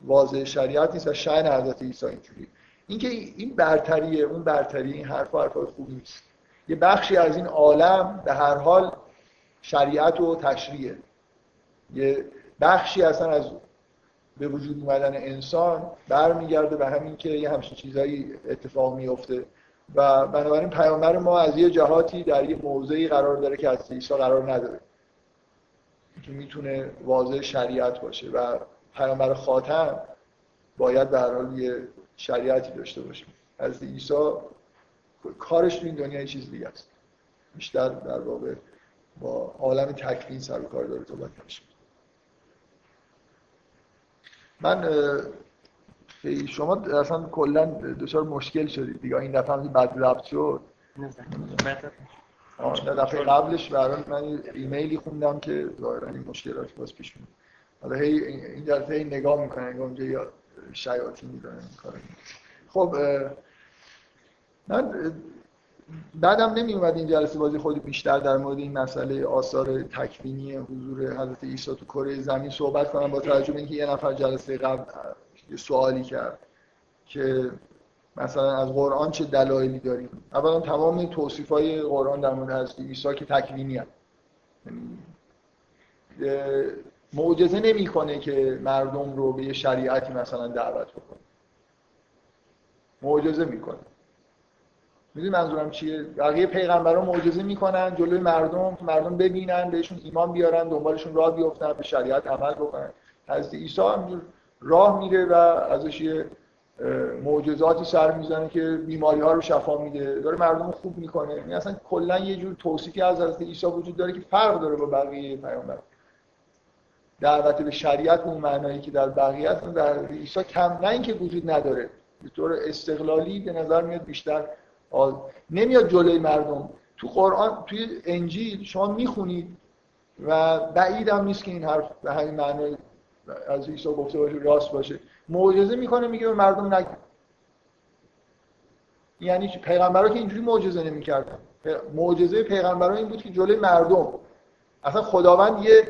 واضح شریعت نیست و شأن حضرت عیسی اینجوری اینکه این برتریه اون برتری این حرف و حرفای خوبی نیست. یه بخشی از این عالم به هر حال شریعت و تشریعه. یه بخشی اصلا از به وجود اومدن انسان برمیگرده به همین که یه همچین چیزهایی اتفاق میفته و بنابراین پیامبر ما از یه جهاتی در یه موضعی قرار داره که از عیسی قرار نداره. که می‌تونه واضح شریعت باشه و پیامبر خاتم باید به هر حال یه شریعتی داشته باشه. از عیسی کارش تو این دنیا چیز دیگه است. بیشتر در واقع با عالم تکوین سر و کار داره تو باید من شما اصلا کلا دچار مشکل شدید. دیگه این دفعه هم بد ربط شد. نه دفعه قبلش برای من ایمیلی خوندم که ظاهرا این مشکلات باز پیش میاد حالا هی این دفعه نگاه می‌کنن انگار اونجا یا شیاطینی دارن این کارو خب من بعدم نمی اومد این جلسه بازی خودی بیشتر در مورد این مسئله آثار تکوینی حضور حضرت عیسی تو کره زمین صحبت کنم با توجه به اینکه یه نفر جلسه قبل سوالی کرد که مثلا از قرآن چه دلایلی داریم؟ اولا تمام توصیف های قرآن در مورد حضرت عیسی که تکوینی هست. معجزه نمی‌کنه که مردم رو به یه شریعتی مثلا دعوت بکنه. معجزه می‌کنه. می‌دونی منظورم چیه؟ بقیه پیغمبران معجزه می‌کنن جلوی مردم مردم ببینن بهشون ایمان بیارن دنبالشون راه بیفتن به شریعت عمل بکنن. حضرت عیسی همینجور راه میره و ازش یه معجزاتی سر می‌زنه که بیماری ها رو شفا میده. داره مردم خوب می‌کنه. این یعنی اصلا کلا یه جور توصیفی از حضرت عیسی وجود داره که فرق داره با بقیه پیامبر. دعوت به شریعت اون معنایی که در بقیه در عیسی کم نه اینکه وجود نداره. به طور استقلالی به نظر میاد بیشتر نمیاد جلوی مردم. تو قرآن توی انجیل شما می‌خونید و بعید هم نیست که این حرف به همین معنی از عیسی گفته باشه راست باشه. معجزه می‌کنه میگه به مردم نگو یعنی پیغمبرا که اینجوری معجزه نمی‌کردن. معجزه پیغمبرا این بود که جلوی مردم. اصلا خداوند یه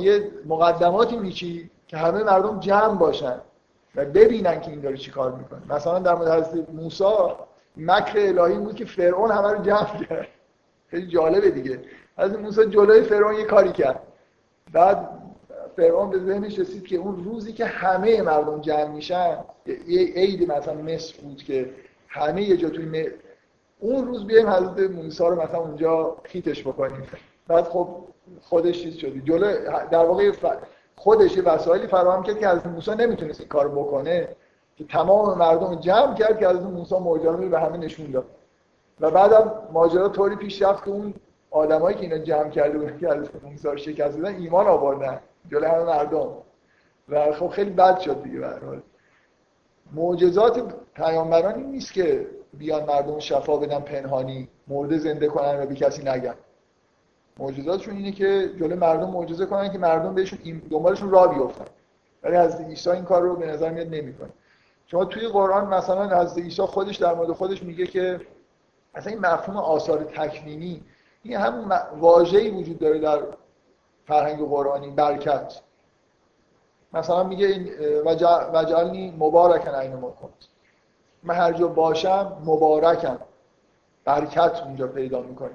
یه مقدماتی میچی که همه مردم جمع باشن. و ببینن که این داره چی کار می‌کنه. مثلا در مورد حضرت موسی مکر الهی بود که فرعون همه رو جمع کرد. خیلی جالبه دیگه. حضرت موسی جلوی فرعون یه کاری کرد. بعد فرعون به ذهنش رسید که اون روزی که همه مردم جمع میشن یه عید مثلا مصر بود که همه یه جا توی اون روز بیایم حضرت موسی رو مثلا اونجا خیتش بکنیم. بعد خب خودش چیز شدی جلو در واقع خودش یه وسایلی فراهم کرد که از موسی نمی‌تونست این کار بکنه. که تمام مردم جمع کرد که از موسی ماجرا رو به همه نشون داد. و بعدم ماجرا طوری پیش رفت که اون آدمایی که اینا جمع کرده بودن که از موسی شکست دادن ایمان آوردن جلوی همه مردم. و خب خیلی بد شد دیگه به معجزات پیامبران این نیست که بیان مردم شفا بدن پنهانی مرده زنده کنن و بی کسی نگن. معجزاتشون اینه که جلوی مردم معجزه کنن که مردم بهشون دنبالشون راه بیفتن. ولی از عیسی این کار رو به نظر میاد نمی‌کنه. شما توی قرآن مثلا از عیسی خودش در مورد خودش میگه که اصلا این مفهوم آثار تکوینی این همون واژه‌ای وجود داره در فرهنگ قرآنی برکت. مثلا میگه این وجعلنی مبارکن عین ما من هر جا باشم مبارکم. برکت اونجا پیدا می‌کنه.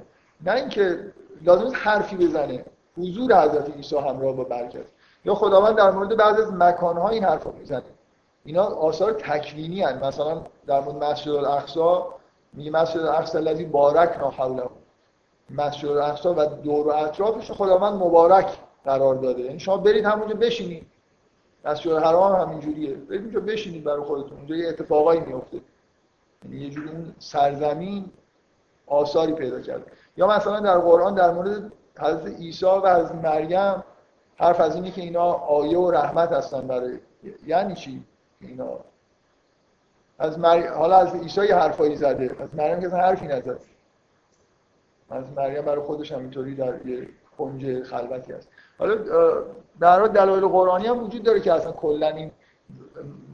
نه اینکه لازم حرفی بزنه. حضور حضرت عیسی همراه با برکت. یا خداوند در مورد بعضی از مکانها این حرف می‌زنه. اینا آثار تکوینی هست مثلا در مورد مسجد الاقصا میگه مسجد الاقصا الذی بارک حوله. مسجد الاقصا و دور و اطرافش خداوند مبارک قرار داده. یعنی شما برید همونجا بشینید. مسجد الحرام هم همینجوریه. برید اونجا بشینید برای خودتون. اونجا یه اتفاقایی میفته یعنی یه جوری اون سرزمین آثاری پیدا کرده. یا مثلا در قرآن در مورد حضرت عیسی و حضرت مریم حرف از اینه که اینا آیه و رحمت هستن برای یعنی چی اینا؟ از مر... حالا از عیسی یه حرفایی زده. از مریم که حرفی نزد. از مریم برای خودش هم اینطوری در یه کنج خلوتی هست. حالا در دلایل قرآنی هم وجود داره که اصلا کلا این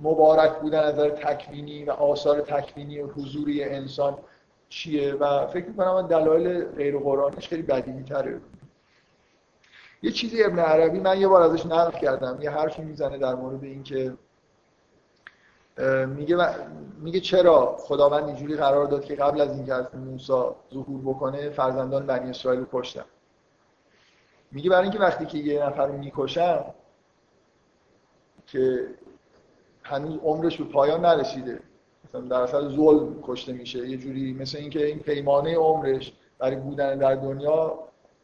مبارک بودن از نظر تکوینی و آثار تکوینی و حضوری انسان چیه و فکر می‌کنم دلایل غیر قرآنیش خیلی بدیهی تره. یه چیزی ابن عربی من یه بار ازش نقل کردم. یه حرفی می‌زنه در مورد اینکه میگه میگه چرا خداوند اینجوری قرار داد که قبل از اینکه از موسی ظهور بکنه فرزندان بنی اسرائیل رو کشتن. میگه برای اینکه وقتی که یه نفر رو می‌کشن که هنوز عمرش به پایان نرسیده. در اصل ظلم کشته میشه. یه جوری مثل اینکه این پیمانه عمرش برای بودن در دنیا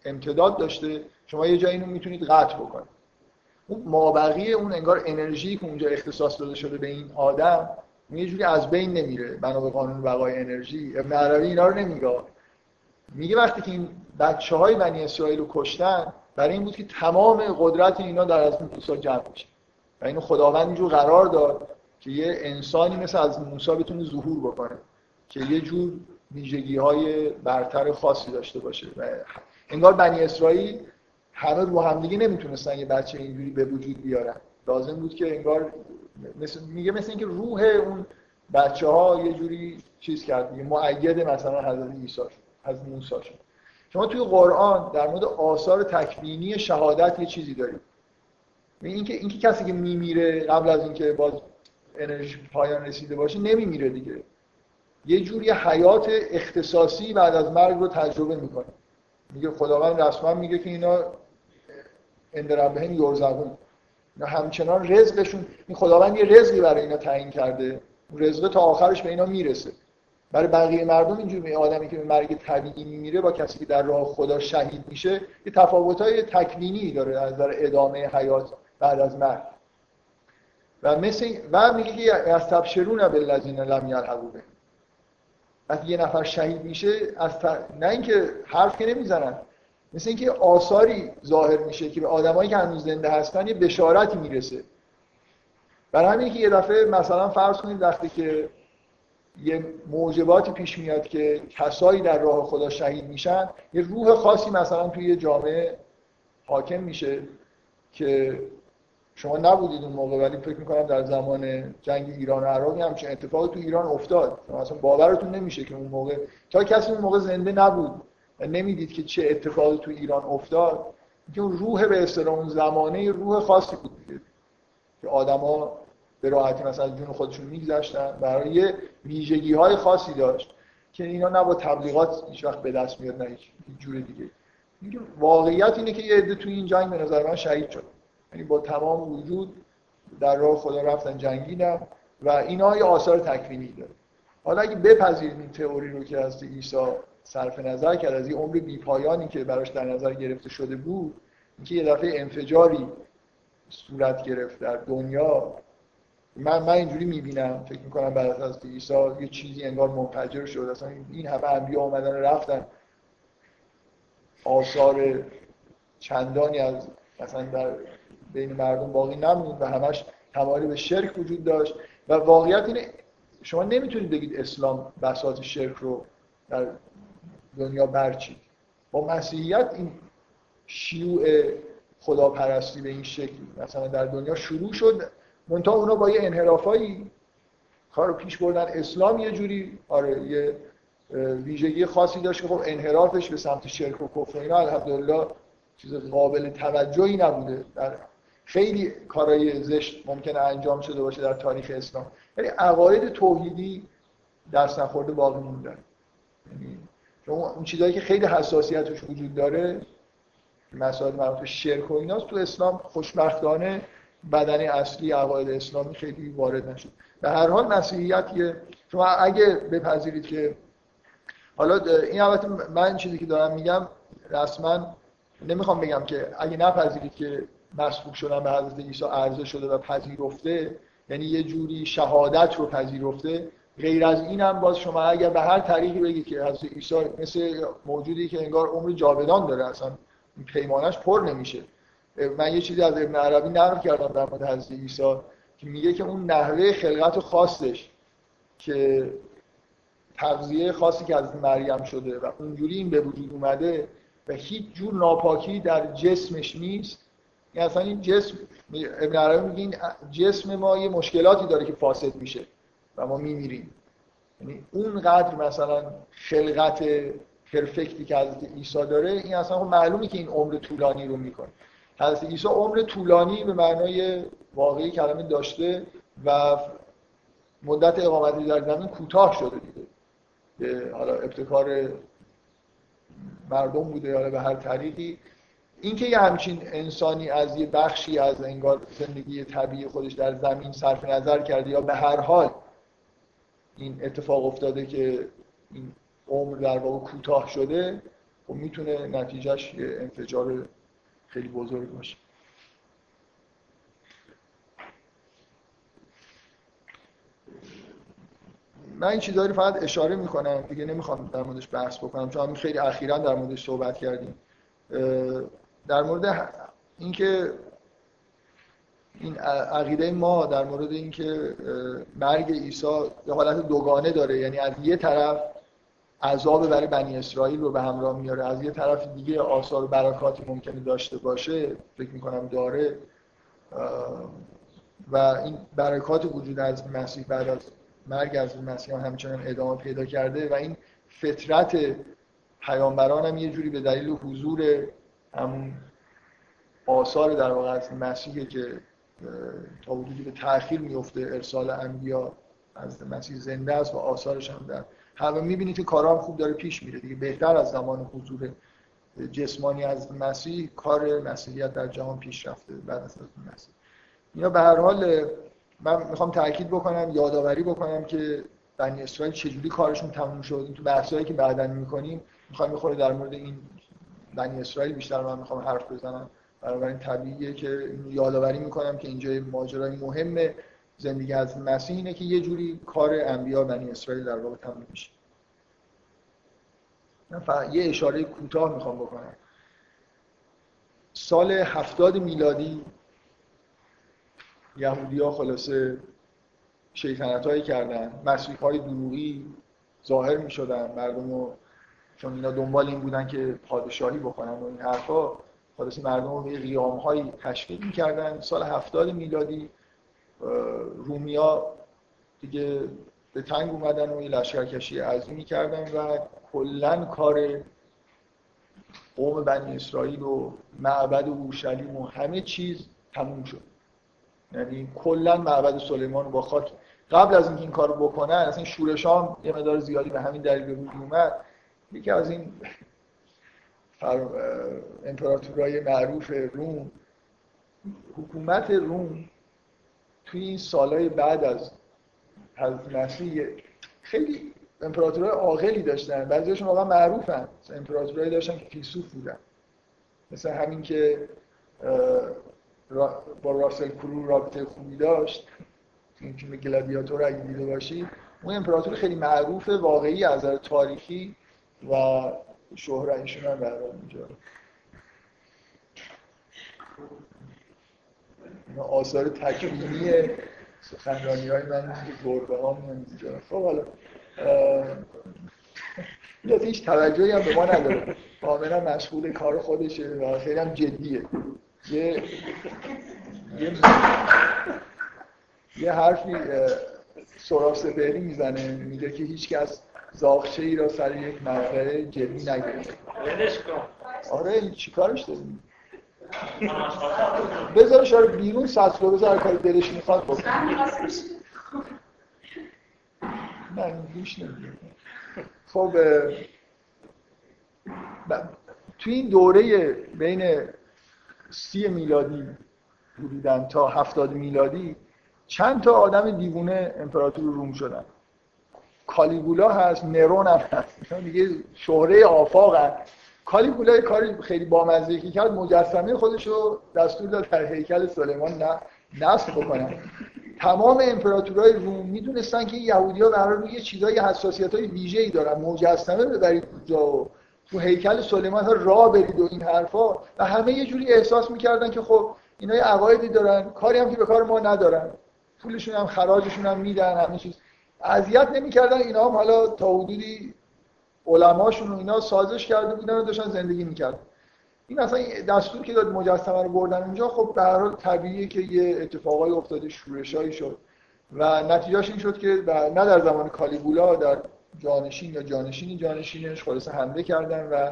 امتداد داشته. شما یه جایی اینو می‌تونید قطع بکنید. اون مابقی اون انگار انرژی که اونجا اختصاص داده شده به این آدم یه جوری از بین نمیره. بنا به قانون بقای انرژی. ابن عربی اینا رو نمیگه. میگه وقتی که این بچه های بنی اسرائیل رو کشتن برای این بود که تمام قدرت اینا در از موسی جمع بشه و اینو خداوند اینجور قرار داد. که یه انسانی مثل از موسی بتونه ظهور بکنه که یه جور ویژگی های برتر خاصی داشته باشه. و انگار بنی اسرائیل همه رو همدیگه نمی‌تونستن یه بچه اینجوری به وجود بیارن. لازم بود که انگار مثل میگه مثل اینکه روح اون بچه ها یه جوری چیز کرد. دیگه معید مثلا حضرت عیسی از موسی شد. شما توی قرآن در مورد آثار تکوینی شهادت یه چیزی دارید. اینکه اینکه کسی که میمیره قبل از اینکه باز انرژی پایان رسیده باشه نمیمیره دیگه. یه جوری حیات اختصاصی بعد از مرگ رو تجربه می‌کنه. میگه خداوند رسما میگه که اینا اند ربهم اینا همچنان رزقشون این خداوند یه رزقی برای اینا تعیین کرده. اون رزق تا آخرش به اینا می‌رسه. برای بقیه مردم اینجوری آدمی که به مرگ طبیعی میمیره با کسی که در راه خدا شهید میشه یه تفاوت‌های تکوینی داره از نظر ادامه حیات بعد از مرگ. و مثل و میگه که از تبشرون بالذین لم یلحقوا وقتی یه نفر شهید میشه از نه اینکه حرف که نمی‌زنن مثل اینکه آثاری ظاهر میشه که به آدمایی که هنوز زنده هستن یه بشارتی می‌رسه. برای همین که یه دفعه مثلا فرض کنید وقتی که یه موجباتی پیش میاد که کسایی در راه خدا شهید میشن یه روح خاصی مثلا توی یه جامعه حاکم میشه که شما نبودید اون موقع ولی فکر می‌کنم در زمان جنگ ایران و عراق همچین اتفاقی تو ایران افتاد. اصلا باورتون نمیشه که اون موقع تا کسی اون موقع زنده نبود نمی‌دید که چه اتفاقی تو ایران افتاد. که اون روح به اصطلاح اون زمانه روح خاصی بود که آدما به راحتی مثلا جون خودشون میگذشتن. برای یه خاصی داشت که اینا نه با تبلیغات هیچ وقت به دست میاد نه هیچ جور دیگه. واقعیت اینه که یه عده توی این جنگ به نظر من شهید شد. یعنی با تمام وجود در راه خدا رفتن جنگیدن و اینا یه آثار تکوینی داره. حالا اگه بپذیریم این تئوری رو که از عیسی صرف نظر کرد از این عمر بیپایانی که براش در نظر گرفته شده بود اینکه یه دفعه انفجاری صورت گرفت در دنیا من من اینجوری می‌بینم. فکر می‌کنم بعد از عیسی یه چیزی انگار منفجر شد. اصلا این همه انبیا اومدن رفتن. آثار چندانی از مثلا در بین مردم باقی نموند و همش تمایل به شرک وجود داشت. و واقعیت اینه شما نمی‌تونید بگید اسلام بساط شرک رو در دنیا برچید. با مسیحیت این شیوع خداپرستی به این شکل مثلا در دنیا شروع شد. منتها اونا با یه انحرافایی کار رو پیش بردن. اسلام یه جوری آره یه ویژگی خاصی داشت که خب انحرافش به سمت شرک و کفر اینا الحمدلله چیز قابل توجهی نبوده. در خیلی کارهای زشت ممکنه انجام شده باشه در تاریخ اسلام. یعنی عقاید توحیدی دست نخورده باقی موندن یعنی اون چیزهایی که خیلی حساسیتش وجود داره مسائل مربوط به شرک و ایناست تو اسلام خوشبختانه بدن اصلی عقاید اسلامی خیلی وارد نشد. به هر حال مسیحیت شما اگه بپذیرید که حالا این البته من چیزی که دارم میگم رسما نمی‌خوام بگم که اگه نپذیرید که مسبوق شدن به حضرت عیسی عرضه شده و پذیرفته یعنی یه جوری شهادت رو پذیرفته. غیر از این هم باز شما اگر به هر طریقی بگید که حضرت عیسی مثل موجودی که انگار عمر جاودان داره اصلا پیمانش پر نمیشه. من یه چیزی از ابن عربی نقل کردم در مورد حضرت عیسی که میگه که اون نحوه خلقت خاصش که تغذیه خاصی که از مریم شده و اونجوری این به وجود اومده و هیچ جور ناپاکی در جسمش نیست یعنی اصلا این جسم ابن عربی میگه این جسم ما یه مشکلاتی داره که فاسد میشه و ما میمیریم. یعنی اونقدر مثلا خلقت پرفکتی که حضرت عیسی داره این اصلا خب معلومه که این عمر طولانی رو می‌کنه. حضرت عیسی عمر طولانی به معنای واقعی کلمه داشته و مدت اقامتی در زمین کوتاه شده دیگه. که حالا ابتکار مردم بوده یا به هر طریقی. اینکه یه همچین انسانی از یه بخشی از انگار زندگی طبیعی خودش در زمین صرف نظر کرده یا به هر حال این اتفاق افتاده که این عمر در واقع کوتاه شده خب می‌تونه نتیجهش یه انفجار خیلی بزرگ باشه. من این چیزایی فقط اشاره می‌کنم دیگه نمی‌خوام در موردش بحث بکنم چون همین خیلی اخیرا در موردش صحبت کردیم. در مورد اینکه این عقیده ما در مورد اینکه مرگ عیسی یه حالت دوگانه داره. یعنی از یه طرف عذاب برای بنی اسرائیل رو به همراه میاره از یه طرف دیگه آثار و برکاتی ممکنه داشته باشه فکر می‌کنم داره. و این برکات وجود از مسیح بعد از مرگ از مسیح همچنان ادامه پیدا کرده و این فطرت پیامبران هم یه جوری به دلیل حضور همون آثار در واقع از مسیحه که تا وجودی به تأخیر میفته ارسال انبیا از مسیح زنده است و آثارش هم در همه می‌بینید که کارام خوب داره پیش میره دیگه. بهتر از زمان حضور جسمانی از مسیح کار مسیحیت در جهان پیش رفته بعد از مسیح. اینا به هر حال من می‌خوام تاکید بکنم یادآوری بکنم که بنی اسرائیل چجوری کارشون تموم شد. تو بحثایی که بعدا می‌کنیم می‌خوام می‌خوره در مورد این بنی اسرائیل بیشتر من می‌خوام حرف بزنم. بنابراین طبیعیه که یادآوری می‌کنم که اینجا ماجرای مهم زندگی از مسیح اینه که یه جوری کار انبیا بنی اسرائیل در واقع تموم میشه. من یه اشاره کوتاه می‌خوام بکنم. سال هفتاد میلادی یهودی ها خلاصه شیطنت هایی کردن مسیح های دروغی ظاهر می مردم رو چون اینا دنبال این بودن که پادشاهی بکنن و این حرفا خلاص مردم رو به قیام هایی تشکیل می‌کردن. سال هفتاد میلادی رومیا دیگه به تنگ اومدن و لشکرکشی عظیمی کردن و کلا کار قوم بنی اسرائیل و معبد اورشلیم و همه چیز تموم شد. یعنی کلا معبد سلیمان با خاک. قبل از اینکه این کارو بکنن اصلا شورش هم یه مقدار زیادی به همین دلیل به وجود اومد. یکی از این امپراتورای معروف روم حکومت روم توی این سالهای بعد از حضرت مسیح خیلی امپراتورای عاقلی داشتن. بعضیشون واقعا معروفن. امپراتورایی داشتن که فیلسوف بودن. مثل همین که با راسل کرو رابطه خوبی داشت. این فیلم گلادیاتور اگه دیده باشید اون امپراتور خیلی معروف واقعی از تاریخی و شهرتشون هم برای اینجا. آثار تکوینی سخنرانی های من که گربه ها اینجا. خب حالا این هیچ توجهی هم به ما نداره. کاملا مشغول کار خودشه و خیلی هم جدیه. یه یه, یه حرفی سراف سپهری می‌زنه. میگه که هیچ کس زاخچه ای را سر یک مقبره جدی نگرفت. آره این چیکارش داریم؟ بذارش آره بیرون سطح رو بذار کاری دلش می‌خواد بکن. نه گوش خب توی این دوره بین سی میلادی بودیدن تا هفتاد میلادی چند تا آدم دیوونه امپراتور روم شدن. کالیگولا هست نرون هم هست. دیگه شهره آفاق هست. کالیگولا کاری خیلی بامزه که کرد مجسمه خودش رو دستور داد در هیکل سلیمان نصب بکنن. تمام امپراتورهای روم می‌دونستن که یهودی ها قرار یه چیزای حساسیت های ویژه ای دارن. مجسمه ببرید اونجا و تو هیکل سلیمان ها راه برید و این حرفا. و همه یه جوری احساس می‌کردن که خب اینا یه عقایدی دارن. کاری هم که به کار ما ندارن. پولشون هم خراجشون هم میدن همه چیز. اذیت نمی‌کردن. اینا هم حالا تا حدودی علماشون و اینا سازش کرده بودن و داشتن زندگی می‌کردن. این اصلا دستور که داد مجسمه رو بردن اونجا خب به هر حال طبیعیه که یه اتفاقای افتاده شورشایی شد. و نتیجهش این شد که نه در زمان کالیگولا در جانشین یا جانشین جانشینش خلاص حمله کردن و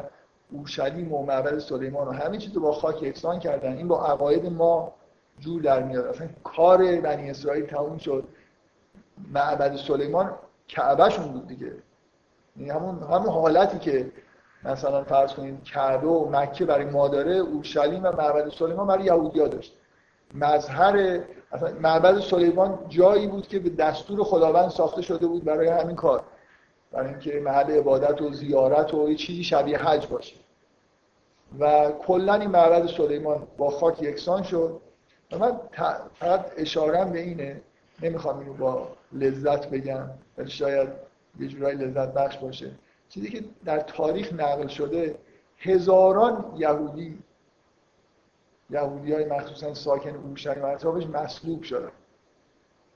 اورشلیم و معبد سلیمان و همه چیز رو با خاک یکسان کردن. این با عقاید ما جور در میاد. اصلا کار بنی اسرائیل تموم شد. معبد سلیمان کعبهشون بود دیگه. یعنی همون همون حالتی که مثلا فرض کنید کعبه و مکه برای ما داره اورشلیم و معبد سلیمان برای یهودیا داشت. مظهر معبد سلیمان جایی بود که به دستور خداوند ساخته شده بود برای همین کار. برای اینکه محل عبادت و زیارت و یه چیزی شبیه حج باشه. و کلا این معبد سلیمان با خاک یکسان شد. و من فقط اشارم به اینه. نمی‌خوام اینو با لذت بگم. ولی شاید یه جورایی لذت بخش باشه. چیزی که در تاریخ نقل شده هزاران یهودی یهودی های مخصوصا ساکن اورشلیم و اطرافش مسلوب شدن.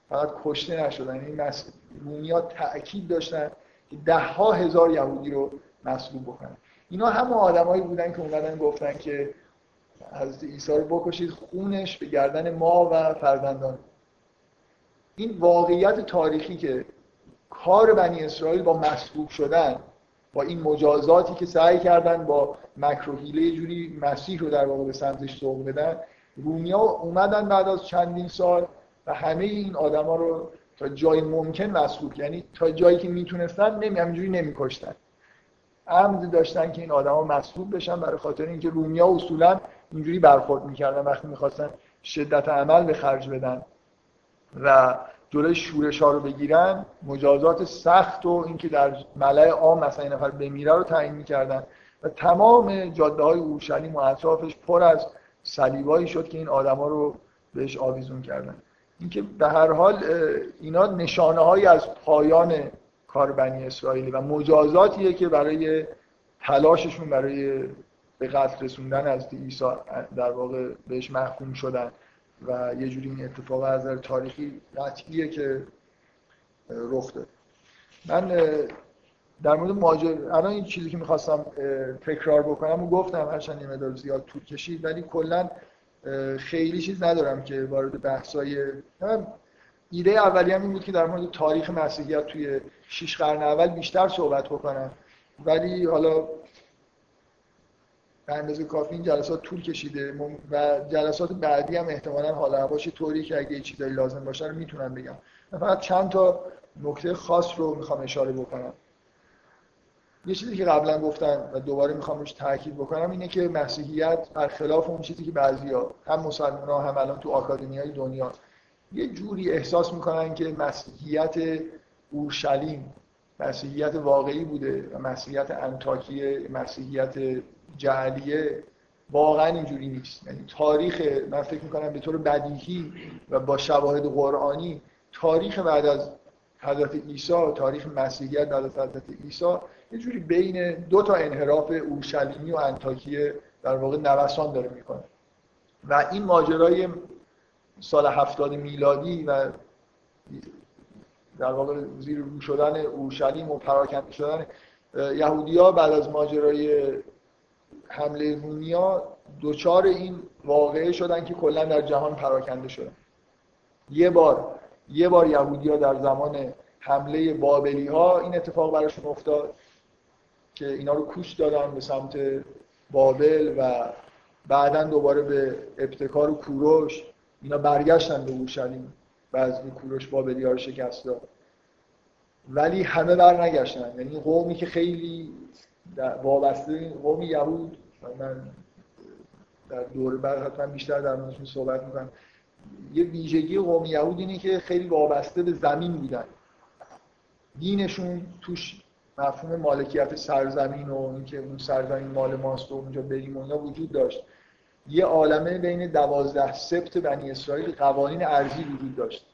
فقط کشته نشدن. این رومی ها تأکید داشتن که ده ها هزار یهودی رو مسلوب بکنن. اینا همه آدمایی بودن که اومدن گفتن که حضرت عیسی رو بکشید خونش به گردن ما و فرزندان. این واقعیت تاریخی که کار بنی اسرائیل با مسلوب شدن با این مجازاتی که سعی کردن با مکروهیله جوری مسیح رو در واقع به سمتش سوق بدن رومیا اومدن بعد از چندین سال و همه این آدما رو تا جای ممکن مسلوب یعنی تا جایی که می‌تونستن نمی همینجوری نمیکشتن. عمد داشتن که این آدما مسلوب بشن برای خاطر اینکه رومیا اصولا اینجوری برخورد می‌کردن وقتی می‌خواستن شدت عمل به خرج بدن. و جلوی شورش ها رو بگیرن مجازات سخت و اینکه در ملع عام مثلا این نفر بمیره رو تعیین می‌کردن. و تمام جاده های اورشلیم و اطرافش پر از صلیبایی شد که این آدما رو بهش آویزون کردن. اینکه به هر حال اینا نشانه های از پایان کار بنی اسرائیلی و مجازاتیه که برای تلاششون برای به قتل رسوندن از عیسی در واقع بهش محکوم شدن. و یه جوری این اتفاق از نظر تاریخی قطعیه که رخ داد من در مورد ماجر الان این چیزی که می‌خواستم تکرار بکنم و گفتم هرچند یه مدار زیاد طول کشید ولی کلا خیلی چیز ندارم که وارد بحثای ایده اولی هم این بود که در مورد تاریخ مسیحیت توی شیش قرن اول بیشتر صحبت بکنم. ولی حالا به اندازه کافی این جلسات طول کشیده. و جلسات بعدی هم احتمالا حالا هواش طوری که اگه چیزایی لازم باشه رو می‌تونم بگم. فقط چند تا نکته خاص رو می‌خوام اشاره بکنم. یه چیزی که قبلا گفتم و دوباره می‌خوام روش تاکید بکنم اینه که مسیحیت برخلاف اون چیزی که بعضیا هم مسلمان ها هم الان تو آکادمی های دنیا یه جوری احساس می‌کنن که مسیحیت اورشلیم مسیحیت واقعی بوده و مسیحیت انتاکیه مسیحیت جعلیه واقعا اینجوری نیست. یعنی تاریخ من فکر می‌کنم به طور بدیهی و با شواهد قرآنی تاریخ بعد از حضرت عیسی تاریخ مسیحیت بعد از حضرت عیسی یه جوری بین دو تا انحراف اورشلیمی و انتاکیه در واقع نوسان داره می‌کنه. و این ماجرای سال هفتاد میلادی و در واقع زیر رو شدن اورشلیم و پراکنده شدن یهودیا بعد از ماجرای حمله رومیا دوچار این واقعه شدن که کلا در جهان پراکنده شدن یه بار یه بار یهودیا در زمان حمله بابلی ها این اتفاق براشون افتاد که اینا رو کوش دادن به سمت بابل و بعدا دوباره به ابتکار و کوروش. اینا برگشتن به اورشلیم بعضی کوروش بابلی ها رو شکست داد. ولی همه بر نگشتن یعنی قومی که خیلی وابسته قوم یهود من در دوره بعد حتما بیشتر در موردشون صحبت می‌کنم. یه ویژگی قوم یهود اینه که خیلی وابسته به زمین بودن. دینشون توش مفهوم مالکیت سرزمین و اینکه اون سرزمین مال ماست و اونجا بریم و اینا وجود داشت. یه عالمه بین دوازده سبت بنی اسرائیل قوانین ارزی وجود داشت.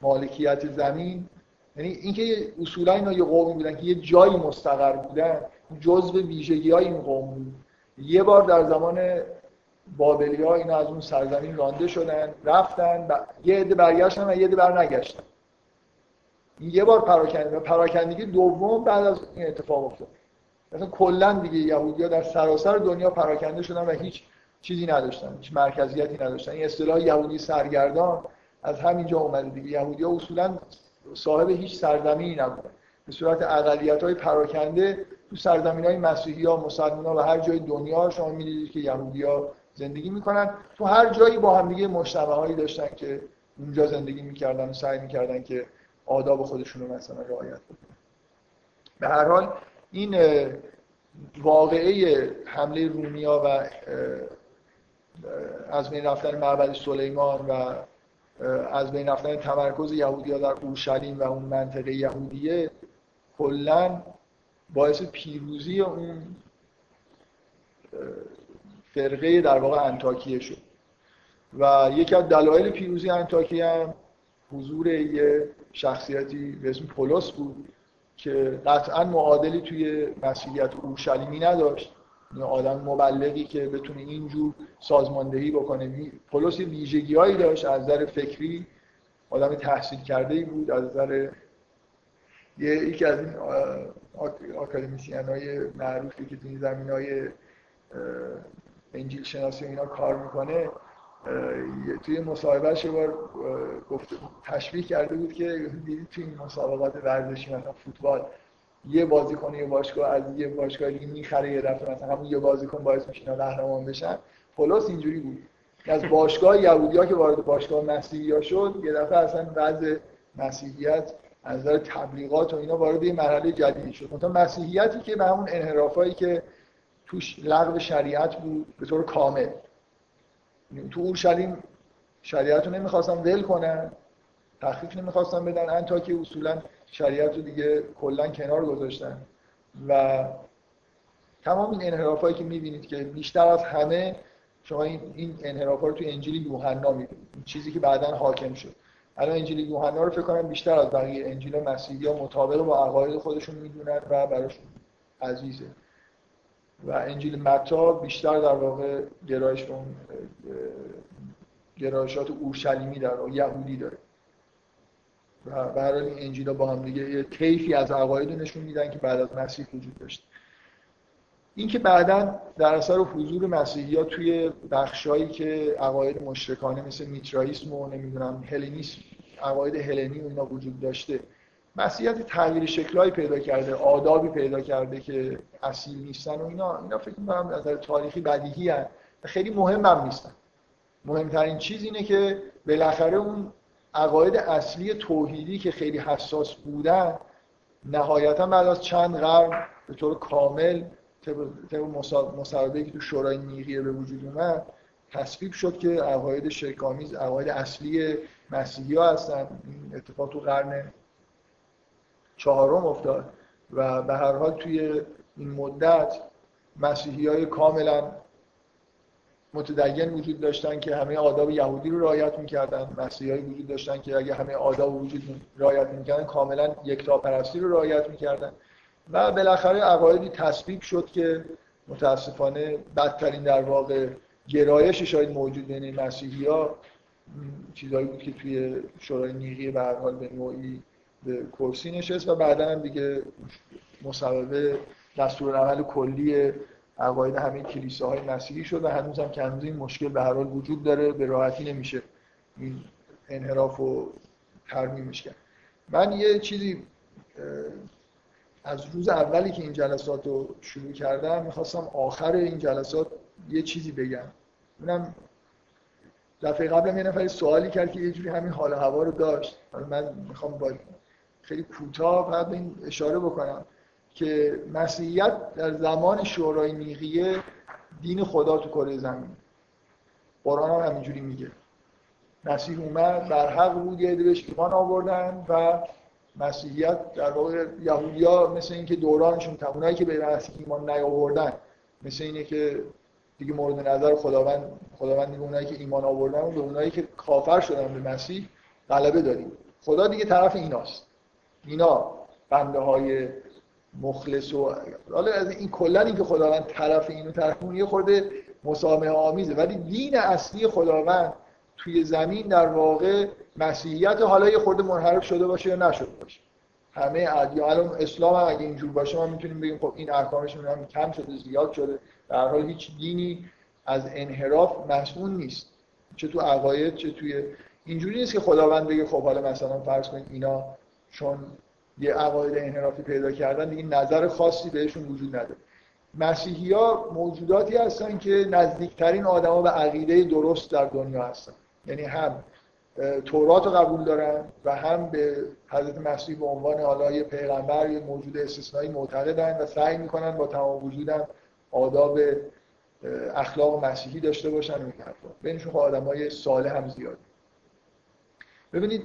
مالکیت زمین یعنی اینکه اصولا اینا یه قومی بودن که یه جایی مستقر بودن جزء ویژگی های این قوم بود. یه بار در زمان بابلی ها اینا از اون سرزمین رانده شدن رفتن یه عده برگشتن و یه عده برنگشتن. یه بار پراکنده پراکندگی دوم بعد از این اتفاق افتاد. مثلا کلا دیگه یهودی‌ها در سراسر دنیا پراکنده شدن و هیچ چیزی نداشتن هیچ مرکزیتی نداشتن. این اصطلاح یهودی سرگردان از همینجا اومده دیگه. یهودی‌ها اصولا صاحب هیچ سرزمینی نبودن به صورت اقلیت های پراکنده تو سرزمین های مسیحی ها مسلمان ها و هر جای دنیا شما می‌دیدید که یهودی ها زندگی می‌کنن. تو هر جایی با هم دیگه مجتمع هایی داشتن که اونجا زندگی می‌کردن و سعی می‌کردن که آداب خودشون رو مثلا رعایت بکنن. به هر حال این واقعه حمله رومیا و از بین رفتن معبد سلیمان و از بین رفتن تمرکز یهودی در اورشلیم و اون منطقه یهودیه کلا باعث پیروزی اون فرقه در واقع انتاکیه شد. و یکی از دلایل پیروزی انتاکیه هم حضور یه شخصیتی به اسم پولس بود که قطعا معادلی توی مسیحیت اورشلیمی نداشت. آدم مبلغی که بتونه اینجور سازماندهی بکنه. پولس یه ویژگی هایی داشت. از نظر فکری آدم تحصیل کرده ای بود. از نظر یکی از این آکادمیسیان های معروفی که توی زمین های انجیل شناسی اینا کار می‌کنه توی مصاحبهش بار گفته تشبیه کرده بود که دیدید توی این مسابقات ورزشی مثلا فوتبال یه بازیکن یه باشگاه از یه باشگاه دیگه می‌خره یه دفعه مثلا همون یه بازیکن باعث میشه اینا قهرمان بشن. پولس اینجوری بود. از باشگاه یهودیا که وارد باشگاه مسیحی شد یه دفعه اصلا وضع مسیحیت از نظر تبلیغات و اینا وارد یه مرحله جدیدی شد. مثلا مسیحیتی که به همون انحرافایی که توش لغو شریعت بود به طور کامل. تو اورشلیم شریعت رو نمی‌خواستن ول کنن تخفیف نمی‌خواستن بدن انتاکی اصولا شریعت رو دیگه کلا کنار گذاشتن. و تمام این انحرافایی که می‌بینید که بیشتر از همه شما این, این انحراف ها رو تو انجیل یوحنا می‌بینید. چیزی که بعدا حاکم شد. الان انجیل یوحنا رو فکر کنم بیشتر از بقیه انجیل مسیحی ها مطابق با عقاید خودشون می‌دونن و براشون عزیزه. و انجیل متا بیشتر در واقع گرایش اون گرایشات اورشلیمی داره و یهودی داره. و این انجیلا با هم دیگه یه طیفی از عقاید نشون میدن که بعد از مسیح وجود داشت. این که بعدا در اثر حضور مسیحی ها توی بخشایی که عقاید مشرکانه مثل میترائیسم و نمی‌دونم هلنیسم عقاید هلنی و اینا وجود داشته مسیحیت تغییر شکلهایی پیدا کرده آدابی پیدا کرده که اصیل نیستن و اینا اینا فکر می‌کنم از نظر تاریخی بدیهی هست خیلی مهم هم نیستن. مهمترین چیز اینه که بالاخره اون عقاید اصلی توحیدی که خیلی حساس بودن نهایتا بعد از چند قرن به طور کامل طبق مصاحبه که تو شورای نیقیه به وجود اومد تصویب شد که عقاید شرکامیز عقاید اصلی مسیحی ها هستن. این اتفاق تو قرن چهارم افتاد و به هر حال توی این مدت مسیحی های کاملا متدین وجود داشتن که همه آداب یهودی رو رعایت می‌کردن مسیحی وجود داشتن که اگه همه آداب وجود رعایت می‌کردن کاملا یکتاپرستی رو رعایت می‌کردن. و بالاخره عقایدی تصویب شد که متاسفانه بدترین در واقع گرایش شاید موجود بین مسیحی ها چیزهایی بود که توی شورای نیقی به هر حال به نوعی به کرسی نشست و بعدا هم دیگه مصوبه دستور عمل کلی عقاید همه کلیساهای مسیحی شد و هنوز هم که هنوز این مشکل به هر حال وجود داره به راحتی نمیشه این انحراف رو ترمیمش کرد. من یه چیزی از روز اولی که این جلسات رو شروع کردم می‌خواستم آخر این جلسات یه چیزی بگم. اونم دفعه قبلم یه نفری سوالی کرد که یه جوری همین حال هوا رو داشت. من می‌خوام با خیلی کوتاه فقط این اشاره بکنم. که مسیحیت در زمان شورای نیقیه دین خدا تو کره زمین. قرآن هم همینجوری میگه. مسیح اومد در حق بود یه بهش ایمان آوردن و مسیحیت در واقع یهودیا مثل اینکه دورانشون اونایی که به مسیح ایمان نیاوردن مثل اینه که دیگه مورد نظر خداوند خداوند دیگه اونایی که ایمان آوردن و به اونایی که کافر شدن به مسیح غلبه داریم. خدا دیگه طرف ایناست. اینا بنده های مخلص و حالا از این کلا این که خداوند طرف اینو طرف اون یه خورده مسامحه آمیزه. ولی دین اصلی خداوند توی زمین در واقع مسیحیت حالا یه خورده منحرف شده باشه یا نشده باشه. همه ادیان اسلام هم اگه اینجور باشه ما می‌تونیم بگیم خب این احکامش هم کم شده زیاد شده. در حال هیچ دینی از انحراف مسئول نیست. چه تو عقاید چه توی اینجوری نیست که خداوند بگه خب حالا مثلا فرض کنید اینا چون یه عقاید انحرافی پیدا کردن دیگه نظر خاصی بهشون وجود نداره. مسیحی ها موجوداتی هستن که نزدیکترین آدما به عقیده درست در دنیا هستن. یعنی هم تورات رو قبول دارن و هم به حضرت مسیح به عنوان حالا یه پیغمبر یه موجود استثنایی معتقدن و سعی می‌کنن با تمام وجودم آداب اخلاق مسیحی داشته باشن و این حرفا. بینشون خب آدمای صالح هم زیاد. ببینید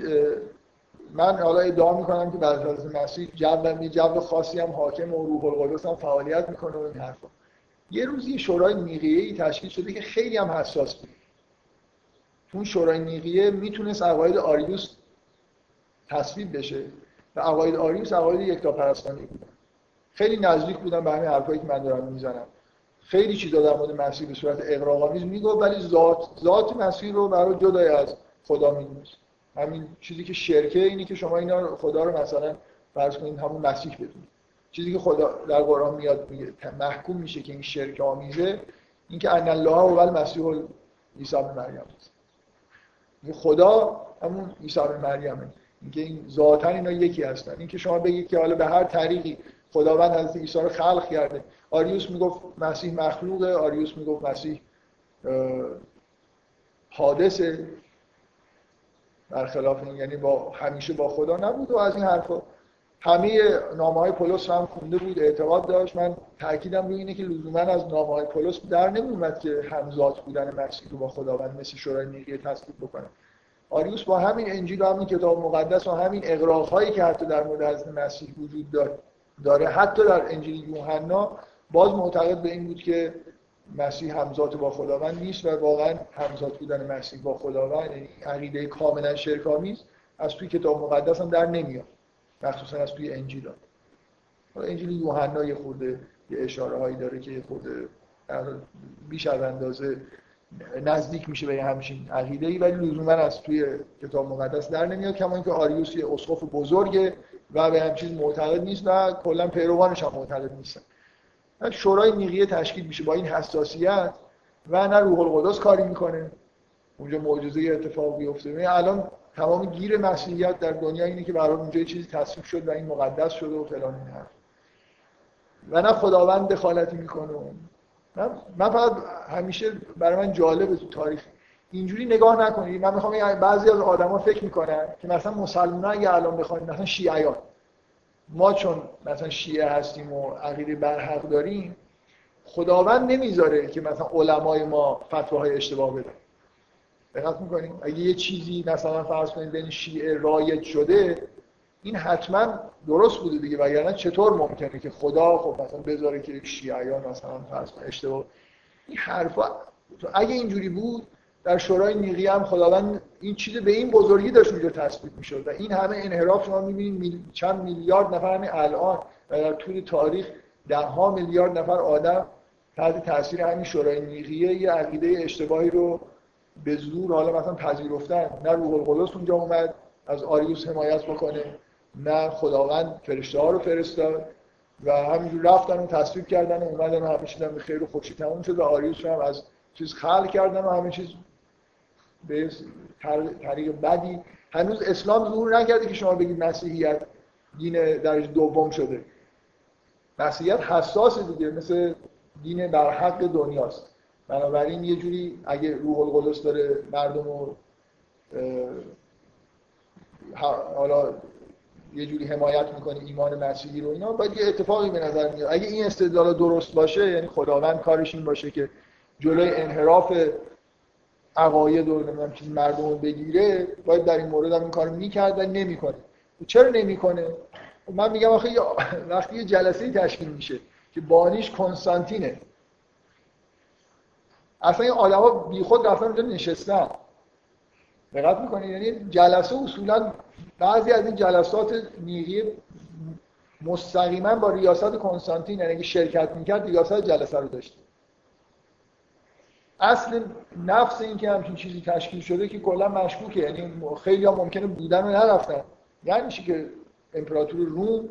من حالا ادعا می‌کنم که بعد از مسیح جو یه جو خاصی هم حاکم و روح القدس هم فعالیت می‌کنه و این حرفا. یه روزی شورای نیقیه ای تشکیل شده که خیلی هم حساس بود. اون شورای نیقیه می‌تونست عقاید آریوس تصویب بشه و عقاید آریوس عقاید یکتاپرستانی بودن خیلی نزدیک بودن به همین حرفایی که من دارم می‌زنم. خیلی چیزا در مورد مسیح به صورت اقراق‌آمیز می‌گفت ولی ذات ذات مسیح رو برای جدای از خدا می‌دونست. همین چیزی که شرکه اینی که شما اینا خدا رو مثلا فرض کنید همون مسیح بدونید چیزی که خدا در قرآن میاد میگه محکوم میشه که این شرک آمیزه اینکه ان الله و المسیح عیسی مریم. است خدا همون عیسی مریمه. اینکه این ذاتا اینا یکی هستن. اینکه شما بگید که حالا به هر طریقی خداوند حضرت عیسی رو خلق کرده. آریوس می‌گفت مسیح مخلوقه آریوس می‌گفت مسیح حادثه. برخلاف این یعنی با همیشه با خدا نبود و از این حرفا. همه نامه های پولس هم خونده بود اعتقاد داشت. من تاکیدم روی اینه که لزوما از نامه های پولس در نمیومد که همزاد بودن مسیح رو با خداوند مثل شورای نیقیه تصدیق بکنه. آریوس با همین انجیل و همین کتاب مقدس و همین اقراق هایی که حتی در مورد حضرت مسیح وجود داره حتی در انجیل یوحنا باز معتقد به این بود که مسیح همزاد با خداوند نیست و واقعا همزاد بودن مسیح با خداوند یعنی عقیده کاملا شرک‌آمیز از توی کتاب مقدس هم در نمیاد. مخصوصا از توی انجیل انجیل یوحنا یه خورده یه اشاره هایی داره که یه خورده بیش از اندازه نزدیک میشه به همچین عقیده ای ولی لزوما از توی کتاب مقدس در نمیاد کما اینکه آریوس یه اسقف بزرگه و به همچین معتقد نیست و کلا پیروانش هم معتقد نیستن. شورای نیقیه تشکیل میشه با این حساسیت و نه روح القدس کاری می‌کنه. اونجا معجزه اتفاق بیفته یعنی الان تمام گیر مسیحیت در دنیا اینه که برای اونجا چیزی تصویب شد و این مقدس شده و فلان این حرف. و نه خداوند دخالتی می‌کنه. من, من فقط همیشه برای من جالبه تو تاریخ. اینجوری نگاه نکنید. من می‌خوام بعضی از آدما فکر می‌کنن که مثلا مسلمان اگه الان بخواید مثلا شیعیان. ما چون مثلا شیعه هستیم و عقیده برحق داریم خداوند نمی‌ذاره که مثلا علمای ما فتواهای اشتباه بدن. دقت می‌کنیم؟ اگه یه چیزی مثلا فرض کنید بین شیعه رایج شده این حتما درست بوده دیگه وگرنه چطور ممکنه که خدا خب مثلا بذاره که شیعیان مثلا فرض اشتباه این حرفا اگه اینجوری بود در شورای نیقی هم خداوند این چیز به این بزرگی داشت اونجا تثبیت می‌شد و این همه انحراف شما می‌بینید چند میلیارد نفر همین الان و در طول تاریخ ده ها میلیارد نفر آدم تحت تاثیر همین شورای نیقیه یه عقیده اشتباهی رو به زور حالا مثلا پذیرفتن. نه روح القدس اونجا اومد از آریوس حمایت بکنه نه خداوند فرشته ها رو فرستاد و همینجور رفتن و تصویب کردن و اومدن و همه به خیر و خوشی تموم شد و آریوس هم از چیز خلق کردن و همه چیز به طریق بدی. هنوز اسلام ظهور نکرده که شما بگید مسیحیت دین درجه دوم شده. مسیحیت حساس دیگه مثل دین بر حق دنیاست. بنابراین یه جوری اگه روح القدس داره مردم رو حالا یه جوری حمایت می‌کنه ایمان مسیحی رو اینا باید یه اتفاقی به نظر میاد اگه این استدلال درست باشه یعنی خداوند کارش این باشه که جلوی انحراف عقاید و نمی‌دونم چیز مردم رو بگیره باید در این مورد هم این کارو می‌کرد و نمی‌کنه. چرا نمی‌کنه؟ من میگم آخه وقتی یه جلسه تشکیل میشه که بانیش کنستانتینه. اصلا این آدما بیخود رفتن اونجا نشستن. دقت می‌کنید یعنی جلسه اصولا بعضی از این جلسات نیقی مستقیما با ریاست کنستانتین یعنی شرکت می‌کرد ریاست جلسه رو داشته. اصل نفس این که همچین چیزی تشکیل شده که کلا مشکوکه. یعنی خیلی ها ممکنه بودن و نرفتن. یعنی که امپراتور روم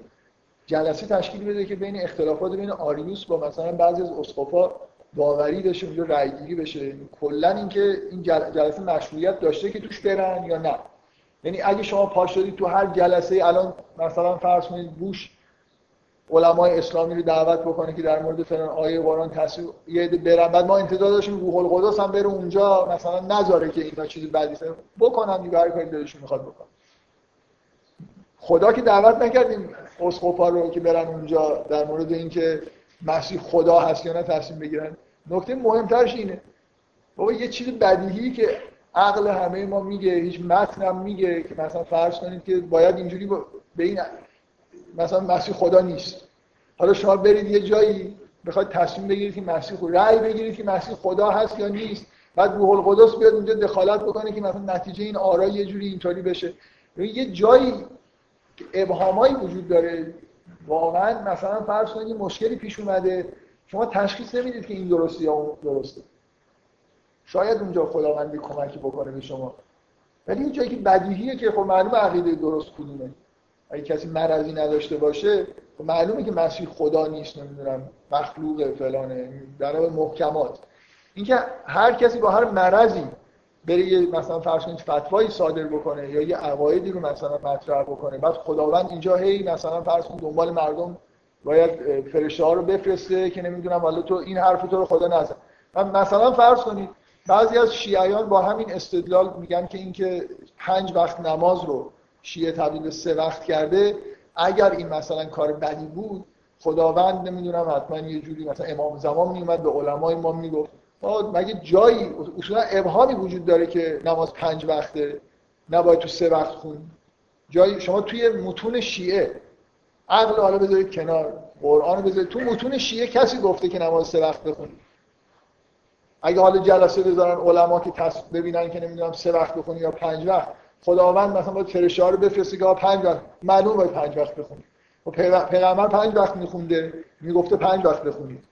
جلسه تشکیل بده که بین اختلافات بین آریوس با مثلا بعضی از اسقفا داوری بشه اونجا رأیگیری بشه. کلا اینکه این جلسه مشروعیت داشته که توش برن یا نه. یعنی اگه شما پاش تو هر جلسه الان مثلا فرض کنید بوش علمای اسلامی رو دعوت بکنه که در مورد فلان آیه قرآن تصویر یه برن. بعد ما انتظار داشتیم روح القدس هم بره اونجا مثلا نذاره که اینا چیز بدی بکنن دیگه هر کاری دلشون می‌خواد بکن خدا که دعوت نکردیم اسقفا رو که برن اونجا در مورد اینکه مسیح خدا هست یا نه تصمیم بگیرن. نکته مهمترش اینه. بابا یه چیز بدیهی که عقل همه ما میگه هیچ متن میگه که مثلا فرض کنید که باید اینجوری به این مثلا مسیح خدا نیست. حالا شما برید یه جایی بخواید تصمیم بگیرید که مسیح خدا رأی بگیرید که مسیح خدا هست یا نیست. بعد روح القدس بیاد اونجا دخالت بکنه که مثلا نتیجه این آرا یه جوری اینطوری بشه. یه جایی ابهامایی وجود داره. واقعا مثلا فرض کنید مشکلی پیش اومده. شما تشخیص نمی‌دید که این درسته یا اون درسته. شاید اونجا خداوندی کمکی بکنه به شما. ولی این جایی که بدیهیه که خب معلومه عقیده درست کدومه. اگه کسی مرضی نداشته باشه خب معلومه که مسیح خدا نیست نمی‌دونم مخلوق فلانه در محکمات. اینکه هر کسی با هر مرضی بره یه مثلا فرض کنید فتوایی صادر بکنه یا یه عقایدی رو مثلا مطرح بکنه بعد خداوند اینجا هی مثلا فرض کنید دنبال مردم باید فرشته ها رو بفرسته که نمی‌دونم حالا تو این حرف تو رو خدا نزن. مثلا فرض کنید بعضی از شیعیان با همین استدلال میگن که اینکه پنج وقت نماز رو شیعه تبدیل به سه وقت کرده اگر این مثلا کار بدی بود خداوند نمی‌دونم حتما یه جوری مثلا امام زمان میومد به علمای ما می‌گفت. مگه جایی اصولا ابهامی وجود داره که نماز پنج وقته نباید تو سه وقت خون؟ جایی شما توی متون شیعه عقل حالا بذارید کنار قرآن بذارید. تو متون شیعه کسی گفته که نماز سه وقت بخونید اگه حالا جلسه بذارن علما که ببینن که نمی‌دونم سه وقت بخونی یا پنج وقت خداوند مثلا باید فرشته رو بفرسته که پنج وقت معلوم باید پنج وقت بخونید و پیغمبر پنج وقت میخونده می‌گفته پنج وقت بخونید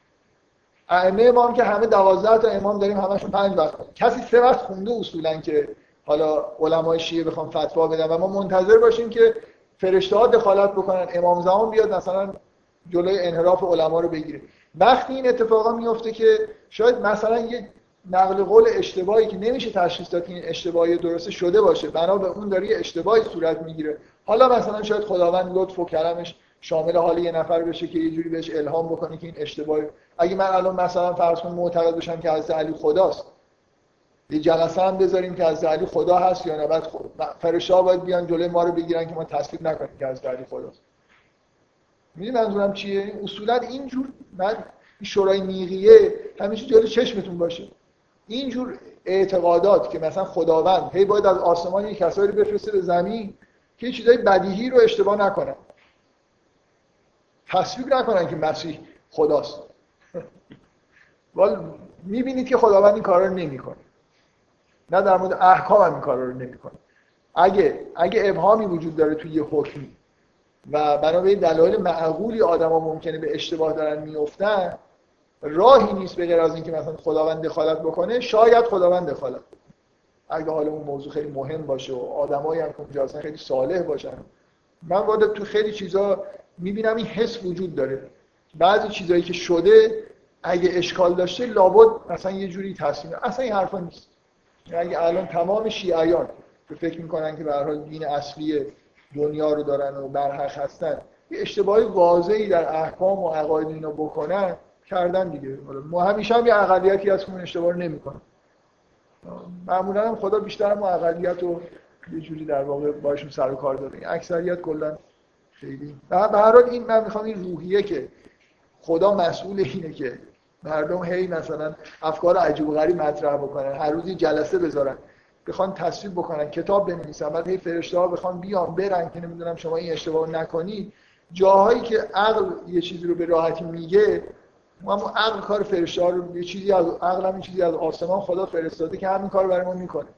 ائمه ما که همه دوازده تا امام داریم همشون پنج وقت. کسی سه وقت خونده اصولا که حالا علمای شیعه بخوام فتوا بدن. و ما منتظر باشیم که فرشته ها دخالت بکنن امام زمان بیاد مثلا جلوی انحراف علما رو بگیره. وقتی این اتفاقا میفته که شاید مثلا یه نقل قول اشتباهی که نمیشه تشخیص داد این اشتباهی درسته شده باشه. بنا به اون داره یه اشتباهی صورت می‌گیره. حالا مثلا شاید خداوند لطف و کرمش شامل حال یه نفر بشه که یه جوری بهش الهام بکنه که این اشتباهی اگه من الان مثلا فرض کنم معتقد بشم که حضرت علی خداست. یه جلسه هم بذاریم که از علی خدا هست یا نه؟ بعد فرشته باید بیان جلوی ما رو بگیرن که ما تصدیق نکنیم که از علی خداست. می‌دونی منظورم چیه؟ اصولا اینجور من شورای نیقیه همیشه جلوی چشمتون باشه. اینجور اعتقادات که مثلا خداوند هی باید از آسمان یک کسایی بفرسته به زمین که چیزای بدیهی رو اشتباه نکنن. تصویب نکنن که مسیح خداست. (laughs) ولی می‌بینید که خداوند این کارا رو نمی‌کنه. نه در مورد احکام هم این کارا رو نمی‌کنه. اگه اگه ابهامی وجود داره توی یه حکمی و بنابراین دلایل معقولی آدما ممکنه به اشتباه دارن میفتن راهی نیست به غیر از اینکه مثلا خداوند دخالت بکنه شاید خداوند دخالت. اگه حالا اون موضوع خیلی مهم باشه و آدمایی هم خیلی صالح باشن. من وارد تو خیلی چیزا می‌بینم این حس وجود داره. بعضی چیزایی که شده اگه اشکال داشته لابد مثلا یه جوری تصمیم اصلا این حرفا نیست. یعنی اگه الان تمام شیعیان که فکر می‌کنن که به هر حال دین اصلی دنیا رو دارن و برحق هستن یه اشتباهی واضحی در احکام و عقاید اینا بکنن کردن دیگه. ما همیشه هم یه اقلیتی از اون اشتباه رو نمی‌کنن معمولا هم خدا بیشتر ما اقلیت رو یه جوری در واقع باشون سر و کار داره اکثریت کلا خیلی. به هر حال این من می‌خوام این روحیه که خدا مسئول اینه که مردم هی مثلا افکار عجیب و غریب مطرح بکنن هر روز جلسه بذارن بخوان تصویب بکنن کتاب بنویسن بعد هی فرشته ها بخوان بیان برن که نمی‌دونم شما این اشتباه نکنید جاهایی که عقل یه چیزی رو به راحتی میگه ما عقل کار فرشته رو یه چیزی از عقل هم چیزی از آسمان خدا فرستاده که همین کار برای ما می‌کنه.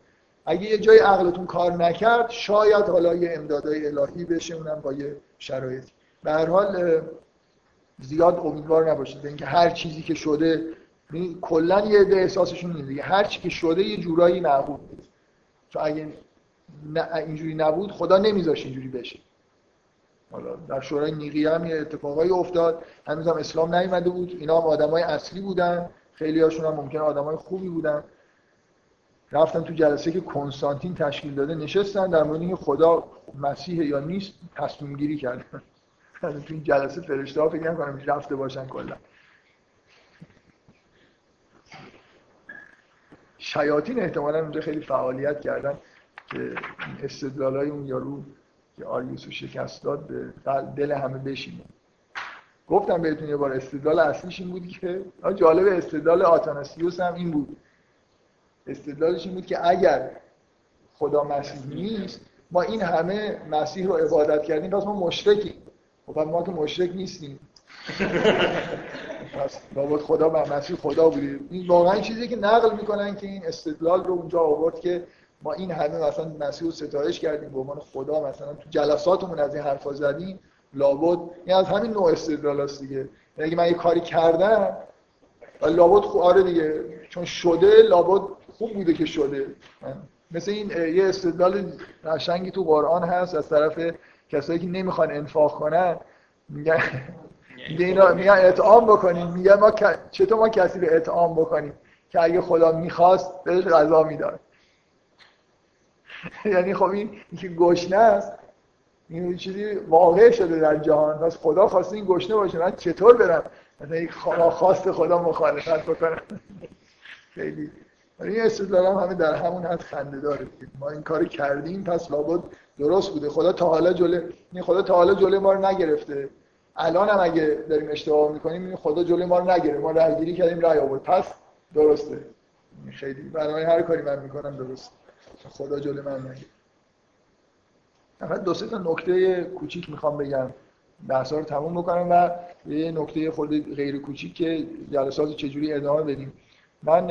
اگه یه جای عقلتون کار نکرد شاید حالا یه امدادای الهی بشه اونم با یه شرایطی. به هر حال زیاد امیدوار نباشید. به اینکه هر چیزی که شده کلا یه عده احساسشون اینه دیگه. هر چی که شده یه جورایی معقول بود. چون اگه اینجوری نبود خدا نمیذاش اینجوری بشه. حالا در شورای نیقی هم یه اتفاقایی افتاد. هنوز هم اسلام نیومده بود. اینا هم آدمای اصلی بودن. خیلی هاشون هم ممکن آدمای خوبی بودن. رفتن تو جلسه که کنستانتین تشکیل داده نشستن در مورد اینکه خدا مسیح یا نیست تصمیم گیری کردن. تو این جلسه فرشته ها فکر نکنم رفته باشن کلا. شیاطین احتمالا اونجا خیلی فعالیت کردن که استدلال های اون یارو که آریوس رو شکست داد به دل همه بشینه. گفتم بهتون یه بار استدلال اصلیش این بود که جالب استدلال آتاناسیوس هم این بود. استدلالش این بود که اگر خدا مسیح نیست ما این همه مسیح رو عبادت کردیم پس ما مشرکیم. خب ما که مشرک نیستیم. (laughs) پس لابد خدا و مسیح خدا بودیم این واقعا چیزی که نقل می‌کنن که این استدلال رو اونجا آورد که ما این همه مثلا مسیح رو ستایش کردیم به عنوان خدا مثلا تو جلساتمون از این حرفا زدیم لابد این از همین نوع استدلال هست دیگه. یعنی اگه من یه کاری کردم لابد خوب آره دیگه چون شده لابد خوب بوده که شده. مثل این یه استدلال قشنگی تو قرآن هست از طرف کسایی که نمی‌خوان انفاق کنن. میگن میگه میگن اطعام بکنیم. میگن ما چطور ما کسی رو اطعام بکنیم که اگه خدا می‌خواست بهش غذا می‌داد. (laughs) یعنی خب این که گشنه است این چیزی واقع شده در جهان. پس خدا خواسته این گشنه باشه. من چطور برم؟ مثلا خواست خدا مخالفت بکنم. (laughs) خیلی. این استدلال هم همه در همون حد خنده داره. ما این کار کردیم پس لابد درست بوده. خدا تا حالا این خدا تا حالا جلوی ما رو نگرفته. الان هم اگه داریم اشتباه می‌کنیم این خدا جلوی ما رو نگرفت. ما رأیگیری کردیم رأی آورد. پس درسته. خیلی. برای هر کاری من می‌کنم درست خدا جلوی من نگرفت فقط دو سه تا نکته کوچیک می‌خوام بگم. بحثا رو تموم بکنم و یه نکته خود غیر کوچیک که جلسات چجوری ادامه بدیم. من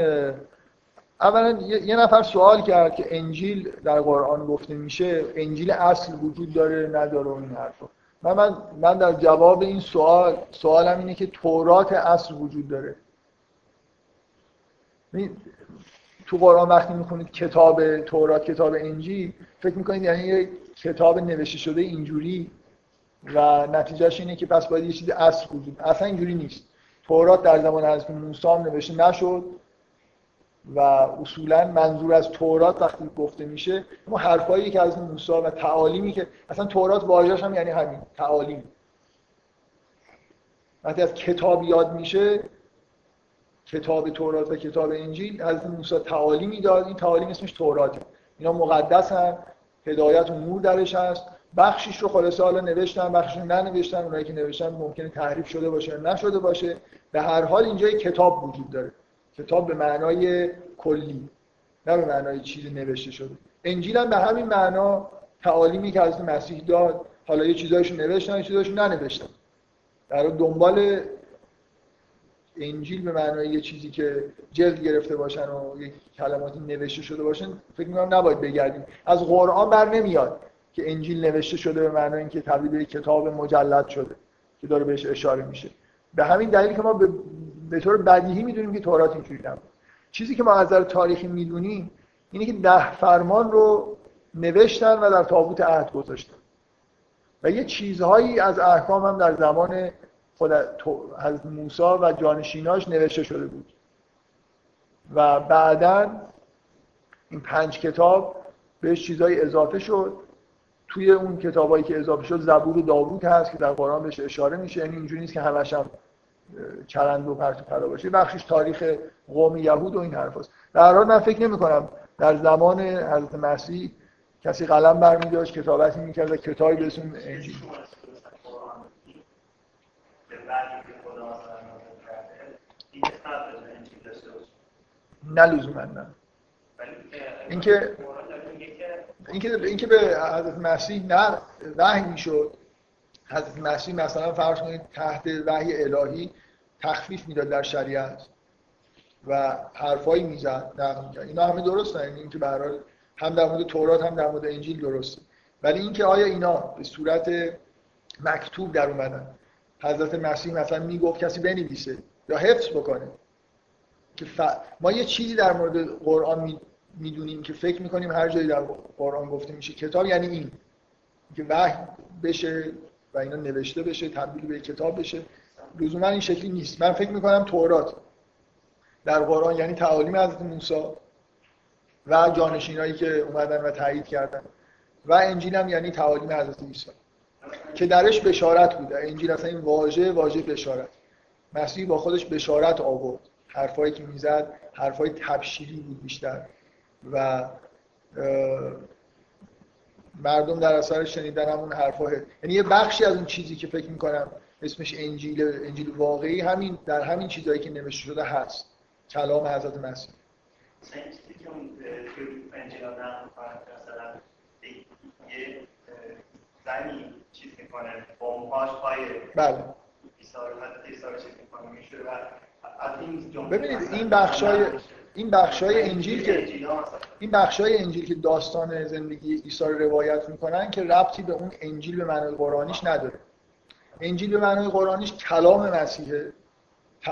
اولا یه نفر سوال کرد که انجیل در قرآن گفته میشه انجیل اصل وجود داره نداره این حرفا. من, من من در جواب این سوال سوالم اینه که تورات اصل وجود داره. تو قرآن وقتی می‌خونید کتاب تورات کتاب انجیل فکر می‌کنید یعنی یه کتاب نوشته شده اینجوری و نتیجهش اینه که پس باید یه چیزی اصل وجود اصلا اینجوری نیست. تورات در زمان حضرت موسی نوشته نشد و اصولا منظور از تورات وقتی گفته میشه اون حرفایی که از موسی و تعالیمی که اصلا تورات واژه‌ش هم یعنی همین تعالیم. وقتی از کتاب یاد میشه کتاب تورات و کتاب انجیل از موسی تعالیمی داد این تعالیم اسمش توراته. اینا مقدس هم هدایت و نور درش هست. بخشیش رو خلاصه حالا نوشتن بخشش رو ننوشتن اونایی که نوشتن ممکنه تحریف شده باشه نشده باشه. به هر حال اینجا کتاب وجود داره. کتاب به معنای کلی نه به معنای چیزی نوشته شده. انجیل هم به همین معنا تعالیمی که از مسیح داد. حالا یه چیزایشو نوشتن یه چیزایشو ننوشتن در دنبال انجیل به معنای یه چیزی که جلد گرفته باشن و یه کلماتی نوشته شده باشن فکر می‌کنم نباید بگردیم. از قرآن بر نمیاد که انجیل نوشته شده به معنای اینکه تبدیل به کتاب مجلد شده که داره بهش اشاره میشه. به همین دلیل که ما به, به طور بدیهی می‌دونیم که تورات اینجوری نبود. چیزی که ما از نظر تاریخی می‌دونیم اینه که ده فرمان رو نوشتن و در تابوت عهد گذاشتن. و یه چیزهایی از احکام هم در زمان خود حضرت موسی و جانشیناش نوشته شده بود. و بعدا این پنج کتاب بهش چیزهایی اضافه شد. توی اون کتابایی که اضافه شد زبور داوود هست که در قرآن بهش اشاره میشه. یعنی اینجوری نیست که همش هم چرند و پرت و پلا باشه. بخشش تاریخ قوم یهود و این حرف هست. در حال من فکر نمی کنم در زمان حضرت مسیح کسی قلم برمی کتابتی می‌کرد و کتابی اسم انجیل نه اینکه اینکه اینکه به حضرت مسیح نه وحی می‌شد. حضرت مسیح مثلا فرض کنید تحت وحی الهی تخفیف می‌داد در شریعت و حرفایی می‌زد. نقل اینا همه درست یعنی اینکه به هم در مورد تورات هم در مورد انجیل درسته. ولی اینکه آیا اینا به صورت مکتوب در اومدن؟ حضرت مسیح مثلا می‌گفت کسی بنویسه یا حفظ بکنه. که ف... ما یه چیزی در مورد قرآن می‌دونیم که فکر می‌کنیم هر جایی در قرآن گفته میشه. کتاب یعنی این. که وحی بشه و اینا نوشته بشه تبدیل به کتاب بشه. لزوما این شکلی نیست. من فکر می‌کنم تورات در قرآن یعنی تعالیم حضرت موسی و جانشینایی که اومدن و تایید کردن. و انجیل هم یعنی تعالیم حضرت عیسی. که درش بشارت بوده. انجیل اصلا این واژه واژه بشارت. مسیح با خودش بشارت آورد. حرفایی که می‌زد حرفای تبشیری بود بیشتر. و مردم در اثر شنیدن همون حرفا یعنی یه بخشی از اون چیزی که فکر می‌کنم اسمش انجیل انجیل واقعی همین در همین چیزهایی که نوشته شده هست. کلام حضرت مسیح. زنی چیز می‌کنه با موهاش پای بله. ببینید این بخشای این بخشای انجیل که این بخشای انجیل که داستان زندگی عیسی رو روایت می‌کنن که ربطی به اون انجیل به معنای قرآنیش نداره. انجیل به معنای قرآنیش کلام مسیحه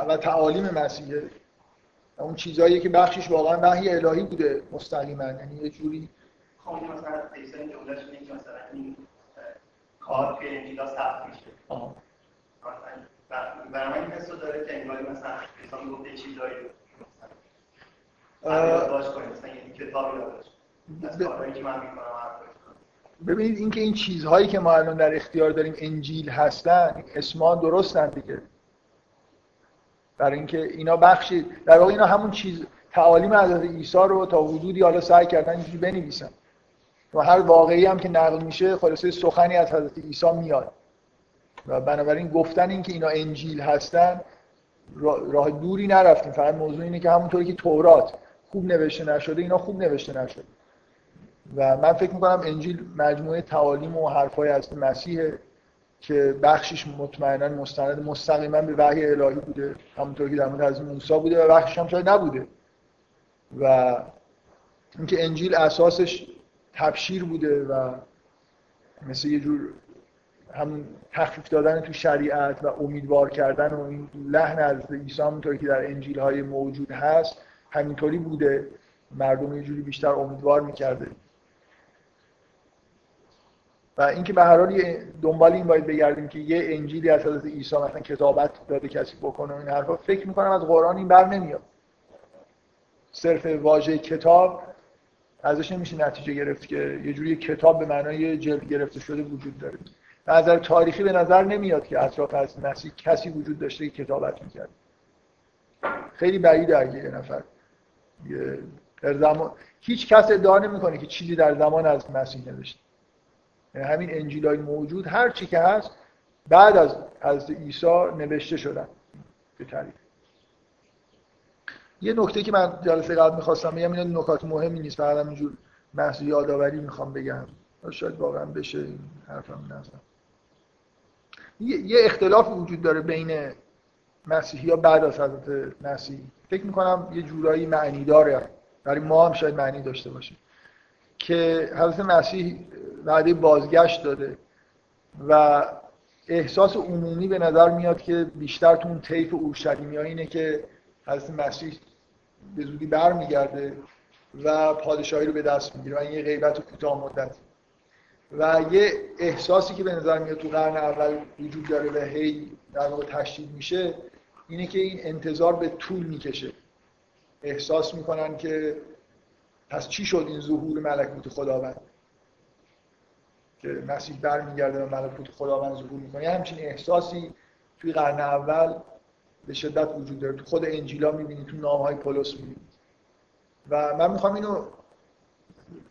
و تعالیم مسیحه. اون چیزایی که بخشش واقعا وحی الهی بوده مستقیما. یعنی یه جوری خب مثلا مثلا این کار که انجیلا ثبت میشه. برای این حس داره که انگاری مثلا انسان گفته چیزایی باش کنیم مثلا یه کتابی از کارهایی که من می‌کنم ببینید اینکه این چیزهایی که ما الان در اختیار داریم انجیل هستن اسما درستن دیگه. برای اینکه اینا بخشی در واقع اینا همون چیز تعالیم حضرت عیسی رو تا حدودی حالا سعی کردن اینجوری بنویسن. و هر واقعی هم که نقل میشه خلاصه سخنی از حضرت عیسی میاد. و بنابراین گفتن این که اینا انجیل هستن راه دوری نرفتیم. فقط موضوع اینه که همونطوری که تورات خوب نوشته نشده اینا خوب نوشته نشده. و من فکر می‌کنم انجیل مجموعه تعالیم و حرفای از مسیح که بخشش مطمئنا مستند مستقیما به وحی الهی بوده. همونطور که در مورد از موسی بوده و بخشش هم شاید نبوده. و اینکه انجیل اساسش تبشیر بوده و مثل یه جور همون تخفیف دادن تو شریعت و امیدوار کردن و این لحن از عیسی همونطور که در انجیل های موجود هست همینطوری بوده. مردم یه جوری بیشتر امیدوار می‌کرده. و اینکه به هر حال دنبال این باید بگردیم که یه انجیلی از حضرت عیسی مثلا کتابت داده کسی بکنه این حرفا فکر می‌کنم از قرآن این بر نمیاد. صرف واژه کتاب ازش نمیشه نتیجه گرفت که یه جوری کتاب به معنای جلد گرفته شده وجود داره. نظر تاریخی به نظر نمیاد که اطراف از مسیح کسی وجود داشته که کتابت می‌کرد. خیلی بعیده اگه یه نفر در زمان هیچ کس ادعا نمی‌کنه که چیزی در زمان از مسیح نوشته. یعنی همین انجیل های موجود هر چی که هست بعد از از عیسی نوشته شدن به تعریف یه نکته که من جلسه قبل می‌خواستم بگم این نکات مهمی نیست فقط اینجور محض یادآوری می‌خوام بگم. شاید واقعا بشه این حرفم نزدم یه اختلاف وجود داره بین مسیحی ها بعد از حضرت مسیح. فکر می‌کنم یه جورایی معنی داره. برای ما هم شاید معنی داشته باشه. که حضرت مسیح وعده بازگشت داده و احساس عمومی به نظر میاد که بیشتر تو اون طیف اورشلیمی اینه که حضرت مسیح به زودی برمیگرده و پادشاهی رو به دست می‌گیره و این یه غیبت کوتاه مدت و یه احساسی که به نظر میاد تو قرن اول وجود داره و هی در واقع تشدید میشه اینه که این انتظار به طول می‌کشه. احساس می‌کنن که پس چی شد این ظهور ملکوت خداوند؟ که مسیح برمیگرده و ملکوت خداوند ظهور می‌کنه. همچین احساسی توی قرن اول به شدت وجود داره. تو خود انجیلا می‌بینید تو نام های پولس می‌بینید و من می‌خوام اینو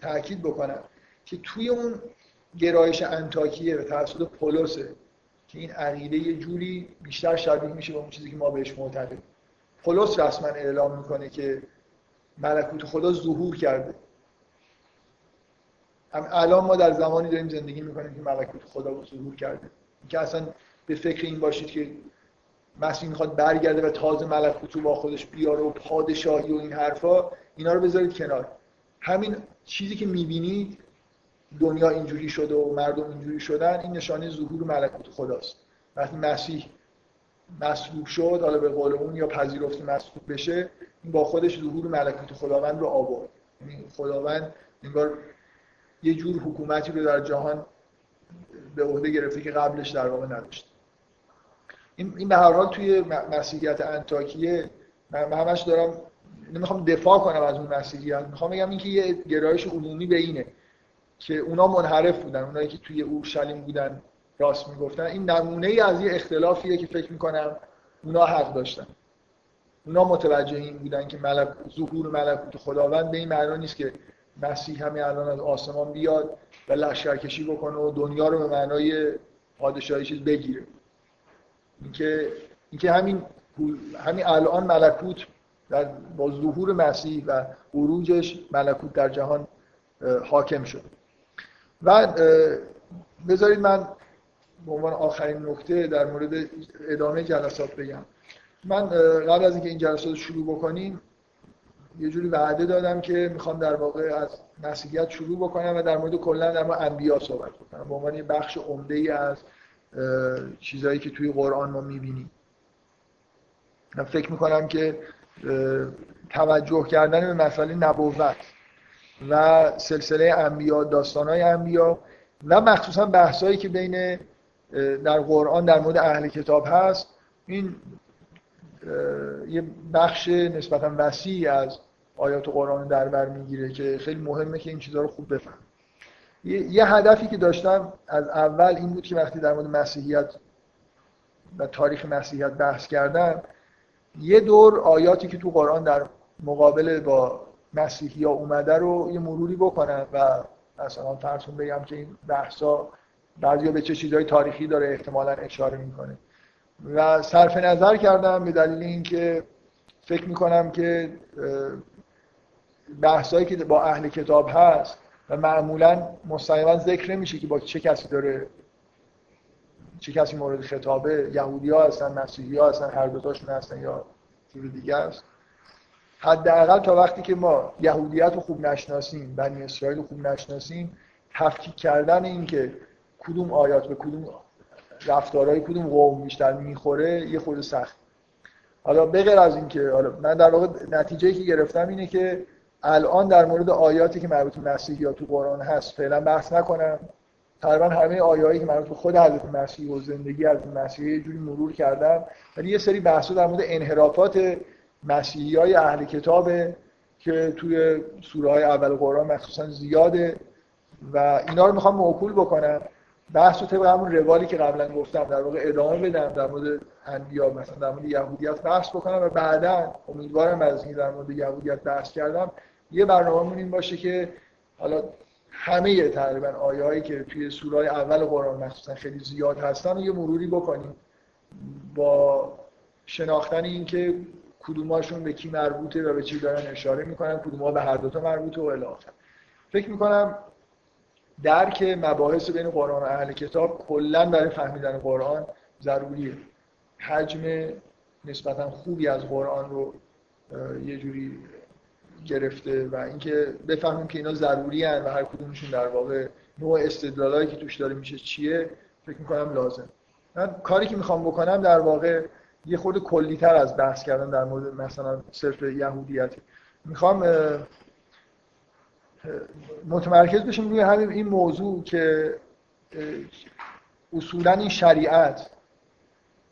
تاکید بکنم که توی اون گرایش انتاکیه به توسط پولسه که این عقیده یه جوری بیشتر شبیه میشه به اون چیزی که ما بهش معتقدیم. پولس رسما اعلام می‌کنه که ملکوت خدا ظهور کرده. هم الان ما در زمانی داریم زندگی می‌کنیم که ملکوت خدا ظهور کرده. که اصلا به فکر این باشید که مسیح می‌خواد برگرده و تازه ملکوت با خودش بیاره و پادشاهی و این حرفا اینا رو بذارید کنار. همین چیزی که می‌بینید دنیا اینجوری شده و مردم اینجوری شدن این نشانه ظهور ملکوت خداست. وقتی مسیح مصلوب شد حالا به قول اون یا پذیرفت مصلوب بشه این با خودش ظهور ملکوت خداوند رو آورد. یعنی خداوند انگار یه جور حکومتی رو در جهان به عهده گرفته که قبلش در واقع نداشت. این به هر حال توی مسیحیت انتاکیه. من همش دارم نمی‌خوام دفاع کنم از اون مسیحیت. می‌خوام بگم اینکه یه گرایش عمومی به اینه که اونا منحرف بودن. اونایی که توی اورشلیم بودن راست می‌گفتن. این نمونه ای از یه اختلافیه که فکر می‌کنم اونا حق داشتن. اونا متوجه این بودن که ملک ظهور ملکوت خداوند به این معنا نیست که مسیح همین الان از آسمان بیاد و لشکرکشی بکنه و دنیا رو به معنای پادشاهی چیز بگیره. اینکه اینکه همین همین الان ملکوت در با ظهور مسیح و عروجش ملکوت در جهان حاکم شد. و بذارید من به عنوان آخرین نکته در مورد ادامه جلسات بگم. من قبل از اینکه این جلسات شروع بکنیم یه جوری وعده دادم که می‌خوام در واقع از مسیحیت شروع بکنم و در مورد کلا در مورد انبیا صحبت بکنم. به عنوان بخش عمده ای از چیزهایی که توی قرآن ما می‌بینیم. من فکر می‌کنم که توجه کردن به مسئله نبوت و سلسله انبیا داستانهای انبیا و مخصوصا بحثایی که بین در قرآن در مورد اهل کتاب هست این یه بخش نسبتا وسیعی از آیات قرآن در بر می‌گیره که خیلی مهمه که این چیزها رو خوب بفهم یه هدفی که داشتم از اول این بود که وقتی در مورد مسیحیت و تاریخ مسیحیت بحث کردم یه دور آیاتی که تو قرآن در مقابل با مسیحی ها اومده رو یه مروری بکنم و مثلا فرسون بگم که این بحثا بعضی به چه چیزهای تاریخی داره احتمالا اشاره می‌کنه. و صرف نظر کردم به دلیل اینکه فکر می‌کنم که بحثایی که با اهل کتاب هست و معمولا مستقیما ذکر نمیشه که با چه کسی داره چه کسی مورد خطابه. یهودی ها هستن مسیحی ها هستن هر دوتاشون هستن یا جور دیگه است. حداقل تا وقتی که ما یهودیت رو خوب نشناسیم بنی اسرائیل رو خوب نشناسیم تفکیک کردن این که کدوم آیات به کدوم رفتارهای کدوم قوم بیشتر می‌خوره یه خود سخت. حالا بغیر از اینکه حالا من در واقع نتیجه که گرفتم اینه که الان در مورد آیاتی که مربوط به مسیح یا تو قرآن هست فعلا بحث نکنم. تقریبا همه آیایی که مربوط به خود حضرت مسیح و زندگی از مسیح یه جوری مرور کردم ولی یه سری بحثا در مورد انحرافات مسیحی های اهل کتابه که توی سوره های اول قرآن مخصوصا زیاده و اینا رو می‌خوام موکول بکنم. بحث رو طبق همون روالی که قبلا گفتم در واقع ادامه بدم در مورد انبیا مثلا در مورد یهودیت بحث بکنم و بعدا امیدوارم از این در مورد یهودیت بحث کردم یه برنامه این باشه که حالا همه تقریبا آیه‌هایی که توی سوره اول قرآن مخصوصا خیلی زیاد هستن یه مروری بکنیم. با شناختن اینکه کدوماشون به کی مربوطه و به چی دارن اشاره می‌کنن کدومها به هر دوتا مربوطه و الی فکر می‌کنم درک مباحث بین قرآن و اهل کتاب کلا برای فهمیدن قرآن ضروریه. حجم نسبتا خوبی از قرآن رو یه جوری گرفته و اینکه بفهمیم که اینا ضروری هن و هر کدومشون در واقع نوع استدلالایی که توش داره میشه چیه فکر می‌کنم لازم. من کاری که می‌خوام بکنم در واقع یه خورده کلیتر از بحث کردن در مورد مثلا صرف یهودیت. می‌خوام متمرکز بشیم روی همین این موضوع که اصولا این شریعت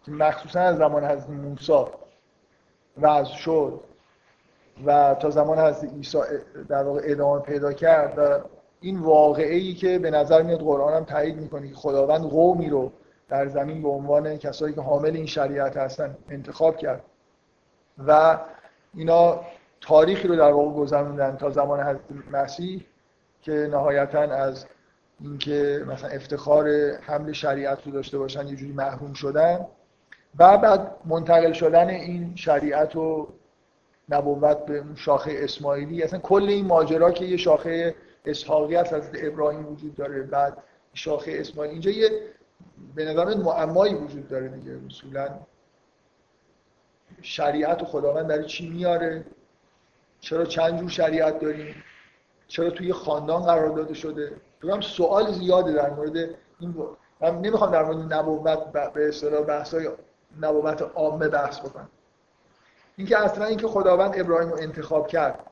که مخصوصا از زمان حضرت موسی وضع شد و تا زمان حضرت عیسی در واقع ادامه پیدا کرد و این واقعه ای که به نظر میاد قرآن هم تایید می‌کنه که خداوند قومی رو در زمین به عنوان کسایی که حامل این شریعت هستن انتخاب کرد. و اینا تاریخی رو در واقع گذروندن تا زمان حضرت مسیح که نهایتا از اینکه مثلا افتخار حمل شریعت رو داشته باشن یه جوری محروم شدن و بعد منتقل شدن این شریعت و نبوت به شاخه اسماعیلی. اصلا کل این ماجرا که یه شاخه اسحاقی هست از ابراهیم وجود داره بعد شاخه اسماعیلی. اینجا یه به نظر معمایی وجود داره دیگه اصولا. شریعت و خداوند در چی میاره؟ چرا چند جور شریعت داریم؟ چرا توی خاندان قرار داده شده؟ بگم سوال زیاده در مورد این من نمی‌خوام در مورد نبوت به اصطلاح بحثای نبوت عامه بحث بکنم. اینکه اصلا اینکه خداوند ابراهیم رو انتخاب کرد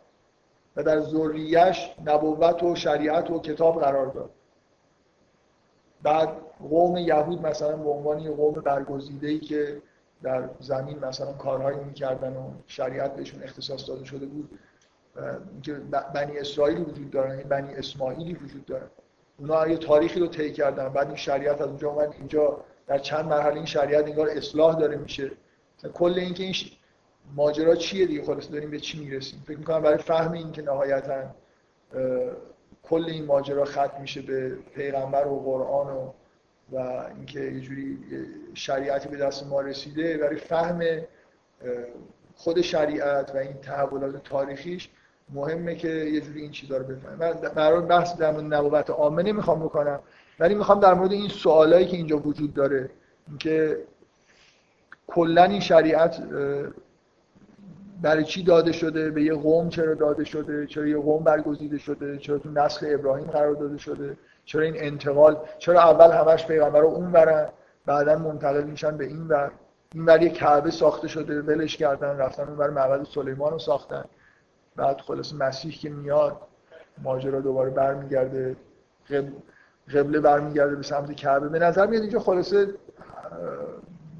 و در ذریش نبوت و شریعت و کتاب قرار داد. بعد قوم یهود مثلا به عنوان یه قوم برگزیده ای که در زمین مثلا کارهایی می‌کردن و شریعت بهشون اختصاص داده شده بود که بنی اسرائیل وجود دارن این بنی اسماعیلی وجود دارن. اونا یه تاریخی رو طی کردن بعد این شریعت از اونجا اومد اینجا در چند مرحله این شریعت انگار اصلاح داره میشه. کل اینکه این ماجرا چیه دیگه؟ خلاص داریم به چی می‌رسیم؟ فکر می‌کنم برای فهم این که نهایتا کل این ماجرا ختم میشه به پیغمبر و قرآن و و اینکه یه جوری شریعتی به دست ما رسیده. برای فهم خود شریعت و این تحولات تاریخیش مهمه که یه جوری این چیزا رو بفهمیم. من برای بحث در مورد نبوت عامه نمی‌خوام بکنم ولی می‌خوام در مورد این سوالایی که اینجا وجود داره اینکه کلا این شریعت برای چی داده شده؟ به یه قوم چرا داده شده؟ چرا یه قوم برگزیده شده؟ چرا تو نسل ابراهیم قرار داده شده؟ چرا این انتقال؟ چرا اول همش پیغمبر رو اون برن بعدا منتقل میشن به این ور؟ این ور یه کعبه ساخته شده ولش کردن رفتن اون ور معبد سلیمان رو ساختن. بعد خلاص مسیح که میاد ماجرا دوباره برمیگرده قبله برمیگرده به سمت کعبه. به نظر میاد اینجا خلاصه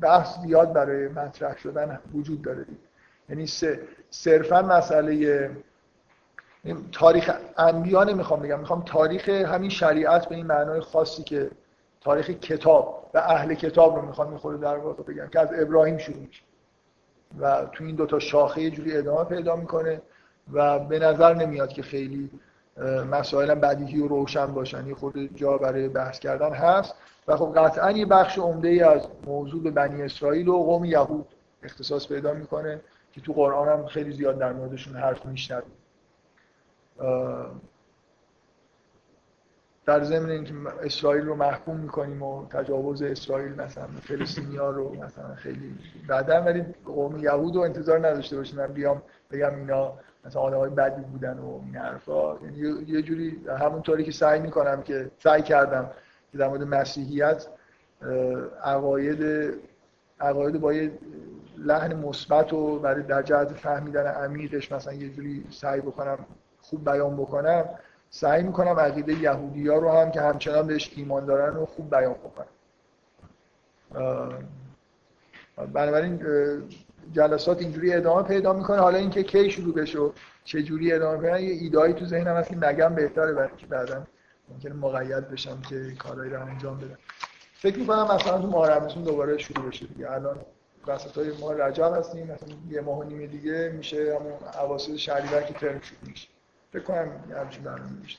بحث زیاد برای مطرح شدن وجود داره. یعنی صرفا مسئله تاریخ انبیا نمی‌خوام بگم می‌خوام تاریخ همین شریعت به این معنای خاصی که تاریخ کتاب و اهل کتاب رو می‌خوام می‌خوره در واقع بگم که از ابراهیم شروع میشه. و تو این دوتا شاخه یه جوری ادامه پیدا می‌کنه و به نظر نمیاد که خیلی مسائل بدیهی و روشن باشن. یه خود جا برای بحث کردن هست. و خب قطعا یه بخش عمده ای از موضوع به بنی اسرائیل و قوم یهود اختصاص پیدا می‌کنه. که تو قرآن هم خیلی زیاد در موردشون حرف میشنویم. در ضمن اینکه اسرائیل رو محکوم می‌کنیم و تجاوز اسرائیل مثلا فلسطینیا رو مثلا خیلی بعدا ولی قوم یهود رو انتظار نداشته باشیم. من بیام بگم اینا مثلا آدمای بدی بودن و این حرفا. یعنی یه جوری همونطوری که سعی می‌کنم که سعی کردم که در مورد مسیحیت عقاید عقاید با لحن مثبت و برای در جهت فهمیدن عمیقش مثلا یه جوری سعی بکنم خوب بیان بکنم سعی می‌کنم عقیده یهودی ها رو هم که همچنان بهش ایمان دارن رو خوب بیان بکنم. بنابراین جلسات اینجوری ادامه پیدا می‌کنه. حالا اینکه کی شروع بشه چه جوری ادامه کنن یه ایدایی تو ذهنم هست که نگم بهتره برای که بعدا ممکنه مقید بشم که کارهایی رو انجام بدم. فکر می‌کنم مثلا تو ماه رمزون دوباره شروع بشه دیگه. الان وسط های ما رجب هستیم مثلا یه ماه و نیم دیگه میشه همون عواسط شهریور که ترم شروع میشه. فکر کنم همچین برنامه میشه.